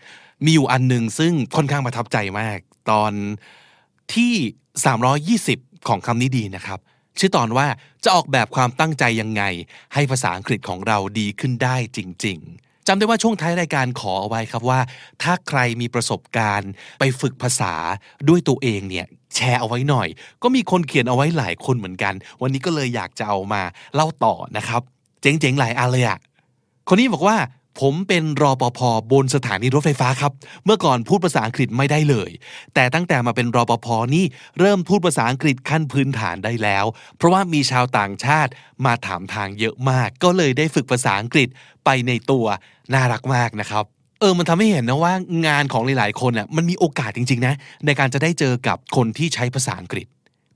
มีอยู่อันหนึ่งซึ่งค่อนข้างประทับใจมาก ตอนที่ 320 ของคำนี้ดีนะครับ ชื่อตอนว่าจะออกแบบความตั้งใจยังไง ให้ภาษาอังกฤษของเราดีขึ้นได้จริง ๆจำได้ว่าช่วงท้ายรายการขอเอาไว้ครับว่า ถ้าใครมีประสบการณ์ไปฝึกภาษาด้วยตัวเองเนี่ยแชร์เอาไว้หน่อย ก็มีคนเขียนเอาไว้หลายคนเหมือนกัน วันนี้ก็เลยอยากจะเอามาเล่าต่อนะครับ เจ๋งๆหลายอันเลยอะคนนี้บอกว่า ผมเป็นรอปภบนสถานีรถไฟฟ้าครับ เมื่อก่อนพูดภาษาอังกฤษไม่ได้เลย แต่ตั้งแต่มาเป็นรอปภนี่เริ่มพูดภาษาอังกฤษขั้นพื้นฐานได้แล้ว เพราะว่ามีชาวต่างชาติมาถามทางเยอะมาก ก็เลยได้ฝึกภาษาอังกฤษไปในตัวน่ารักมากนะครับเออ มันทำให้เห็นนะว่างานของหลายๆ คนอะ มันมีโอกาสจริง ๆ นะ ในการจะได้เจอกับคนที่ใช้ภาษาอังกฤษ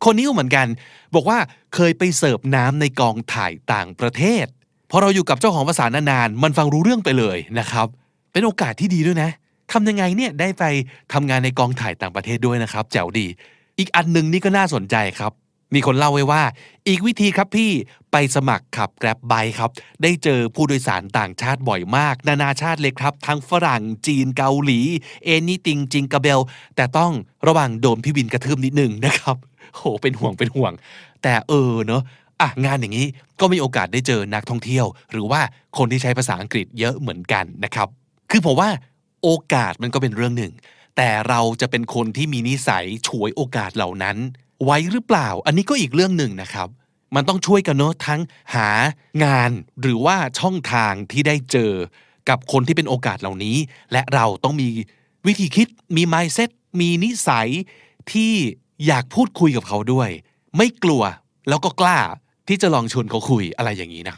คนนี้ก็เหมือนกัน บอกว่าเคยไปเสิร์ฟน้ำในกองถ่ายต่างประเทศ พอเราอยู่กับเจ้าของภาษานานๆ มันฟังรู้เรื่องไปเลยนะครับ เป็นโอกาสที่ดีด้วยนะทำยังไงเนี่ยได้ไปทำงานในกองถ่ายต่างประเทศด้วยนะครับแจ๋วดี อีกอันหนึ่งนี่ก็น่าสนใจครับ มีคนเล่าไว้ว่า อีกวิธีครับพี่ไปสมัครขับแกร็บไบครับ ได้เจอผู้โดยสารต่างชาติบ่อยมาก นานาชาติเลยครับ ทั้งฝรั่งจีนเกาหลี เอนี่ติงจิงกะเบล แต่ต้องระวังโดนพี่วินกระทืบนิดนึงนะครับโหเป็นห่วงเป็นห่วง แต่เออเนอะ อะงานอย่างนี้ก็มีโอกาสได้เจอนักท่องเที่ยว หรือว่าคนที่ใช้ภาษาอังกฤษเยอะเหมือนกันนะครับ คือผมว่าโอกาสมันก็เป็นเรื่องหนึ่ง แต่เราจะเป็นคนที่มีนิสัยฉวยโอกาสเหล่านั้น ไว้หรือเปล่า อันนี้ก็อีกเรื่องหนึ่งนะครับ มันต้องช่วยกันเนอะทั้งหางานหรือว่าช่องทางที่ได้เจอ กับคนที่เป็นโอกาสเหล่านี้ และเราต้องมีวิธีคิดมี mindset มีนิสัยที่อยากพูดคุยกับเขาด้วย ไม่กลัวแล้วก็กล้า ที่จะลองชวนเขาคุยอะไรอย่างนี้นะ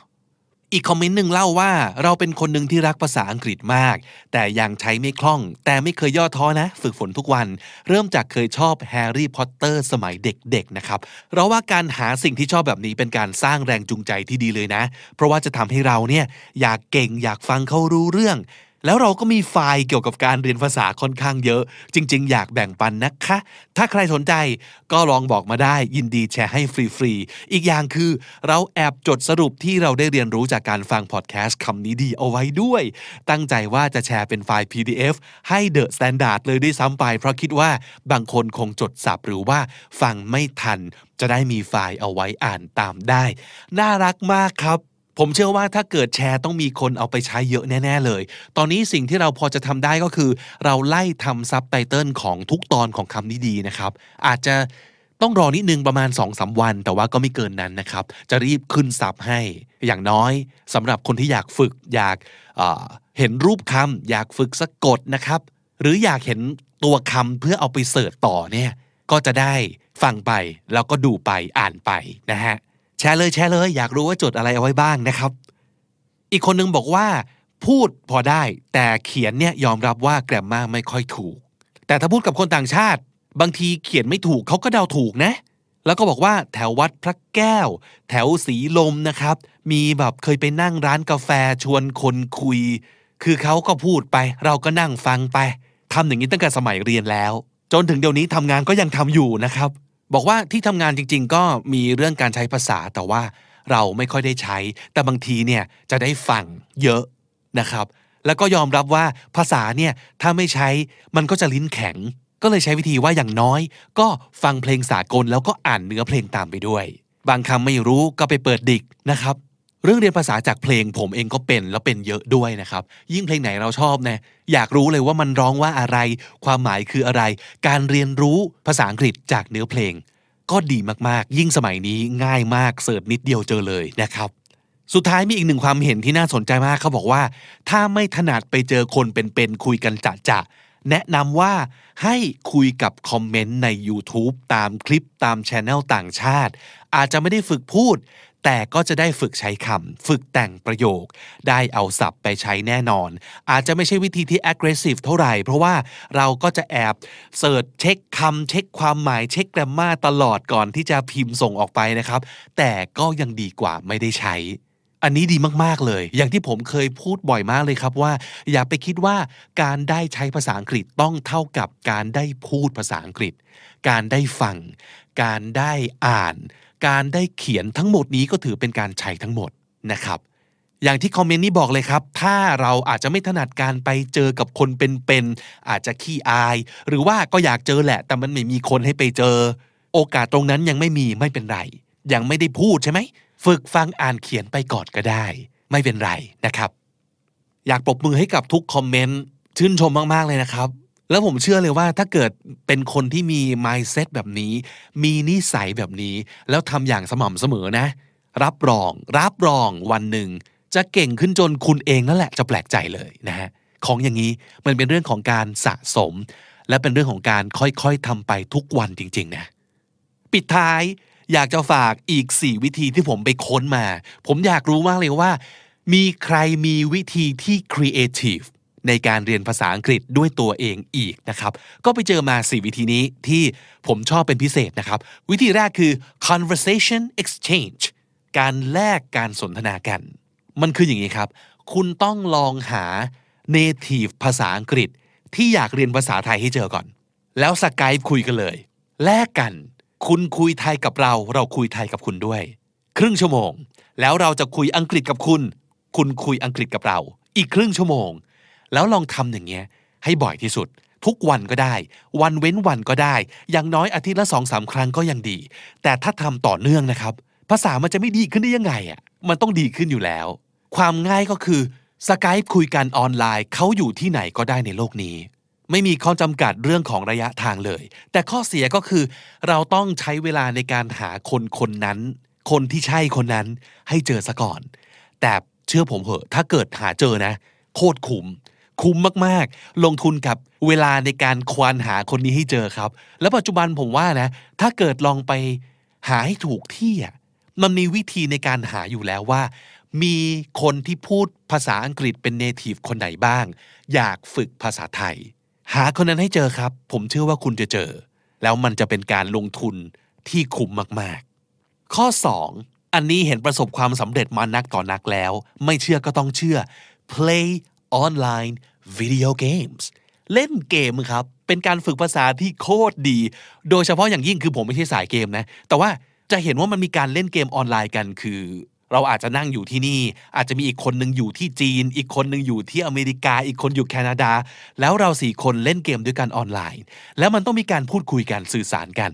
อีกคอมเมนต์หนึ่งเล่าว่า เราเป็นคนหนึ่งที่รักภาษาอังกฤษมาก แต่ยังใช้ไม่คล่อง แต่ไม่เคยย่อท้อนะ ฝึกฝนทุกวัน เริ่มจากเคยชอบ Harry Potter สมัยเด็กๆนะครับเราว่าการหาสิ่งที่ชอบแบบนี้เป็นการสร้างแรงจูงใจที่ดีเลยนะ เพราะว่าจะทำให้เราเนี่ยอยากเก่งอยากฟังเขารู้เรื่อง แล้วเราก็มีไฟล์เกี่ยวกับการเรียนภาษาค่อนข้างเยอะ จริง ๆ อยากแบ่งปันนะคะ ถ้าใครสนใจก็ลองบอกมาได้ยินดีแชร์ให้ฟรีๆ อีกอย่างคือ เราแอบจดสรุปที่เราได้เรียนรู้จากการฟังพอดแคสต์คำนี้ดีเอาไว้ด้วย ตั้งใจว่าจะแชร์เป็นไฟล์ PDF ให้ THE STANDARD เลยด้วยซ้ำไป เพราะคิดว่าบางคนคงจดศัพท์หรือว่าฟังไม่ทัน จะได้มีไฟล์เอาไว้อ่านตามได้ น่ารักมากครับ ผมเชื่อว่าถ้าเกิดแชร์ต้องมีคนเอาไปใช้เยอะแน่ ๆ เลย ตอนนี้สิ่งที่เราพอจะทำได้ก็คือ เราไล่ทำซับไตเติลของทุกตอนของคำนี้ดีนะครับ อาจจะต้องรอนิดนึงประมาณ2อสวัน แต่ว่าก็ไม่เกินนั้นนะครับ จะรีบขึ้นซับให้อย่างน้อยสำหรับคนที่อยากฝึกอยากเอ่อเห็นรูปคำอยากฝึกสะกดนะครับ หรืออยากเห็นตัวคำเพื่อเอาไปเสิร์ชต่อเนี่ยก็จะได้ฟังไปแล้วก็ดูไปอ่านไปนะฮะ แชร์เลยแชร์เลย อยากรู้ว่าจดอะไรเอาไว้บ้างนะครับ อีกคนนึงบอกว่าพูดพอได้ แต่เขียนเนี่ยยอมรับว่าแกรมมาไม่ค่อยถูก แต่ถ้าพูดกับคนต่างชาติ บางทีเขียนไม่ถูกเขาก็เดาถูกนะ แล้วก็บอกว่าแถววัดพระแก้ว แถวสีลมนะครับ มีแบบเคยไปนั่งร้านกาแฟชวนคนคุย คือเขาก็พูดไป เราก็นั่งฟังไปทำอย่างนี้ตั้งแต่สมัยเรียนแล้ว จนถึงเดี๋ยวนี้ทำงานก็ยังทำอยู่นะครับ บอกว่าที่ทำงานจริง ๆ ก็มีเรื่องการใช้ภาษาแต่ว่าเราไม่ค่อยได้ใช้ แต่บางทีเนี่ยจะได้ฟังเยอะนะครับ แล้วก็ยอมรับว่าภาษาเนี่ยถ้าไม่ใช้มันก็จะลิ้นแข็ง ก็เลยใช้วิธีว่าอย่างน้อย ก็ฟังเพลงสากลแล้วก็อ่านเนื้อเพลงตามไปด้วย บางคำไม่รู้ก็ไปเปิดดิกนะครับ เรื่องเรียนภาษาจากเพลงผมเองก็เป็นแล้วเป็นเยอะด้วยนะครับ ยิ่งเพลงไหนเราชอบนะอยากรู้เลยว่ามันร้องว่าอะไร ความหมายคืออะไร การเรียนรู้ภาษาอังกฤษจากเนื้อเพลง ก็ดีมากๆ ยิ่งสมัยนี้ง่ายมากเสิร์ชนิดเดียวเจอเลยนะครับ สุดท้ายมีอีกหนึ่งความเห็นที่น่าสนใจมากเขาบอกว่า ถ้าไม่ถนัดไปเจอคนเป็นๆคุยกันจะจะๆแนะนำว่าให้คุยกับคอมเมนต์ใน YouTube ตามคลิปตามช anel ต่างชาติ อาจจะไม่ได้ฝึกพูด แต่ก็จะได้ฝึกใช้คำฝึกแต่งประโยค ได้เอาศัพท์ไปใช้แน่นอน อาจจะไม่ใช่วิธีที่ aggressive เท่าไหร่ เพราะว่าเราก็จะแอบเสิร์ชเช็คคำเช็คความหมายเช็คแกรมมาตลอดก่อนที่จะพิมพ์ส่งออกไปนะครับ แต่ก็ยังดีกว่าไม่ได้ใช้อันนี้ดีมากๆเลย อย่างที่ผมเคยพูดบ่อยมากเลยครับว่า อย่าไปคิดว่าการได้ใช้ภาษาอังกฤษต้องเท่ากับการได้พูดภาษาอังกฤษ การได้ฟัง การได้อ่าน การได้เขียนทั้งหมดนี้ก็ถือเป็นการใช้ทั้งหมดนะครับ อย่างที่คอมเมนต์นี้บอกเลยครับ ถ้าเราอาจจะไม่ถนัดการไปเจอกับคนเป็นๆอาจจะขี้อาย หรือว่าก็อยากเจอแหละ แต่มันไม่มีคนให้ไปเจอ โอกาสตรงนั้นยังไม่มีไม่เป็นไร ยังไม่ได้พูดใช่ไหมฝึกฟังอ่านเขียนไปก่อนก็ได้ ไม่เป็นไรนะครับ อยากปรบมือให้กับทุกคอมเมนต์ชื่นชมมากๆเลยนะครับ แล้วผมเชื่อเลยว่าถ้าเกิดเป็นคนที่มี mindset แบบนี้ มีนิสัยแบบนี้ แล้วทำอย่างสม่ำเสมอนะ รับรอง รับรองวันหนึ่ง จะเก่งขึ้นจนคุณเองนั่นแหละจะแปลกใจเลยนะฮะของอย่างนี้มันเป็นเรื่องของการสะสม และเป็นเรื่องของการค่อยๆทำไปทุกวันจริงๆนะปิดท้ายอยากจะฝากอีก 4 วิธีที่ผมไปค้นมา ผมอยากรู้มากเลยว่า มีใครมีวิธีที่ creative ในการเรียนภาษาอังกฤษด้วยตัวเองอีกนะครับ ก็ไปเจอมา 4 วิธีนี้ที่ผมชอบเป็นพิเศษนะครับ วิธีแรกคือ conversation exchange การแลกการสนทนากัน มันคืออย่างนี้ครับ คุณต้องลองหา native ภาษาอังกฤษ ที่อยากเรียนภาษาไทยให้เจอก่อน แล้วสกายคุยกันเลย แลกกัน คุณคุยไทยกับเรา เราคุยไทยกับคุณด้วย ครึ่งชั่วโมง แล้วเราจะคุยอังกฤษกับคุณ คุณคุยอังกฤษกับเรา อีกครึ่งชั่วโมง แล้วลองทำอย่างเงี้ยให้บ่อยที่สุด ทุกวันก็ได้ วันเว้นวันก็ได้ อย่างน้อยอาทิตย์ละสองสามครั้งก็ยังดี แต่ถ้าทำต่อเนื่องนะครับ ภาษามันจะไม่ดีขึ้นได้ยังไงอะมันต้องดีขึ้นอยู่แล้ว ความง่ายก็คือสกายคุยกันออนไลน์เขาอยู่ที่ไหนก็ได้ในโลกนี้ ไม่มีข้อจำกัดเรื่องของระยะทางเลย แต่ข้อเสียก็คือ เราต้องใช้เวลาในการหาคนคนนั้น คนที่ใช่คนนั้นให้เจอซะก่อน แต่เชื่อผมเหอะ ถ้าเกิดหาเจอนะ โคตรคุ้ม คุ้มมากๆ ลงทุนกับเวลาในการควานหาคนนี้ให้เจอครับ แล้วปัจจุบันผมว่านะ ถ้าเกิดลองไปหาให้ถูกที่อะมันมีวิธีในการหาอยู่แล้วว่า มีคนที่พูดภาษาอังกฤษเป็นเนทีฟคนไหนบ้าง อยากฝึกภาษาไทย หาคนนั้นให้เจอครับ ผมเชื่อว่าคุณจะเจอ แล้วมันจะเป็นการลงทุนที่คุ้มมากๆ ข้อ 2 อันนี้เห็นประสบความสำเร็จมานักต่อนักแล้ว ไม่เชื่อก็ต้องเชื่อ play online video games เล่นเกมครับ เป็นการฝึกภาษาที่โคตรดี โดยเฉพาะอย่างยิ่งคือผมไม่ใช่สายเกมนะ แต่ว่าจะเห็นว่ามันมีการเล่นเกมออนไลน์กันคือ เราอาจจะนั่งอยู่ที่นี่ อาจจะมีอีกคนหนึ่งอยู่ที่จีน อีกคนหนึ่งอยู่ที่อเมริกา อีกคนอยู่แคนาดา แล้วเราสี่คนเล่นเกมด้วยกันออนไลน์ แล้วมันต้องมีการพูดคุยกันสื่อสารกัน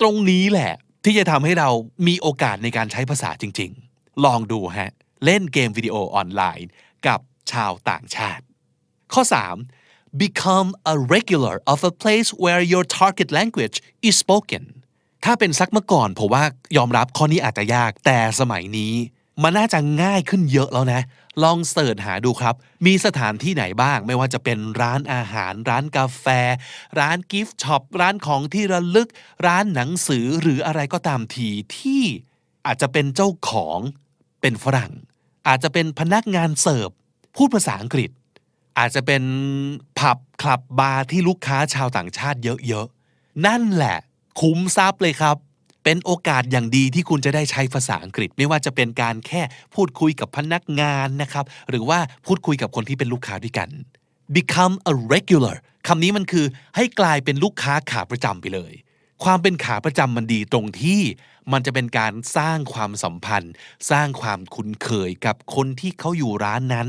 ตรงนี้แหละ ที่จะทำให้เรามีโอกาสในการใช้ภาษาจริง ๆ ลองดูฮะ เล่นเกมวิดีโอออนไลน์ กับ ชาวต่างชาติ ข้อ 3 become a regular of a place where your target language is spoken ถ้าเป็นซักเมื่อก่อนผมว่ายอมรับข้อนี้อาจจะยากแต่สมัยนี้ มันน่าจะง่ายขึ้นเยอะแล้วนะ ลอง search หาดูครับ มีสถานที่ไหนบ้าง ไม่ว่าจะเป็นร้านอาหาร ร้านกาแฟ ร้าน gift shop ร้านของที่ระลึก ร้านหนังสือหรืออะไรก็ตามทีที่อาจจะเป็นเจ้าของเป็นฝรั่ง อาจจะเป็นพนักงานเสิร์ฟ พูดภาษาอังกฤษ อาจจะเป็นผับคลับบาร์ที่ลูกค้าชาวต่างชาติเยอะๆ นั่นแหละ ขุมทรัพย์เลยครับ เป็นโอกาสอย่างดีที่คุณจะได้ใช้ภาษาอังกฤษ ไม่ว่าจะเป็นการแค่พูดคุยกับพนักงานนะครับ หรือว่าพูดคุยกับคนที่เป็นลูกค้าด้วยกัน become a regular คำนี้มันคือให้กลายเป็นลูกค้าขาประจำไปเลย ความเป็นขาประจำมันดีตรงที่มันจะเป็นการสร้างความสัมพันธ์ สร้างความคุ้นเคยกับคนที่เขาอยู่ร้านนั้น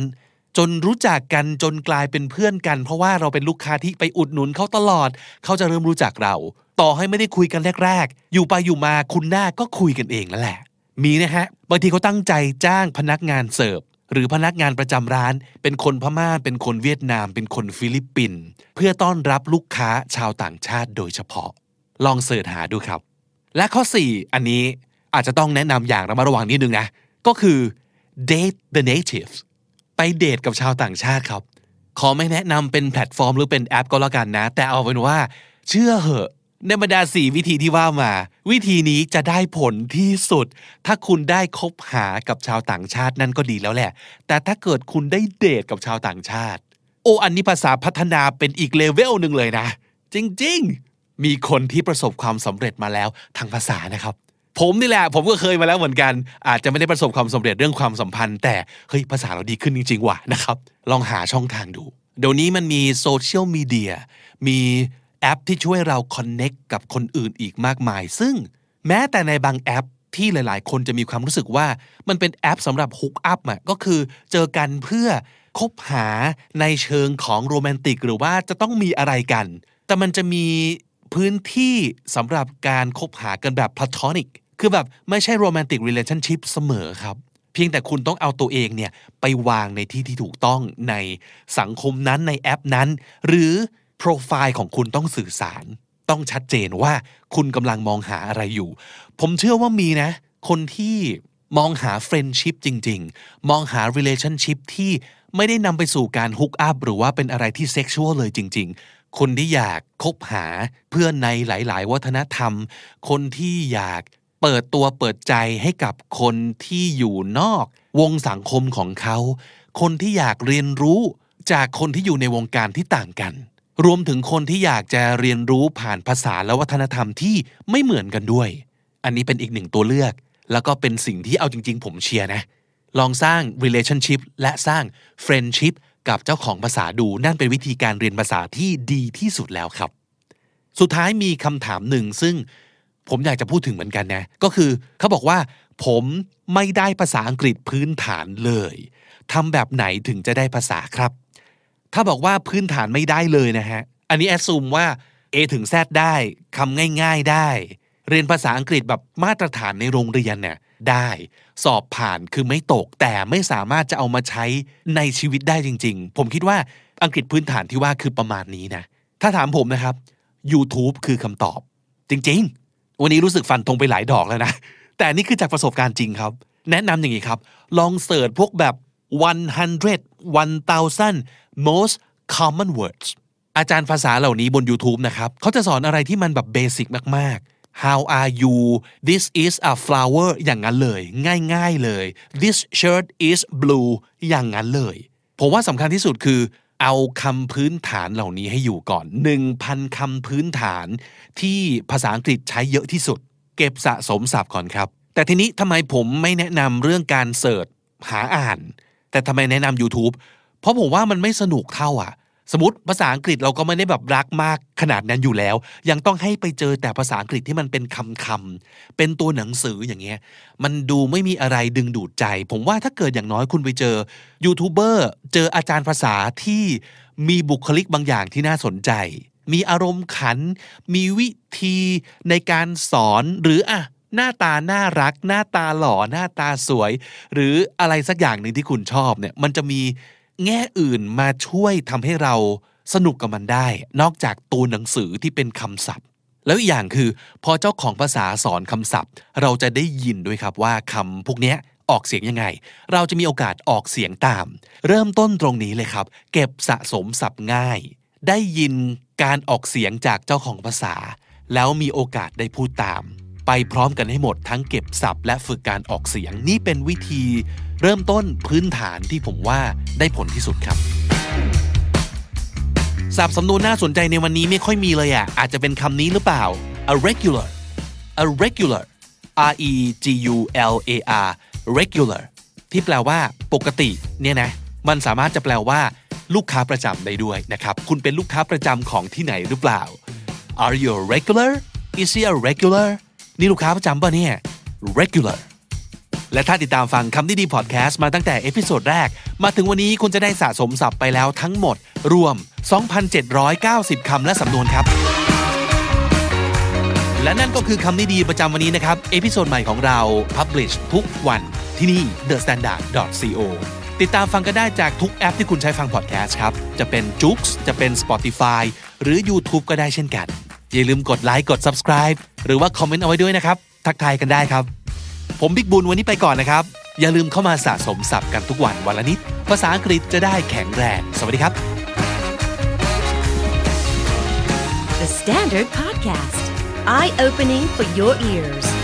จนรู้จักกันจนกลายเป็นเพื่อนกัน เพราะว่าเราเป็นลูกค้าที่ไปอุดหนุนเขาตลอด เขาจะเริ่มรู้จักเรา ต่อให้ไม่ได้คุยกันแรก ๆ อยู่ไปอยู่มาคุณหน้าก็คุยกันเองแล้วแหละ มีนะฮะบางทีเขาตั้งใจจ้างพนักงานเสิร์ฟหรือพนักงานประจำร้าน เป็นคนพม่าเป็นคนเวียดนาม เป็นคนฟิลิปปินส์เพื่อต้อนรับลูกค้าชาวต่างชาติโดยเฉพาะ ลอง search หาดูครับ และข้อ 4 อันนี้อาจจะต้องแนะนำอย่างระมัดระวังนิดนึงนะ ก็คือ date the natives ไปเดทกับชาวต่างชาติครับ ขอไม่แนะนำเป็นแพลตฟอร์มหรือเป็นแอปก็แล้วกันนะ แต่เอาเป็นว่า เชื่อเหอะในบรรดาสี่วิธีที่ว่ามา วิธีนี้จะได้ผลที่สุด ถ้าคุณได้คบหากับชาวต่างชาตินั่นก็ดีแล้วแหละ แต่ถ้าเกิดคุณได้เดทกับชาวต่างชาติ โอ้อันนี้ภาษาพัฒนาเป็นอีกเลเวลหนึ่งเลยนะ จริง ๆ มีคนที่ประสบความสำเร็จมาแล้วทางภาษานะครับ ผมนี่แหละ ผมก็เคยมาแล้วเหมือนกัน อาจจะไม่ได้ประสบความสำเร็จเรื่องความสัมพันธ์ แต่เฮ้ยภาษาเราดีขึ้นจริง ๆ ว่ะนะครับ ลองหาช่องทางดู เดี๋ยวนี้มันมีโซเชียลมีเดียมีแอปที่ช่วยเรา connect กับคนอื่นอีกมากมาย ซึ่งแม้แต่ในบางแอปที่หลาย ๆ คนจะมีความรู้สึกว่ามันเป็นแอปสำหรับ hook up อะก็คือเจอกันเพื่อคบหาในเชิงของโรแมนติก หรือว่าจะต้องมีอะไรกัน แต่มันจะมีพื้นที่สำหรับการคบหากันแบบ platonic คือแบบไม่ใช่ romantic relationship เสมอครับ เพียงแต่คุณต้องเอาตัวเองเนี่ย ไปวางในที่ที่ถูกต้องในสังคมนั้นในแอปนั้น หรือโปรไฟล์ของคุณต้องสื่อสาร ต้องชัดเจนว่าคุณกำลังมองหาอะไรอยู่ ผมเชื่อว่ามีนะ คนที่มองหา friendship จริง ๆ มองหา relationship ที่ไม่ได้นำไปสู่การฮุกอัพหรือว่าเป็นอะไรที่เซ็กชวลเลยจริง ๆ คนที่อยากคบหาเพื่อนในหลาย ๆ วัฒนธรรม คนที่อยาก เปิดตัวเปิดใจให้กับคนที่อยู่นอก วงสังคมของเขา คนที่อยากเรียนรู้จากคนที่อยู่ในวงการที่ต่างกัน รวมถึงคนที่อยากจะเรียนรู้ผ่านภาษาและวัฒนธรรมที่ไม่เหมือนกันด้วย อันนี้เป็นอีกหนึ่งตัวเลือก แล้วก็เป็นสิ่งที่เอาจริง ๆ ผมเชียร์นะ ลองสร้าง relationship และสร้าง friendship กับเจ้าของภาษาดูนั่นเป็นวิธีการเรียนภาษาที่ดีที่สุดแล้วครับ สุดท้ายมีคำถามหนึ่งซึ่ง ผมอยากจะพูดถึงเหมือนกันนะ ก็คือเขาบอกว่า ผมไม่ได้ภาษาอังกฤษพื้นฐานเลยทำแบบไหนถึงจะได้ภาษาครับ ถ้าบอกว่าพื้นฐานไม่ได้เลยนะฮะ อันนี้แอดซูมว่า A ถึง Z ได้คำง่าย ๆได้ เรียนภาษาอังกฤษแบบมาตรฐานในโรงเรียนเนี่ยได้ สอบผ่านคือไม่ตก แต่ไม่สามารถจะเอามาใช้ในชีวิตได้จริง ๆ ผมคิดว่าอังกฤษพื้นฐานที่ว่าคือประมาณนี้นะ ถ้าถามผมนะครับ YouTube คือคำตอบ จริง ๆ วันนี้รู้สึกฟันธงไปหลายดอกแล้วนะ แต่นี่คือจากประสบการณ์จริงครับ แนะนำอย่างนี้ครับ ลองเสิร์ชพวกแบบ 100 1000 most common words อาจารย์ภาษาเหล่านี้บน YouTube นะครับเขาจะสอนอะไรที่มันแบบเบสิกมาก ๆ How are you This is a flower อย่างนั้นเลย ง่าย ๆ เลย This shirt is blue อย่างนั้นเลย ผมว่าสำคัญที่สุดคือ เอาคำพื้นฐานเหล่านี้ให้อยู่ก่อน 1,000คำพื้นฐานที่ภาษาอังกฤษใช้เยอะที่สุด เก็บสะสมศัพท์ก่อนครับ แต่ทีนี้ทำไมผมไม่แนะนำเรื่องการเสิร์ชหาอ่าน แต่ทำไมแนะนำ YouTube เพราะผมว่ามันไม่สนุกเท่าอะ สมมติภาษาอังกฤษเราก็ไม่ได้แบบรักมากขนาดนั้นอยู่แล้ว ยังต้องให้ไปเจอแต่ภาษาอังกฤษที่มันเป็นคำคำๆเป็นตัวหนังสืออย่างเงี้ยมันดูไม่มีอะไรดึงดูดใจ ผมว่าถ้าเกิดอย่างน้อยคุณไปเจอยูทูบเบอร์เจออาจารย์ภาษาที่มีบุคลิกบางอย่างที่น่าสนใจ มีอารมณ์ขัน มีวิธีในการสอนหรืออะหน้าตาน่ารัก หน้าตาหล่อหน้าตาสวย หรืออะไรสักอย่างหนึ่งที่คุณชอบเนี่ยมันจะมี แง่อื่นมาช่วยทำให้เราสนุกกับมันได้ นอกจากตัวหนังสือที่เป็นคำศัพท์ แล้วอีกอย่างคือ พอเจ้าของภาษาสอนคำศัพท์ เราจะได้ยินด้วยครับว่าคำพวกนี้ออกเสียงยังไง เราจะมีโอกาสออกเสียงตาม เริ่มต้นตรงนี้เลยครับ เก็บสะสมศัพท์ง่าย ได้ยินการออกเสียงจากเจ้าของภาษา แล้วมีโอกาสได้พูดตาม ไปพร้อมกันให้หมดทั้งเก็บศัพท์และฝึกการออกเสียงนี่เป็นวิธีเริ่มต้นพื้นฐานที่ผมว่าได้ผลที่สุดครับศัพท์สำนวนน่าสนใจในวันนี้ไม่ค่อยมีเลยอะอาจจะเป็นคำนี้หรือเปล่า a regular a regular r e g u l a r regular ที่แปลว่าปกติเนี่ยนะมันสามารถจะแปลว่าลูกค้าประจำได้ด้วยนะครับ คุณเป็นลูกค้าประจำของที่ไหนหรือเปล่า Are you a regular Is he a regular นี่ลูกค้าประจำป่ะเนี่ย regular และถ้าติดตามฟังคำนี้ดีพอดแคสต์มาตั้งแต่ episode แรก มาถึงวันนี้คุณจะได้สะสมศัพท์ไปแล้วทั้งหมด รวม 2,790 คำและสำนวนครับ และนั่นก็คือคำนี้ดีประจำวันนี้นะครับ episode ใหม่ของเรา Publish ทุกวันที่นี่ The Standard co ติดตามฟังกันได้จากทุกแอปที่คุณใช้ฟังพอดแคสต์ครับ จะเป็น j o o x จะเป็น Spotify หรือ YouTube ก็ได้เช่นกัน อย่าลืมกดไลค์กด subscribe หรือว่าคอมเมนต์เอาไว้ด้วยนะครับ ทักทายกันได้ครับ ผมบิ๊กบุญวันนี้ไปก่อนนะครับ อย่าลืมเข้ามาสะสมศัพท์กันทุกวันวันละนิด ภาษาอังกฤษจะได้แข็งแรง สวัสดีครับ The Standard Podcast, eye opening for your ears.